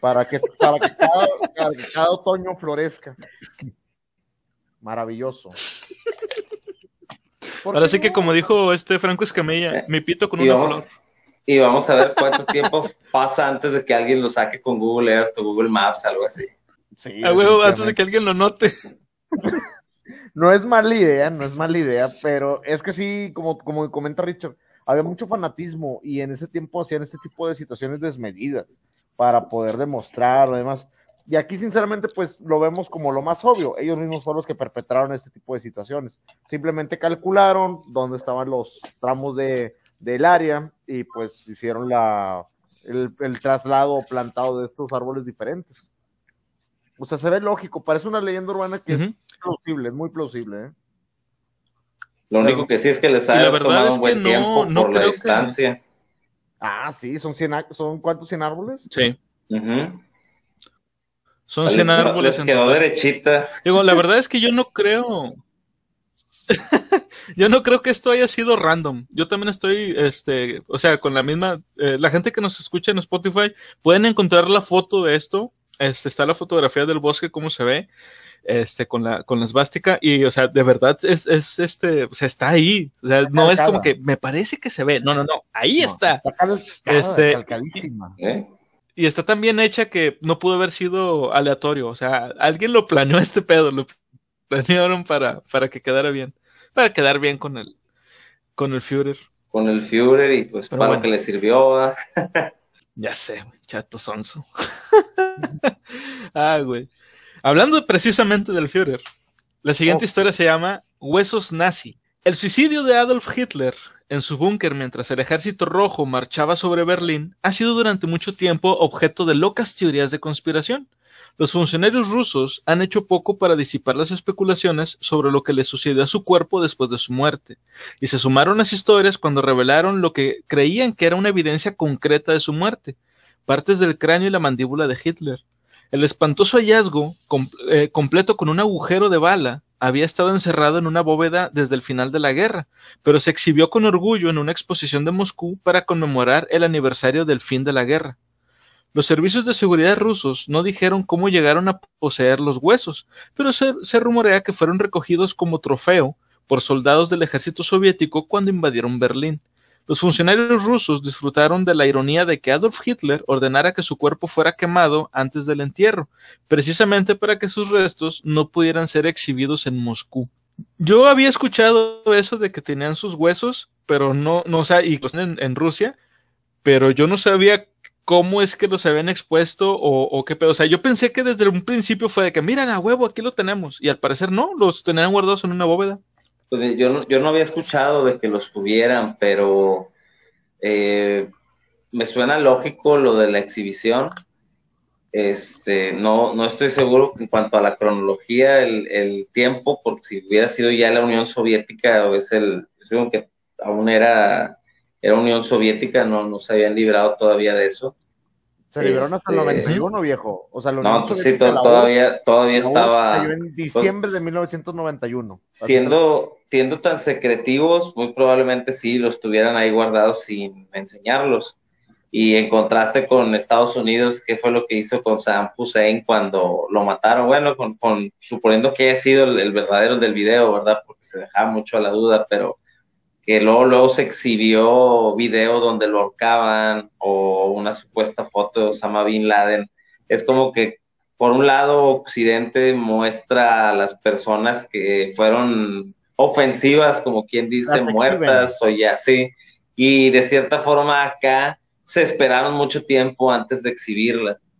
Para que, para que, cada, para que cada otoño florezca. Maravilloso. ¿Por Ahora sí que no? como dijo este Franco Escamilla, mi pito con y, una vamos, flor. y vamos a ver cuánto tiempo pasa antes de que alguien lo saque con Google Earth o Google Maps, algo así. Sí, huevo, antes de que alguien lo note. No es mala idea, no es mala idea, pero es que sí, como, como comenta Richard, había mucho fanatismo y en ese tiempo hacían este tipo de situaciones desmedidas para poder demostrar, además. Y aquí, sinceramente, pues lo vemos como lo más obvio. Ellos mismos fueron los que perpetraron este tipo de situaciones. Simplemente calcularon dónde estaban los tramos de, del área y pues hicieron la, el, el traslado o plantado de estos árboles diferentes. O sea, se ve lógico, parece una leyenda urbana que es plausible, es muy plausible. ¿eh? Lo único que sí es que les ha Y la verdad tomado es un buen que no- tiempo no por la que- distancia. Ah, sí, son 100, á- ¿son cuántos 100 árboles? Sí, son Les 100 quedó- árboles. Les en quedó derechita. Digo, la verdad es que yo no creo. yo no creo que esto haya sido random. Yo también estoy, este, o sea, con la misma. eh, la gente que nos escucha en Spotify pueden encontrar la foto de esto. Este, está la fotografía del bosque, cómo se ve, este, con la, con la esvástica. Y, o sea, de verdad es, es este, o sea, está ahí. O sea, no es como que me parece que se ve. No, no, no. Ahí No, está. Está calcada, Este- calcadísima. ¿eh? Y está tan bien hecha que no pudo haber sido aleatorio. O sea, alguien lo planeó este pedo, lo planearon para, para que quedara bien. Para quedar bien con el, con el Führer. Con el Führer y pues Pero para bueno. que le sirvió. Ya sé, chato sonso. ah, güey. Hablando precisamente del Führer, la siguiente Oh. historia se llama Huesos Nazi. El suicidio de Adolf Hitler en su búnker mientras el ejército rojo marchaba sobre Berlín ha sido durante mucho tiempo objeto de locas teorías de conspiración. Los funcionarios rusos han hecho poco para disipar las especulaciones sobre lo que le sucedió a su cuerpo después de su muerte, y se sumaron las historias cuando revelaron lo que creían que era una evidencia concreta de su muerte, partes del cráneo y la mandíbula de Hitler. El espantoso hallazgo, eh, completo con un agujero de bala, había estado encerrado en una bóveda desde el final de la guerra, pero se exhibió con orgullo en una exposición de Moscú para conmemorar el aniversario del fin de la guerra. Los servicios de seguridad rusos no dijeron cómo llegaron a poseer los huesos, pero se rumorea que fueron recogidos como trofeo por soldados del ejército soviético cuando invadieron Berlín. Los funcionarios rusos disfrutaron de la ironía de que Adolf Hitler ordenara que su cuerpo fuera quemado antes del entierro, precisamente para que sus restos no pudieran ser exhibidos en Moscú. Yo había escuchado eso de que tenían sus huesos, pero no, no o sea, y en, en Rusia, pero yo no sabía cómo es que los habían expuesto o, o qué pedo. O sea, yo pensé que desde un principio fue de que, miren a huevo, aquí lo tenemos. Y al parecer no, los tenían guardados en una bóveda. Pues, yo, yo no había escuchado de que los tuvieran, pero eh, me suena lógico lo de la exhibición. Este, no, no estoy seguro en cuanto a la cronología, el, el tiempo, porque si hubiera sido ya la Unión Soviética, o es el, que aún era, era Unión Soviética, no, no se habían librado todavía de eso. Se liberaron hasta el 91, este, viejo. O sea, no, pues sí, todavía, todavía estaba. en diciembre de 1991. Siendo, siendo tan secretivos, muy probablemente sí los tuvieran ahí guardados sin enseñarlos. Y en contraste con Estados Unidos, ¿qué fue lo que hizo con Sam Hussein cuando lo mataron? Bueno, con, suponiendo que haya sido el, el, verdadero del video, ¿verdad? Porque se dejaba mucho a la duda, pero que luego, luego se exhibió video donde lo ahorcaban o una supuesta foto de Osama Bin Laden. Es como que, por un lado, Occidente muestra a las personas que fueron ofensivas, como quien dice, muertas o ya, sí. Y de cierta forma acá se esperaron mucho tiempo antes de exhibirlas.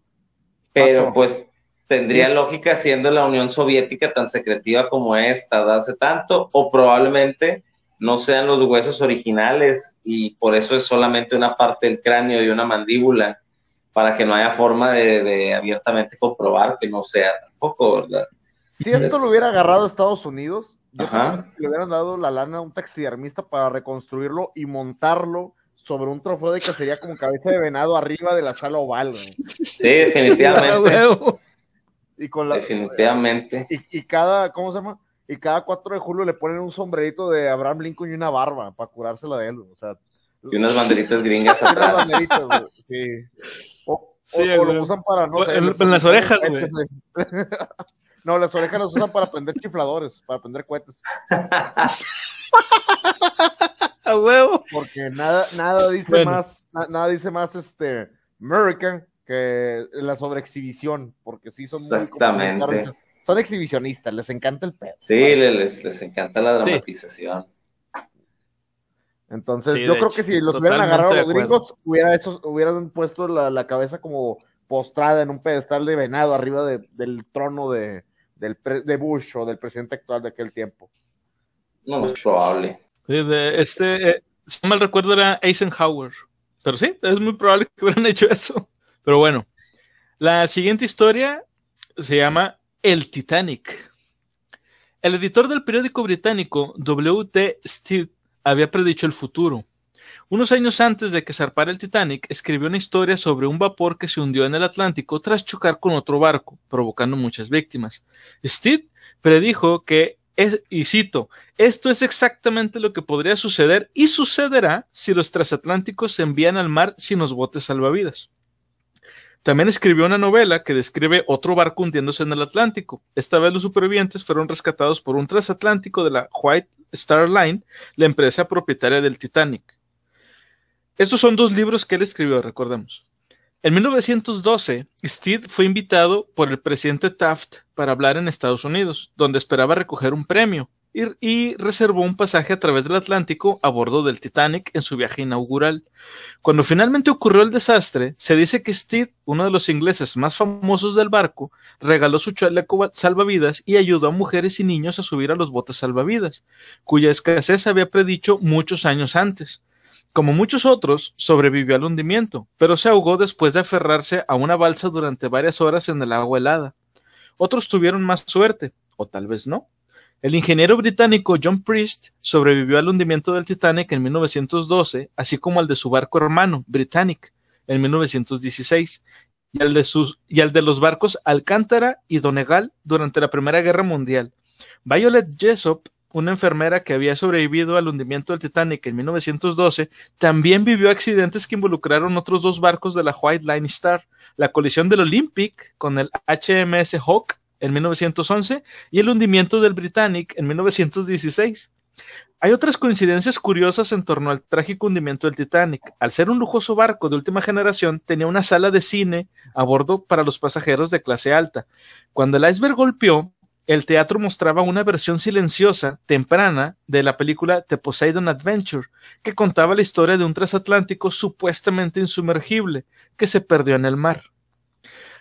Pero pues tendría lógica siendo la Unión Soviética tan secretiva como esta de hace tanto, o probablemente no sean los huesos originales y por eso es solamente una parte del cráneo y una mandíbula para que no haya forma de, abiertamente comprobar que no sea tampoco, ¿verdad? Si esto lo hubiera agarrado Estados Unidos, yo creo que le hubieran dado la lana a un taxidermista para reconstruirlo y montarlo sobre un trofeo de cacería como cabeza de venado arriba de la sala oval. Sí, definitivamente. y con la, definitivamente. Y, y, cada, ¿cómo se llama? Y cada 4 de julio le ponen un sombrerito de Abraham Lincoln y una barba para curársela de él, o sea. Y unas banderitas gringas atrás. Unas banderitas, sí. O, lo usan para, no sé. En, las orejas, güey. no, las orejas las usan para prender chifladores, para prender cohetes. A huevo. Porque nada, nada dice más, nada dice más este American que la sobreexhibición, porque sí son Exactamente. muy son exhibicionistas, les encanta el pedo. Sí, les, les encanta la dramatización. Entonces, yo creo que si los hubieran agarrado los gringos, hubiera hubieran puesto la, cabeza como postrada en un pedestal de venado arriba del trono de, del de Bush o del presidente actual de aquel tiempo. No es probable. este, eh, si mal recuerdo, era Eisenhower. Pero sí, es muy probable que hubieran hecho eso. Pero bueno, la siguiente historia se llama el Titanic. El editor del periódico británico W.T. Stead había predicho el futuro. Unos años antes de que zarpara el Titanic, escribió una historia sobre un vapor que se hundió en el Atlántico tras chocar con otro barco, provocando muchas víctimas. Stead predijo que, y cito, esto es exactamente lo que podría suceder y sucederá si los transatlánticos se envían al mar sin los botes salvavidas. También escribió una novela que describe otro barco hundiéndose en el Atlántico. Esta vez los supervivientes fueron rescatados por un transatlántico de la White Star Line, la empresa propietaria del Titanic. Estos son dos libros que él escribió, recordemos. En 1912, Steed fue invitado por el presidente Taft para hablar en Estados Unidos, donde esperaba recoger un premio, y, reservó un pasaje a través del Atlántico a bordo del Titanic en su viaje inaugural. Cuando finalmente ocurrió el desastre, se dice que Steed, uno de los ingleses más famosos del barco, regaló su chaleco salvavidas y ayudó a mujeres y niños a subir a los botes salvavidas, cuya escasez había predicho muchos años antes. Como muchos otros, sobrevivió al hundimiento, pero se ahogó después de aferrarse a una balsa durante varias horas en el agua helada. Otros tuvieron más suerte, o tal vez no. El ingeniero británico John Priest sobrevivió al hundimiento del Titanic en 1912, así como al de su barco hermano, Britannic, en 1916, y al de, sus, y al de los barcos Alcántara y Donegal durante la Primera Guerra Mundial. Violet Jessop, una enfermera que había sobrevivido al hundimiento del Titanic en 1912, también vivió accidentes que involucraron otros dos barcos de la White Line Star, la colisión del Olympic con el HMS Hawk en 1911 y el hundimiento del Britannic en 1916. Hay otras coincidencias curiosas en torno al trágico hundimiento del Titanic. Al ser un lujoso barco de última generación, tenía una sala de cine a bordo para los pasajeros de clase alta. Cuando el iceberg golpeó, el teatro mostraba una versión silenciosa, temprana, de la película The Poseidon Adventure, que contaba la historia de un transatlántico supuestamente insumergible que se perdió en el mar.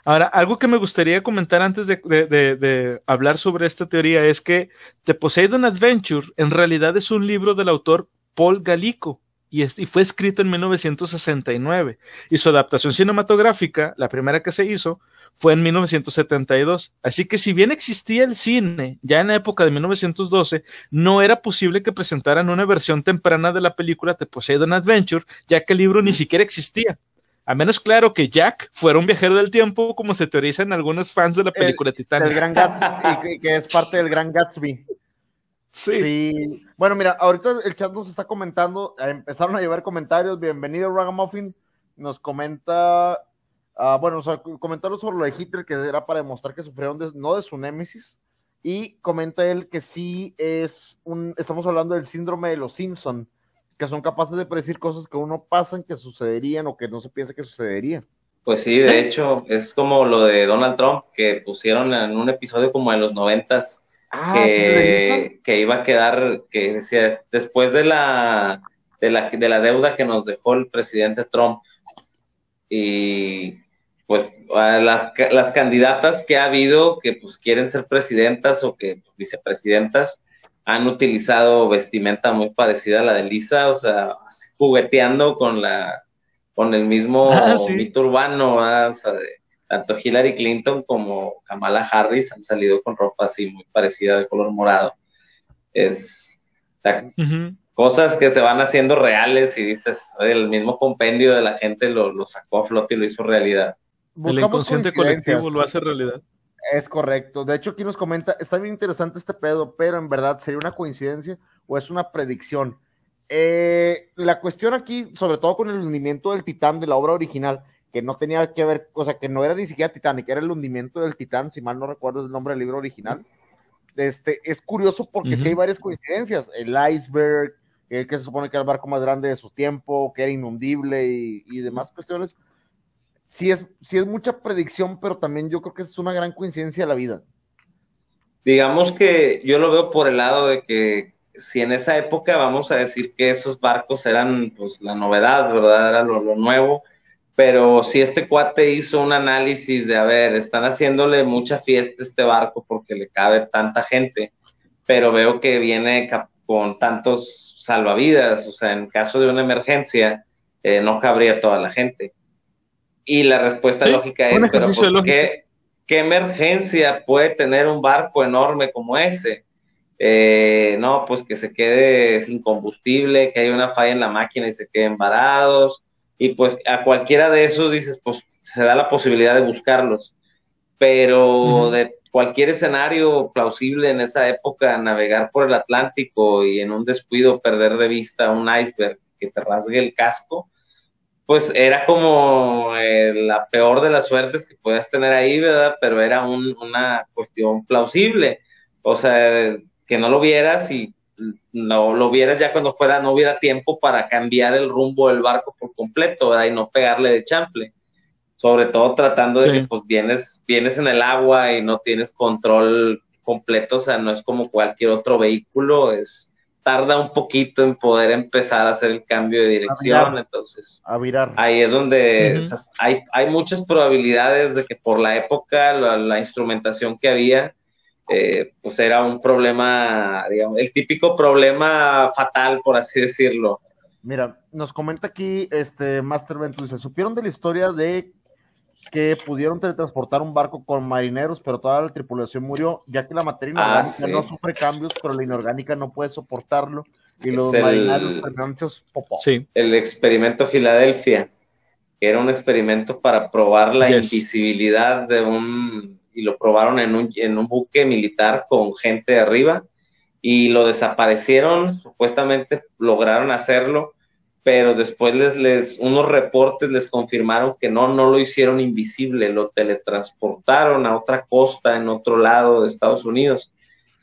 Ahora, algo que me gustaría comentar antes de, hablar sobre esta teoría es que The Poseidon Adventure en realidad es un libro del autor Paul Galico y, y fue escrito en 1969 y su adaptación cinematográfica, la primera que se hizo, fue en 1972. Así que si bien existía el cine ya en la época de 1912, no era posible que presentaran una versión temprana de la película The Poseidon Adventure, ya que el libro ni siquiera existía. A menos claro que Jack fuera un viajero del tiempo, como se teorizan algunos fans de la película Titanic. El Gran Gatsby, que es parte del Gran Gatsby. Sí. Bueno, mira, ahorita el chat nos está comentando, eh, empezaron a llevar comentarios. Bienvenido, Ragamuffin. Nos comenta, uh, bueno, o sea, comentarios sobre lo de Hitler, que era para demostrar que sufrieron no de su némesis. Y comenta él que sí es un, estamos hablando del síndrome de los Simpson, que son capaces de predecir cosas que uno pasan, que sucederían o que no se piensa que sucederían. Pues sí, de hecho, es como lo de Donald Trump, que pusieron en un episodio como en los noventas, ah, que, que, iba a quedar, que decía, después de la, de la, de la deuda que nos dejó el presidente Trump, y pues las, las candidatas que ha habido que pues quieren ser presidentas o que vicepresidentas, han utilizado vestimenta muy parecida a la de Lisa, o sea, jugueteando con la con el mismo ah, mito urbano, o sea, tanto Hillary Clinton como Kamala Harris han salido con ropa así muy parecida de color morado. Es o sea, cosas que se van haciendo reales y dices, el mismo compendio de la gente lo, lo sacó a flote y lo hizo realidad. el inconsciente colectivo lo hace realidad. Es correcto. De hecho, aquí nos comenta, está bien interesante este pedo, pero en verdad sería una coincidencia o es una predicción. Eh, la cuestión aquí, sobre todo con el hundimiento del Titán de la obra original, que no tenía que ver, o sea, que no era ni siquiera Titanic, era el hundimiento del Titán, si mal no recuerdo el nombre del libro original. Este, es curioso porque sí hay varias coincidencias. El iceberg, que se supone que era el barco más grande de su tiempo, que era inundible y, y demás cuestiones sí es, sí es mucha predicción, pero también yo creo que es una gran coincidencia de la vida. Digamos que yo lo veo por el lado de que si en esa época vamos a decir que esos barcos eran pues la novedad, ¿verdad? Era lo, nuevo, pero si este cuate hizo un análisis de, a ver, están haciéndole mucha fiesta a este barco porque le cabe tanta gente, pero veo que viene con tantos salvavidas, o sea, en caso de una emergencia, eh, no cabría toda la gente. Y la respuesta lógica es, pero pues, ¿qué, ¿qué, emergencia puede tener un barco enorme como ese? Eh, no, pues que se quede sin combustible, que haya una falla en la máquina y se queden varados. Y pues a cualquiera de esos dices, pues se da la posibilidad de buscarlos. Pero de cualquier escenario plausible en esa época, navegar por el Atlántico y en un descuido perder de vista un iceberg que te rasgue el casco, pues era como eh, la peor de las suertes que podías tener ahí, ¿verdad? Pero era una cuestión plausible. O sea, que no lo vieras y no lo vieras ya cuando fuera, no hubiera tiempo para cambiar el rumbo del barco por completo, ¿verdad? Y no pegarle de chample. Sobre todo tratando de que pues vienes, vienes en el agua y no tienes control completo, o sea, no es como cualquier otro vehículo, es, tarda un poquito en poder empezar a hacer el cambio de dirección, entonces a virar. ahí es donde hay, hay muchas probabilidades de que por la época, la, instrumentación que había, eh, pues era un problema, digamos, el típico problema fatal, por así decirlo. Mira, nos comenta aquí este Master Ventus, ¿se supieron de la historia de que pudieron teletransportar un barco con marineros, pero toda la tripulación murió, ya que la materia ah, inorgánica no sufre cambios, pero la inorgánica no puede soportarlo. Y los marineros Sí. El experimento Filadelfia, que era un experimento para probar la invisibilidad de un. Y lo probaron en un, en un buque militar con gente arriba y lo desaparecieron. Supuestamente lograron hacerlo pero después les, les, unos reportes les confirmaron que no, no lo hicieron invisible, lo teletransportaron a otra costa en otro lado de Estados Unidos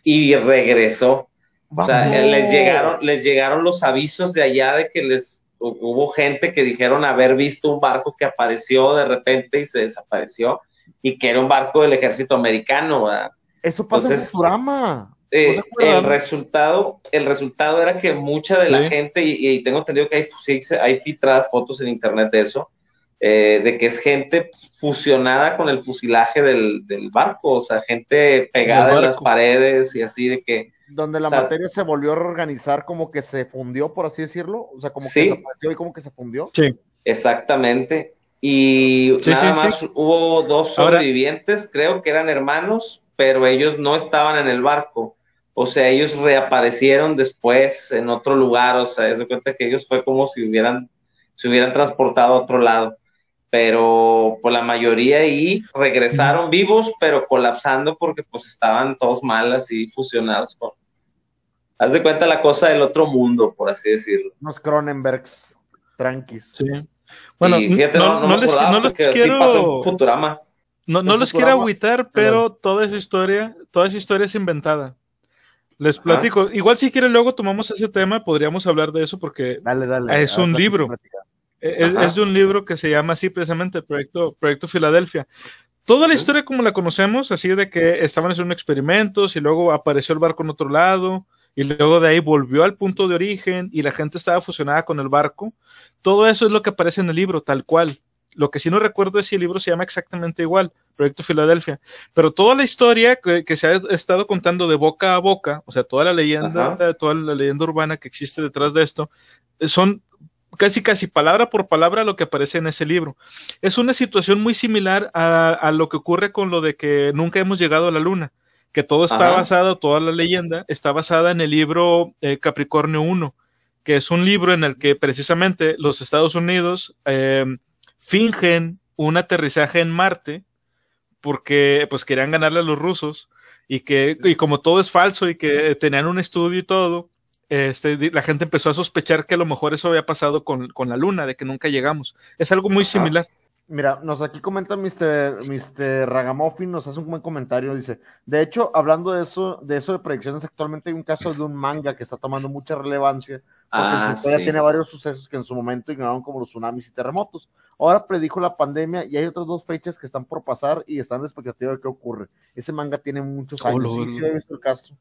y regresó. O sea, les llegaron, les llegaron los avisos de allá de que les hubo gente que dijeron haber visto un barco que apareció de repente y se desapareció y que era un barco del ejército americano. Eso pasa en Futurama. Eh, el resultado el resultado era que mucha de la gente y, tengo entendido que hay, hay filtradas fotos en internet de eso eh, de que es gente fusionada con el fusilaje del, barco o sea gente pegada en las paredes y así de que donde la materia se volvió a reorganizar como que se fundió por así decirlo o sea como que y como que se fundió. Sí. Exactamente. Y nada más hubo dos sobrevivientes creo que eran hermanos pero ellos no estaban en el barco o sea, ellos reaparecieron después en otro lugar, o sea, es de cuenta que ellos fue como si hubieran, se hubieran transportado a otro lado. pero por pues, la mayoría ahí regresaron vivos, pero colapsando porque pues estaban todos mal así fusionados con... Haz de cuenta la cosa del otro mundo, por así decirlo. Unos Cronenbergs, tranquis. Sí. Bueno, no, les, quiero... Futurama. No, no les quiero agüitar, pero toda esa historia, toda esa historia es inventada. Les platico. Igual si quieren luego tomamos ese tema, podríamos hablar de eso porque es un libro. Es, es, de un libro que se llama así precisamente, Proyecto, Proyecto Filadelfia. Toda la historia como la conocemos, así de que estaban haciendo experimentos y luego apareció el barco en otro lado y luego de ahí volvió al punto de origen y la gente estaba fusionada con el barco. Todo eso es lo que aparece en el libro, tal cual. Lo que sí no recuerdo es si el libro se llama exactamente igual, Proyecto Filadelfia. Pero toda la historia que, se ha estado contando de boca a boca, o sea, toda la leyenda, toda la leyenda urbana que existe detrás de esto, son casi casi palabra por palabra lo que aparece en ese libro. Es una situación muy similar a, lo que ocurre con lo de que nunca hemos llegado a la luna, que todo está basado, toda la leyenda está basada en el libro eh, Capricornio 1, que es un libro en el que precisamente los Estados Unidos eh, fingen un aterrizaje en Marte porque pues querían ganarle a los rusos y que y como todo es falso y que tenían un estudio y todo, este, la gente empezó a sospechar que a lo mejor eso había pasado con, la luna, de que nunca llegamos. Es algo muy similar. Mira, nos aquí comenta Mr. Mr. Ragamuffin, nos hace un buen comentario, dice, de hecho, hablando de eso, de eso de predicciones, actualmente hay un caso de un manga que está tomando mucha relevancia, porque ah, su tiene varios sucesos que en su momento ignoraron como los tsunamis y terremotos. Ahora predijo la pandemia y hay otras dos fechas que están por pasar y están de expectativa de qué ocurre. Ese manga tiene muchos oh, años. sí, sí, he visto el caso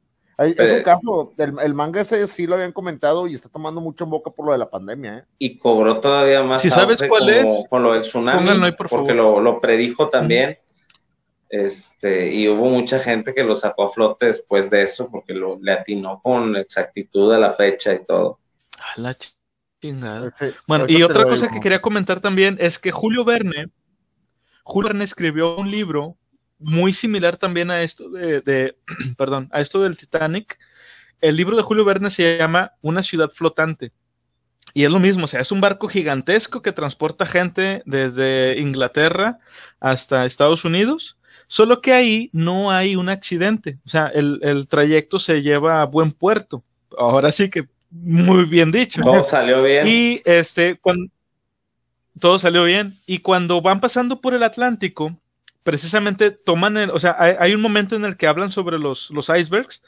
es un caso, el, manga ese sí lo habían comentado y está tomando mucho en boca por lo de la pandemia. ¿eh? Y cobró todavía más. Si sabes cuál es, con lo del tsunami, porque lo, predijo también. Este, y hubo mucha gente que lo sacó a flote después de eso, porque lo, le atinó con exactitud a la fecha y todo. A la bueno, y otra cosa que quería comentar también es que Julio Verne, Julio Verne escribió un libro muy similar también a esto de, perdón, a esto del Titanic. El libro de Julio Verne se llama Una ciudad flotante. Y es lo mismo, o sea, es un barco gigantesco que transporta gente desde Inglaterra hasta Estados Unidos, solo que ahí no hay un accidente, o sea, el, el trayecto se lleva a buen puerto. Ahora sí que muy bien dicho. Todo salió bien. Y este, cuando, todo salió bien. Y cuando van pasando por el Atlántico, precisamente toman el, o sea, hay, un momento en el que hablan sobre los, los icebergs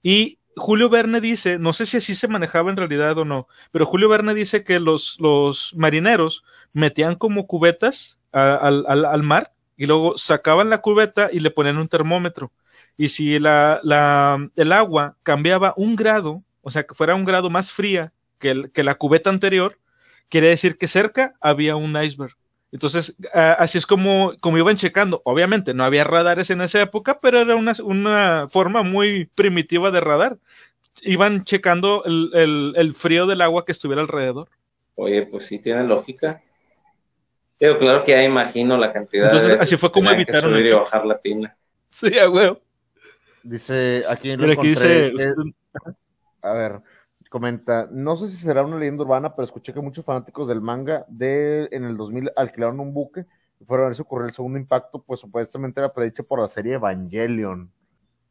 y Julio Verne dice, no sé si así se manejaba en realidad o no, pero Julio Verne dice que los, los marineros metían como cubetas al, al, mar y luego sacaban la cubeta y le ponían un termómetro. Y si la, la, el agua cambiaba un grado, o sea, que fuera un grado más fría que, que la cubeta anterior, quiere decir que cerca había un iceberg. Entonces, así es como, como iban checando. Obviamente no había radares en esa época, pero era una, una forma muy primitiva de radar. Iban checando el, el, frío del agua que estuviera alrededor. Oye, pues sí tiene lógica. Pero claro que ya imagino la cantidad Entonces, así fue como evitaron subir y bajar la pina. Sí, a huevo. Dice, aquí, lo aquí dice, a ver, comenta, no sé si será una leyenda urbana, pero escuché que muchos fanáticos del manga de en el 2000 alquilaron un buque y fueron a ver si ocurrió el segundo impacto, pues supuestamente era predicho por la serie Evangelion.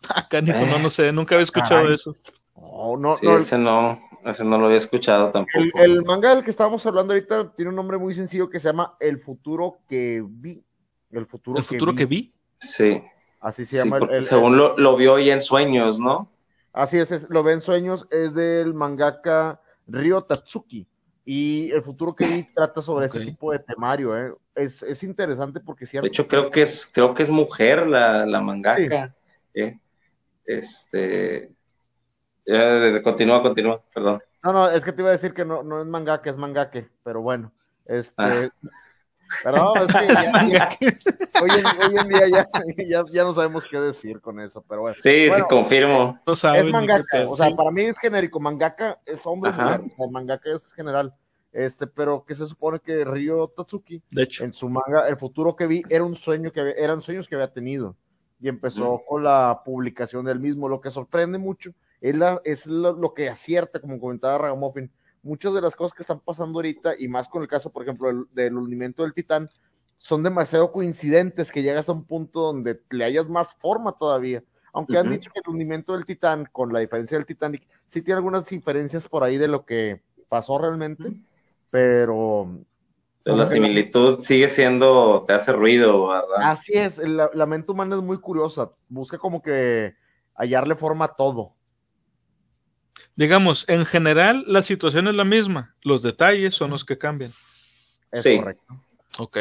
Ah, no, no sé, nunca había escuchado eso. no, no, ese no, ese no lo había escuchado tampoco. El, manga del que estábamos hablando ahorita tiene un nombre muy sencillo que se llama El futuro que vi. El futuro, ¿El futuro que vi. Sí. Así se llama. El, según lo, lo, vio hoy en sueños, ¿no? Así es, lo ven sueños, es del mangaka Ryo Tatsuki. Y el futuro que vi trata sobre ese tipo de temario, ¿eh? es, interesante porque cierto. De hecho, creo que es, creo que es mujer la, la mangaka. ¿eh? Este continúa, continúa, perdón. No, no, es que te iba a decir que no, no es mangaka, es mangake, pero bueno. Este, ah. Pero es que hoy, en, día ya, no sabemos qué decir con eso, pero bueno. Sí, sí, confirmo. es mangaka, o sea, para mí es genérico, mangaka es hombre mujer, o sea, mangaka es general. Este, pero que se supone que Ryo Tatsuki, de hecho. en su manga, el futuro que vi era un sueño que eran sueños que había tenido y empezó con la publicación del mismo. Lo que sorprende mucho es, la, es lo, que acierta, como comentaba Ragamuffin, muchas de las cosas que están pasando ahorita, y más con el caso, por ejemplo, del, hundimiento del Titán, son demasiado coincidentes que llegas a un punto donde le hayas más forma todavía. Aunque han dicho que el hundimiento del Titán, con la diferencia del Titanic, sí tiene algunas diferencias por ahí de lo que pasó realmente, pero... la similitud sigue siendo, te hace ruido, ¿verdad? Así es, la, la mente humana es muy curiosa, busca como que hallarle forma a todo. Digamos, en general la situación es la misma, los detalles son los que cambian. Es sí. correcto. Ok,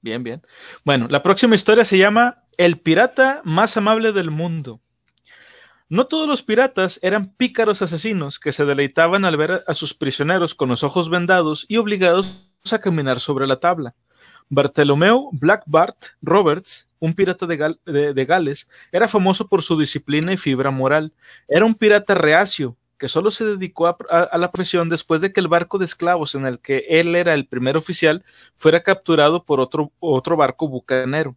bien, bien. Bueno, la próxima historia se llama El pirata más amable del mundo. No todos los piratas eran pícaros asesinos que se deleitaban al ver a sus prisioneros con los ojos vendados y obligados a caminar sobre la tabla. Bartolomeo Black Bart Roberts, un pirata de, Gales, era famoso por su disciplina y fibra moral. Era un pirata reacio, que solo se dedicó a, la presión después de que el barco de esclavos en el que él era el primer oficial fuera capturado por otro, otro barco bucanero.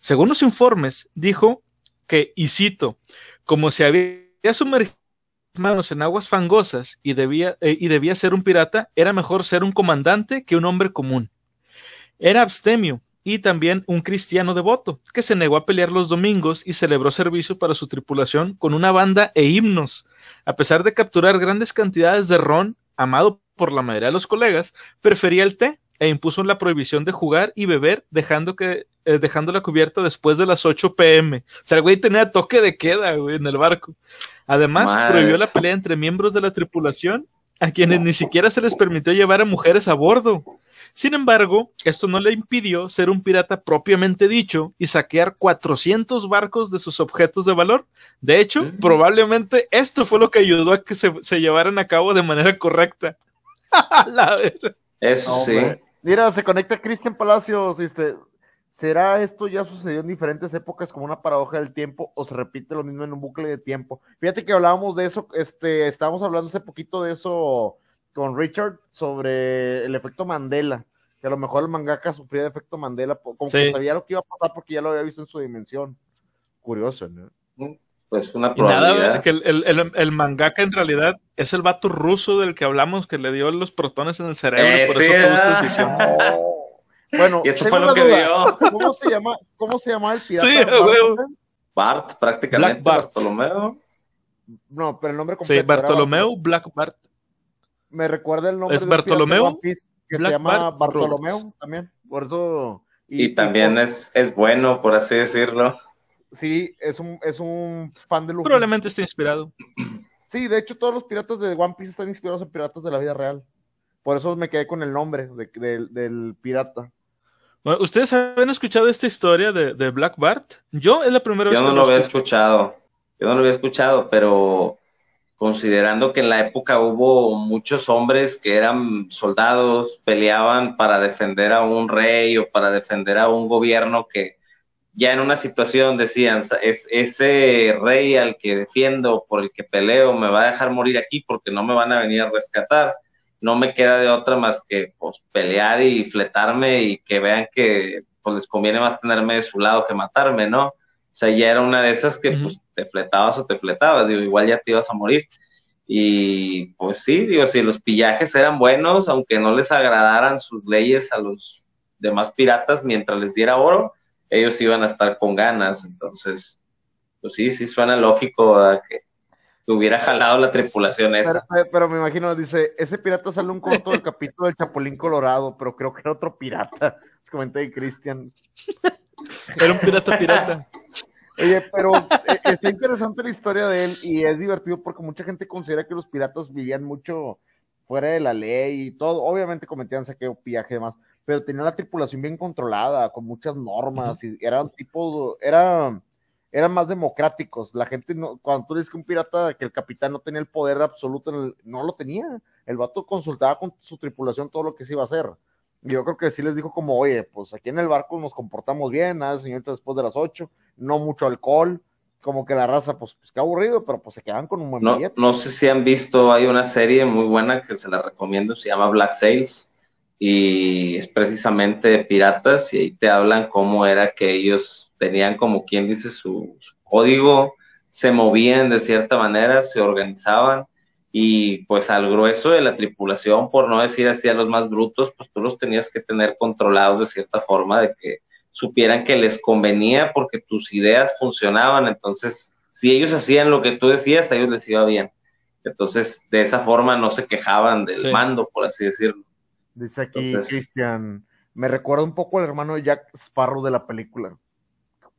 Según los informes, dijo que, y cito, como se había sumergido manos en aguas fangosas y debía, eh, y debía ser un pirata, era mejor ser un comandante que un hombre común. Era abstemio y también un cristiano devoto, que se negó a pelear los domingos y celebró servicio para su tripulación con una banda e himnos. A pesar de capturar grandes cantidades de ron, amado por la mayoría de los colegas, prefería el té e impuso la prohibición de jugar y beber, dejando, que, eh, dejando la cubierta después de las 8 pm. O sea, el güey tenía toque de queda en el barco. Además, prohibió la pelea entre miembros de la tripulación, a quienes ni siquiera se les permitió llevar a mujeres a bordo. Sin embargo, esto no le impidió ser un pirata propiamente dicho y saquear 400 barcos de sus objetos de valor. De hecho, probablemente esto fue lo que ayudó a que se, llevaran a cabo de manera correcta. La Eso sí. Mira, se conecta Cristian Palacios. Este, ¿Será esto ya sucedió en diferentes épocas como una paradoja del tiempo o se repite lo mismo en un bucle de tiempo? Fíjate que hablábamos de eso, este, estábamos hablando hace poquito de eso con Richard sobre el efecto Mandela, que a lo mejor el mangaka sufría de efecto Mandela, como que sabía lo que iba a pasar porque ya lo había visto en su dimensión. Curioso, ¿no? Mm, pues una probabilidad. que el, mangaka en realidad es el vato ruso del que hablamos que le dio los protones en el cerebro, por eso te visión. Bueno, y eso fue lo que dio. ¿Cómo se llama, cómo se llama el pirata? Sí, Bart, prácticamente. Bartolomeo. No, pero el nombre completo. Sí, Bartolomeo Black Bart me recuerda el nombre es Bartolomeo que se llama Bartolomeo también por eso y, también es, es bueno por así decirlo sí es un es un fan de lujo probablemente esté inspirado sí de hecho todos los piratas de One Piece están inspirados en piratas de la vida real por eso me quedé con el nombre del pirata ¿Ustedes habían escuchado esta historia de, de Black Bart? Yo es la primera vez que no lo había escuchado. Yo no lo había escuchado, pero considerando que en la época hubo muchos hombres que eran soldados, peleaban para defender a un rey o para defender a un gobierno que ya en una situación decían, es, ese rey al que defiendo, por el que peleo, me va a dejar morir aquí porque no me van a venir a rescatar. No me queda de otra más que pues, pelear y fletarme y que vean que pues, les conviene más tenerme de su lado que matarme, ¿no? O sea, ya era una de esas que pues te fletabas o te fletabas, digo, igual ya te ibas a morir. Y pues sí, digo, si los pillajes eran buenos, aunque no les agradaran sus leyes a los demás piratas mientras les diera oro, ellos iban a estar con ganas. Entonces, pues sí, sí suena lógico a que hubiera jalado la tripulación esa. Pero, me imagino, dice, ese pirata sale un corto del capítulo del Chapulín Colorado, pero creo que era otro pirata. Es comenté Cristian. Era un pirata pirata. Oye, pero eh, está interesante la historia de él y es divertido porque mucha gente considera que los piratas vivían mucho fuera de la ley y todo. Obviamente cometían saqueo, pillaje y demás, pero tenían la tripulación bien controlada, con muchas normas y eran tipo, era, eran más democráticos. La gente, no, cuando tú dices que un pirata, que el capitán no tenía el poder absoluto, no lo tenía. El vato consultaba con su tripulación todo lo que se iba a hacer yo creo que sí les dijo como, oye, pues aquí en el barco nos comportamos bien, nada, señorita, después de las ocho, no mucho alcohol, como que la raza, pues, pues qué aburrido, pero pues se quedan con un buen no, No sé si han visto, hay una serie muy buena que se la recomiendo, se llama Black Sails, y es precisamente de piratas, y ahí te hablan cómo era que ellos tenían como quien dice su, su código, se movían de cierta manera, se organizaban, y pues al grueso de la tripulación, por no decir así a los más brutos, pues tú los tenías que tener controlados de cierta forma, de que supieran que les convenía porque tus ideas funcionaban, entonces si ellos hacían lo que tú decías, a ellos les iba bien. Entonces, de esa forma no se quejaban del mando, por así decirlo. Dice aquí Cristian, me recuerda un poco al hermano de Jack Sparrow de la película.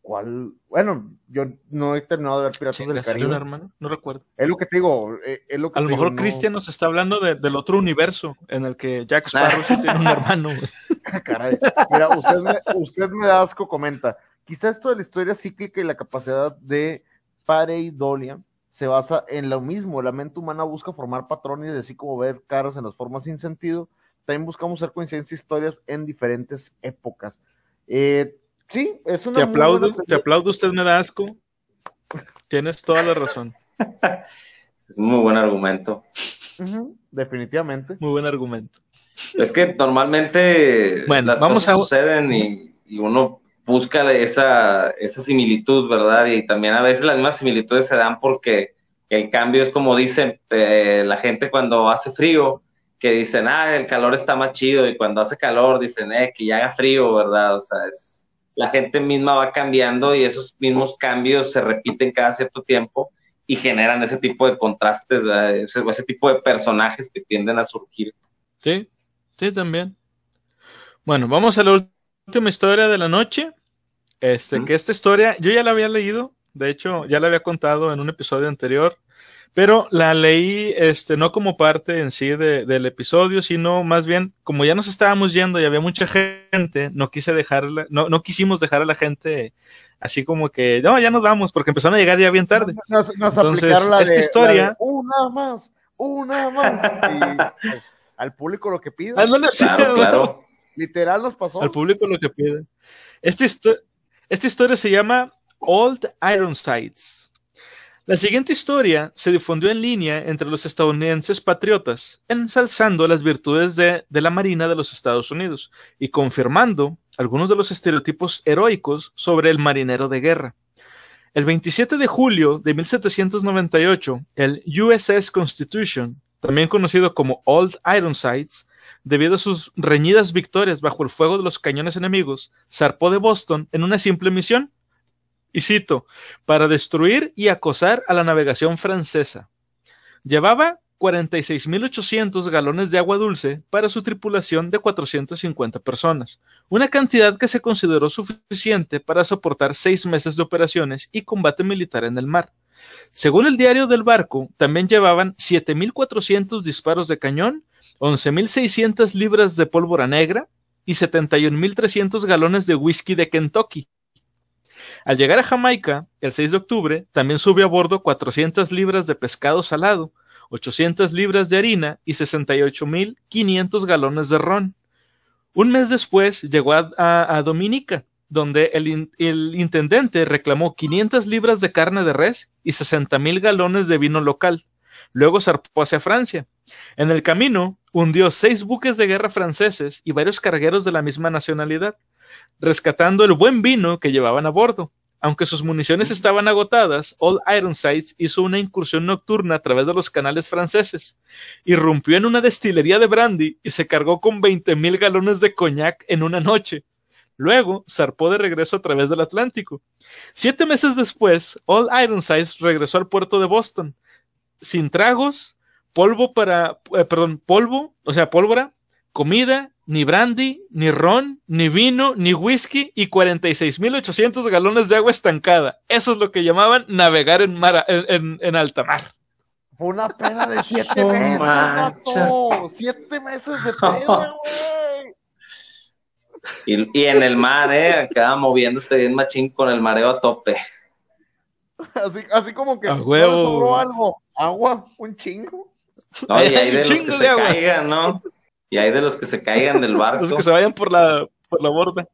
¿Cuál? Bueno, yo no he terminado de ver Piratas del Caribe. hermano? No recuerdo. Es lo que te digo. Eh, es lo que a lo mejor Cristian nos está hablando del otro universo en el que Jack Sparrow sí tiene un hermano. Caray. Mira, usted me, usted me da asco, comenta. Quizás esto de la historia cíclica y la capacidad de pareidolia se basa en lo mismo. La mente humana busca formar patrones, así como ver caras en las formas sin sentido. También buscamos hacer coincidencias historias en diferentes épocas. Eh, sí, es una. Te aplaudo, te aplaudo, usted me da asco. Tienes toda la razón. es un muy buen argumento. definitivamente. Muy buen argumento. Es que normalmente las vamos cosas a... suceden y, y uno busca esa, esa similitud, ¿verdad? Y también a veces las mismas similitudes se dan porque el cambio es como dicen eh, la gente cuando hace frío, que dicen, ah, el calor está más chido, y cuando hace calor dicen, eh, que ya haga frío, ¿verdad? O sea, es, la gente misma va cambiando y esos mismos cambios se repiten cada cierto tiempo y generan ese tipo de contrastes, ese, ese tipo de personajes que tienden a surgir. Sí, sí, también. Bueno, vamos a la última historia de la noche. Este, que esta historia, yo ya la había leído, de hecho, ya la había contado en un episodio anterior, pero la leí, este, no como parte en sí del episodio, sino más bien, como ya nos estábamos yendo y había mucha gente, no quise dejarla, no, no quisimos dejar a la gente así como que, no, ya nos vamos, porque empezaron a llegar ya bien tarde. Nos, Entonces, esta historia. una más, una más. Y pues, al público lo que pide. claro, claro. Literal nos pasó. Al público lo que pide. Esta, historia esta historia se llama Old Ironsides. La siguiente historia se difundió en línea entre los estadounidenses patriotas, ensalzando las virtudes de, la Marina de los Estados Unidos y confirmando algunos de los estereotipos heroicos sobre el marinero de guerra. El 27 de julio de 1798, el USS Constitution, también conocido como Old Ironsides, debido a sus reñidas victorias bajo el fuego de los cañones enemigos, zarpó de Boston en una simple misión, y cito, para destruir y acosar a la navegación francesa. Llevaba 46.800 galones de agua dulce para su tripulación de 450 personas, una cantidad que se consideró suficiente para soportar seis meses de operaciones y combate militar en el mar. Según el diario del barco, también llevaban 7.400 disparos de cañón 11.600 libras de pólvora negra y 71.300 galones de whisky de Kentucky. Al llegar a Jamaica, el 6 de octubre, también subió a bordo 400 libras de pescado salado, 800 libras de harina y 68.500 galones de ron. Un mes después llegó a, Dominica, donde el, el, intendente reclamó 500 libras de carne de res y 60.000 galones de vino local. Luego zarpó hacia Francia. En el camino, hundió seis buques de guerra franceses y varios cargueros de la misma nacionalidad, rescatando el buen vino que llevaban a bordo. Aunque sus municiones estaban agotadas, Old Ironsides hizo una incursión nocturna a través de los canales franceses, irrumpió en una destilería de brandy y se cargó con veinte mil galones de coñac en una noche. Luego zarpó de regreso a través del Atlántico. Siete meses después, Old Ironsides regresó al puerto de Boston, sin tragos, polvo para, eh, perdón, polvo, o sea, pólvora, comida, ni brandy, ni ron, ni vino, ni whisky y 46.800 galones de agua estancada. Eso es lo que llamaban navegar en, mar, en, alta mar. Fue una pena de siete meses, mato. Siete meses de pena, güey. Y, y, en el mar, eh, quedaba moviéndose bien machín con el mareo a tope. Así, así como que a sobró algo. Agua, un chingo. No, y hay de los que se caigan, ¿no? Y hay de los que se caigan del barco. Los que se vayan por la, por la borda.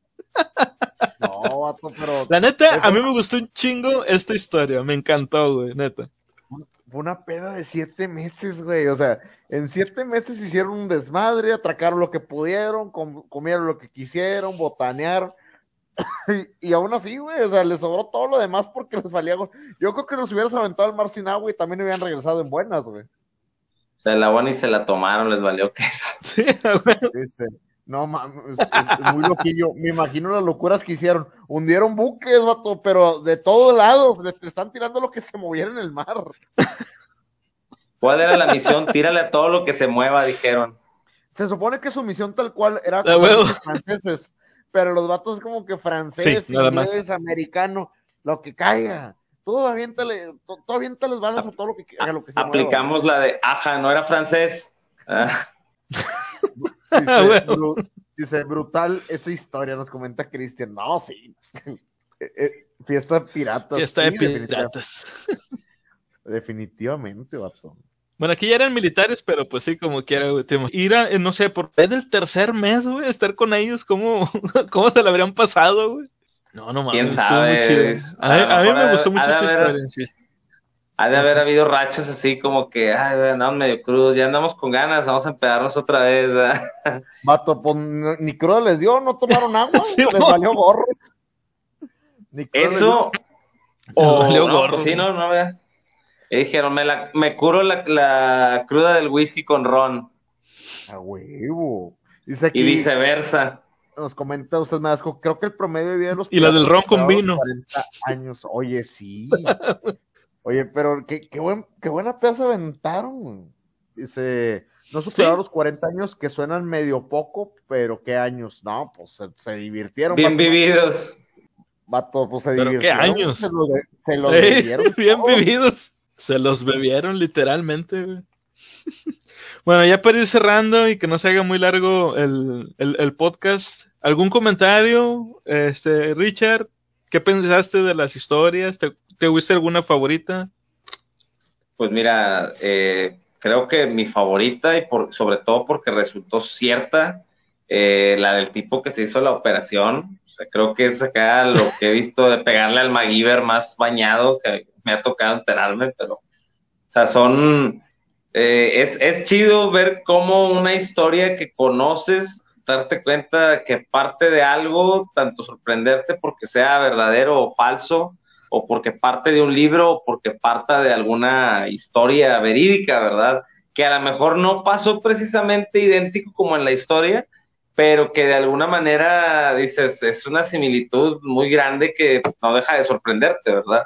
No, vato, pero. La neta, a mí me gustó un chingo esta historia. Me encantó, güey, neta. Fue una peda de siete meses, güey. O sea, en siete meses hicieron un desmadre, atracaron lo que pudieron, comieron lo que quisieron, botanear. y, aún así, güey, o sea, les sobró todo lo demás porque les valía. Yo creo que nos hubieras aventado al mar sin agua y también hubieran regresado en buenas, güey. Se la van y se la tomaron, les valió queso. Sí, Dice, no mames, es, muy loquillo. Me imagino las locuras que hicieron. Hundieron buques, vato, pero de todos lados. Le te están tirando lo que se moviera en el mar. ¿Cuál era la misión? Tírale a todo lo que se mueva, dijeron. Se supone que su misión tal cual era con los franceses, pero los vatos como que francés, inglés, americano, lo que caiga. Todo aviéntale, todo, aviéntales balas a todo lo que, a lo que se Aplicamos la de, ajá, no era francés. Ah. Dice, brutal esa historia, nos comenta Cristian. No, sí. Eh, eh, fiesta de piratas. Fiesta de piratas. Definitivamente, vato. Bueno, aquí ya eran militares, pero pues sí, como quiera, güey. Ir a, no sé, por vez del tercer mes, güey, estar con ellos, ¿cómo, cómo se la habrían pasado, güey? No, no mames. ¿Quién sabe? A, mí, me gustó mucho esta historia, insisto. Ha de haber habido rachas así como que, ay, andamos medio crudos, ya andamos con ganas, vamos a empedarnos otra vez. Vato, pues ni crudo les dio, no tomaron agua, les valió gorro. Eso, o, valió gorro. Pues sí, no, no, vea. Y dijeron, me, la, me curo la, la, cruda del whisky con ron. A huevo. Dice aquí, y viceversa. Nos comenta usted más, creo que el promedio de vida de los Y la del ron con vino. 40 años. Oye, sí. Oye, pero qué, qué, buen, qué buena se aventaron. Dice, no superaron los 40 años que suenan medio poco, pero qué años. No, pues se, divirtieron. Bien vividos. Vato, pues se ¿Pero divirtieron. qué años? Se los vivieron. Bien vividos. Se los bebieron literalmente, Bueno, ya para ir cerrando y que no se haga muy largo el, podcast, ¿algún comentario, este, Richard? ¿Qué pensaste de las historias? ¿Te, te alguna favorita? Pues mira, eh, creo que mi favorita y por, sobre todo porque resultó cierta, eh, la del tipo que se hizo la operación. O sea, creo que es acá lo que he visto de pegarle al MacGyver más bañado que me ha tocado enterarme, pero, o sea, son, eh, es, es chido ver cómo una historia que conoces, darte cuenta que parte de algo, tanto sorprenderte porque sea verdadero o falso, o porque parte de un libro, o porque parta de alguna historia verídica, ¿verdad? Que a lo mejor no pasó precisamente idéntico como en la historia, pero que de alguna manera dices, es una similitud muy grande que no deja de sorprenderte, ¿verdad?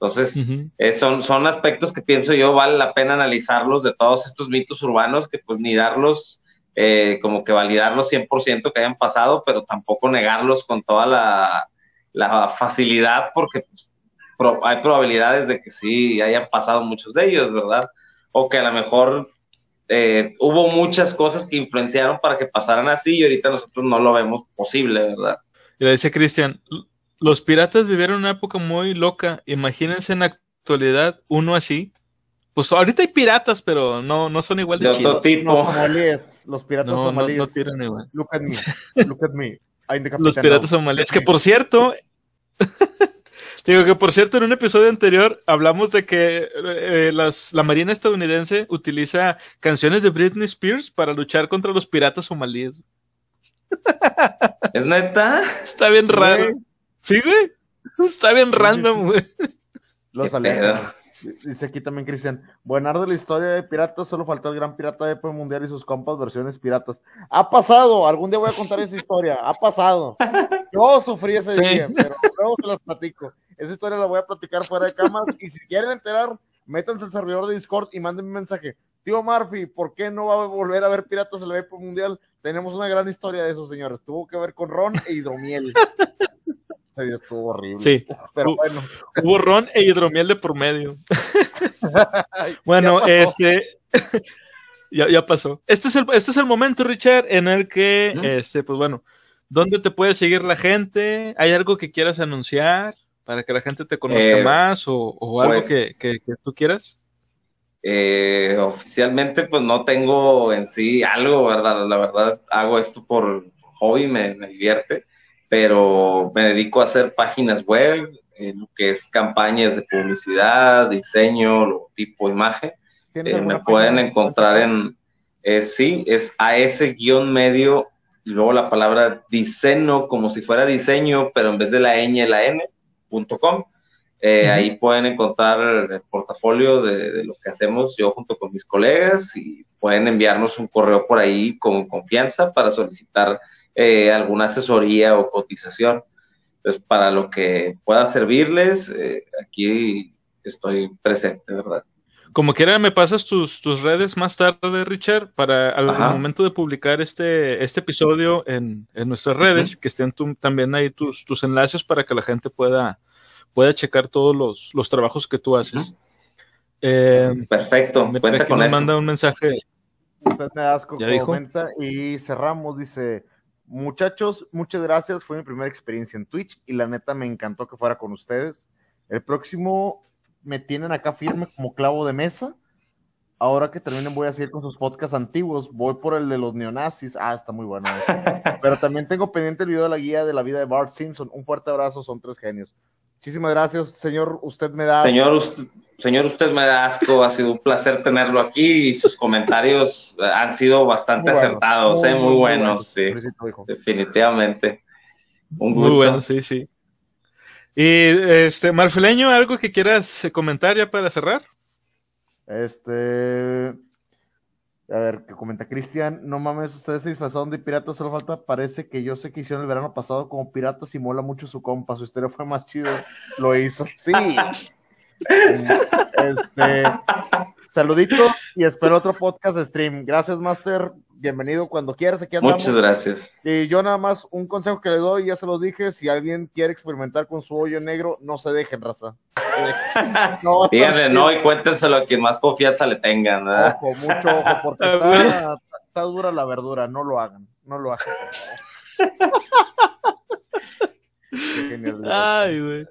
Entonces, eh, son, son aspectos que pienso yo vale la pena analizarlos de todos estos mitos urbanos, que pues ni darlos, eh, como que validarlos 100% que hayan pasado, pero tampoco negarlos con toda la, facilidad, porque pues, hay probabilidades de que sí hayan pasado muchos de ellos, ¿verdad? O que a lo mejor eh, hubo muchas cosas que influenciaron para que pasaran así y ahorita nosotros no lo vemos posible, ¿verdad? Y le dice Cristian, los piratas vivieron una época muy loca. Imagínense en la actualidad uno así. Pues ahorita hay piratas, pero no, no son igual de, chidos. Tipo. somalíes, los piratas no, somalíes. No, no tiran igual. Look at me, look at me. Los piratas somalíes, que por cierto, digo que por cierto en un episodio anterior hablamos de que eh, las, la marina estadounidense utiliza canciones de Britney Spears para luchar contra los piratas somalíes. ¿Es neta? Está bien raro. Sí, güey. Está bien random, güey. Los Dice aquí también Cristian, buenardo la historia de piratas, solo faltó el gran pirata de Epo Mundial y sus compas versiones piratas. Ha pasado, algún día voy a contar esa historia, ha pasado. Yo sufrí ese día, pero luego se las platico. Esa historia la voy a platicar fuera de cámaras y si quieren enterar, métanse al servidor de Discord y manden un mensaje. Tío Murphy, ¿por qué no va a volver a ver piratas en la Epo Mundial? Tenemos una gran historia de eso, señores. Tuvo que ver con Ron e hidromiel estuvo horrible. Sí, pero bueno. Hubo ron e hidromiel de por medio. bueno, este. ya, pasó. Este es, el, este es el momento, Richard, en el que, este, pues bueno, ¿dónde te puede seguir la gente? ¿Hay algo que quieras anunciar para que la gente te conozca eh, más o, algo pues que, que, tú quieras? Eh, oficialmente, pues no tengo en sí algo, ¿verdad? La verdad, hago esto por hobby, me, me divierte pero me dedico a hacer páginas web, lo que es campañas de publicidad, diseño, logotipo, imagen. Eh, me pueden encontrar en, eh, sí, es a ese guion medio y luego la palabra diseño como si fuera diseño, pero en vez de la ñ, la n, punto com. Eh, ahí pueden encontrar el portafolio de, lo que hacemos yo junto con mis colegas y pueden enviarnos un correo por ahí con confianza para solicitar eh, alguna asesoría o cotización. Entonces, para lo que pueda servirles, eh, aquí estoy presente, ¿verdad? Como quiera, me pasas tus, tus redes más tarde, Richard, para al, momento de publicar este, este episodio en, en nuestras redes, que estén también ahí tus, tus enlaces para que la gente pueda, pueda checar todos los, los trabajos que tú haces. Eh, Perfecto, me, cuenta con me manda un mensaje. Usted me asco, comenta y cerramos, dice, muchachos, muchas gracias, fue mi primera experiencia en Twitch y la neta me encantó que fuera con ustedes. El próximo me tienen acá firme como clavo de mesa. Ahora que terminen voy a seguir con sus podcasts antiguos. Voy por el de los neonazis. Ah, está muy bueno. Pero también tengo pendiente el video de la guía de la vida de Bart Simpson. Un fuerte abrazo, son tres genios. Muchísimas gracias, señor. Usted me da. Señor, usted, señor, usted me da asco. Ha sido un placer tenerlo aquí y sus comentarios han sido bastante acertados, muy, ¿eh? muy, buenos. sí, definitivamente. Un gusto. Muy bueno, sí, sí. Y este, Marfileño, ¿algo que quieras comentar ya para cerrar? Este. A ver, que comenta Cristian, no mames, ustedes se disfrazaron de piratas, solo falta, parece que yo sé que hicieron el verano pasado como piratas y mola mucho su compa, su historia fue más chido, lo hizo, sí. este, saluditos y espero otro podcast stream. Gracias, Master, bienvenido cuando quieras, aquí andamos. Muchas gracias. Y yo nada más, un consejo que le doy, ya se los dije, si alguien quiere experimentar con su hoyo negro, no se dejen, raza. No, Díganle no y cuéntenselo a quien más confianza le tengan. Ojo, mucho ojo, porque está, está, dura la verdura, no lo hagan, no lo hagan. Ay, güey.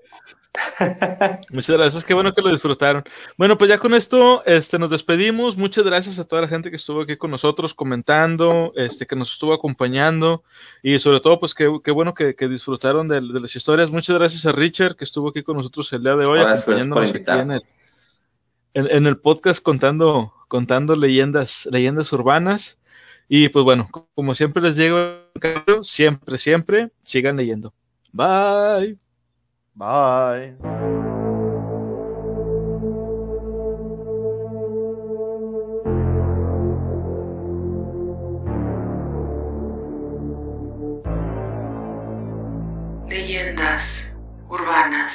Muchas gracias, qué bueno que lo disfrutaron. Bueno, pues ya con esto este, nos despedimos. Muchas gracias a toda la gente que estuvo aquí con nosotros comentando, este, que nos estuvo acompañando y sobre todo, pues qué, qué bueno que, que disfrutaron de, de, las historias. Muchas gracias a Richard que estuvo aquí con nosotros el día de hoy, acompañándonos aquí en el, en, el, podcast contando, contando leyendas, leyendas urbanas. Y pues bueno, como siempre les digo, siempre, siempre, sigan leyendo. Bye. Bye. Leyendas urbanas.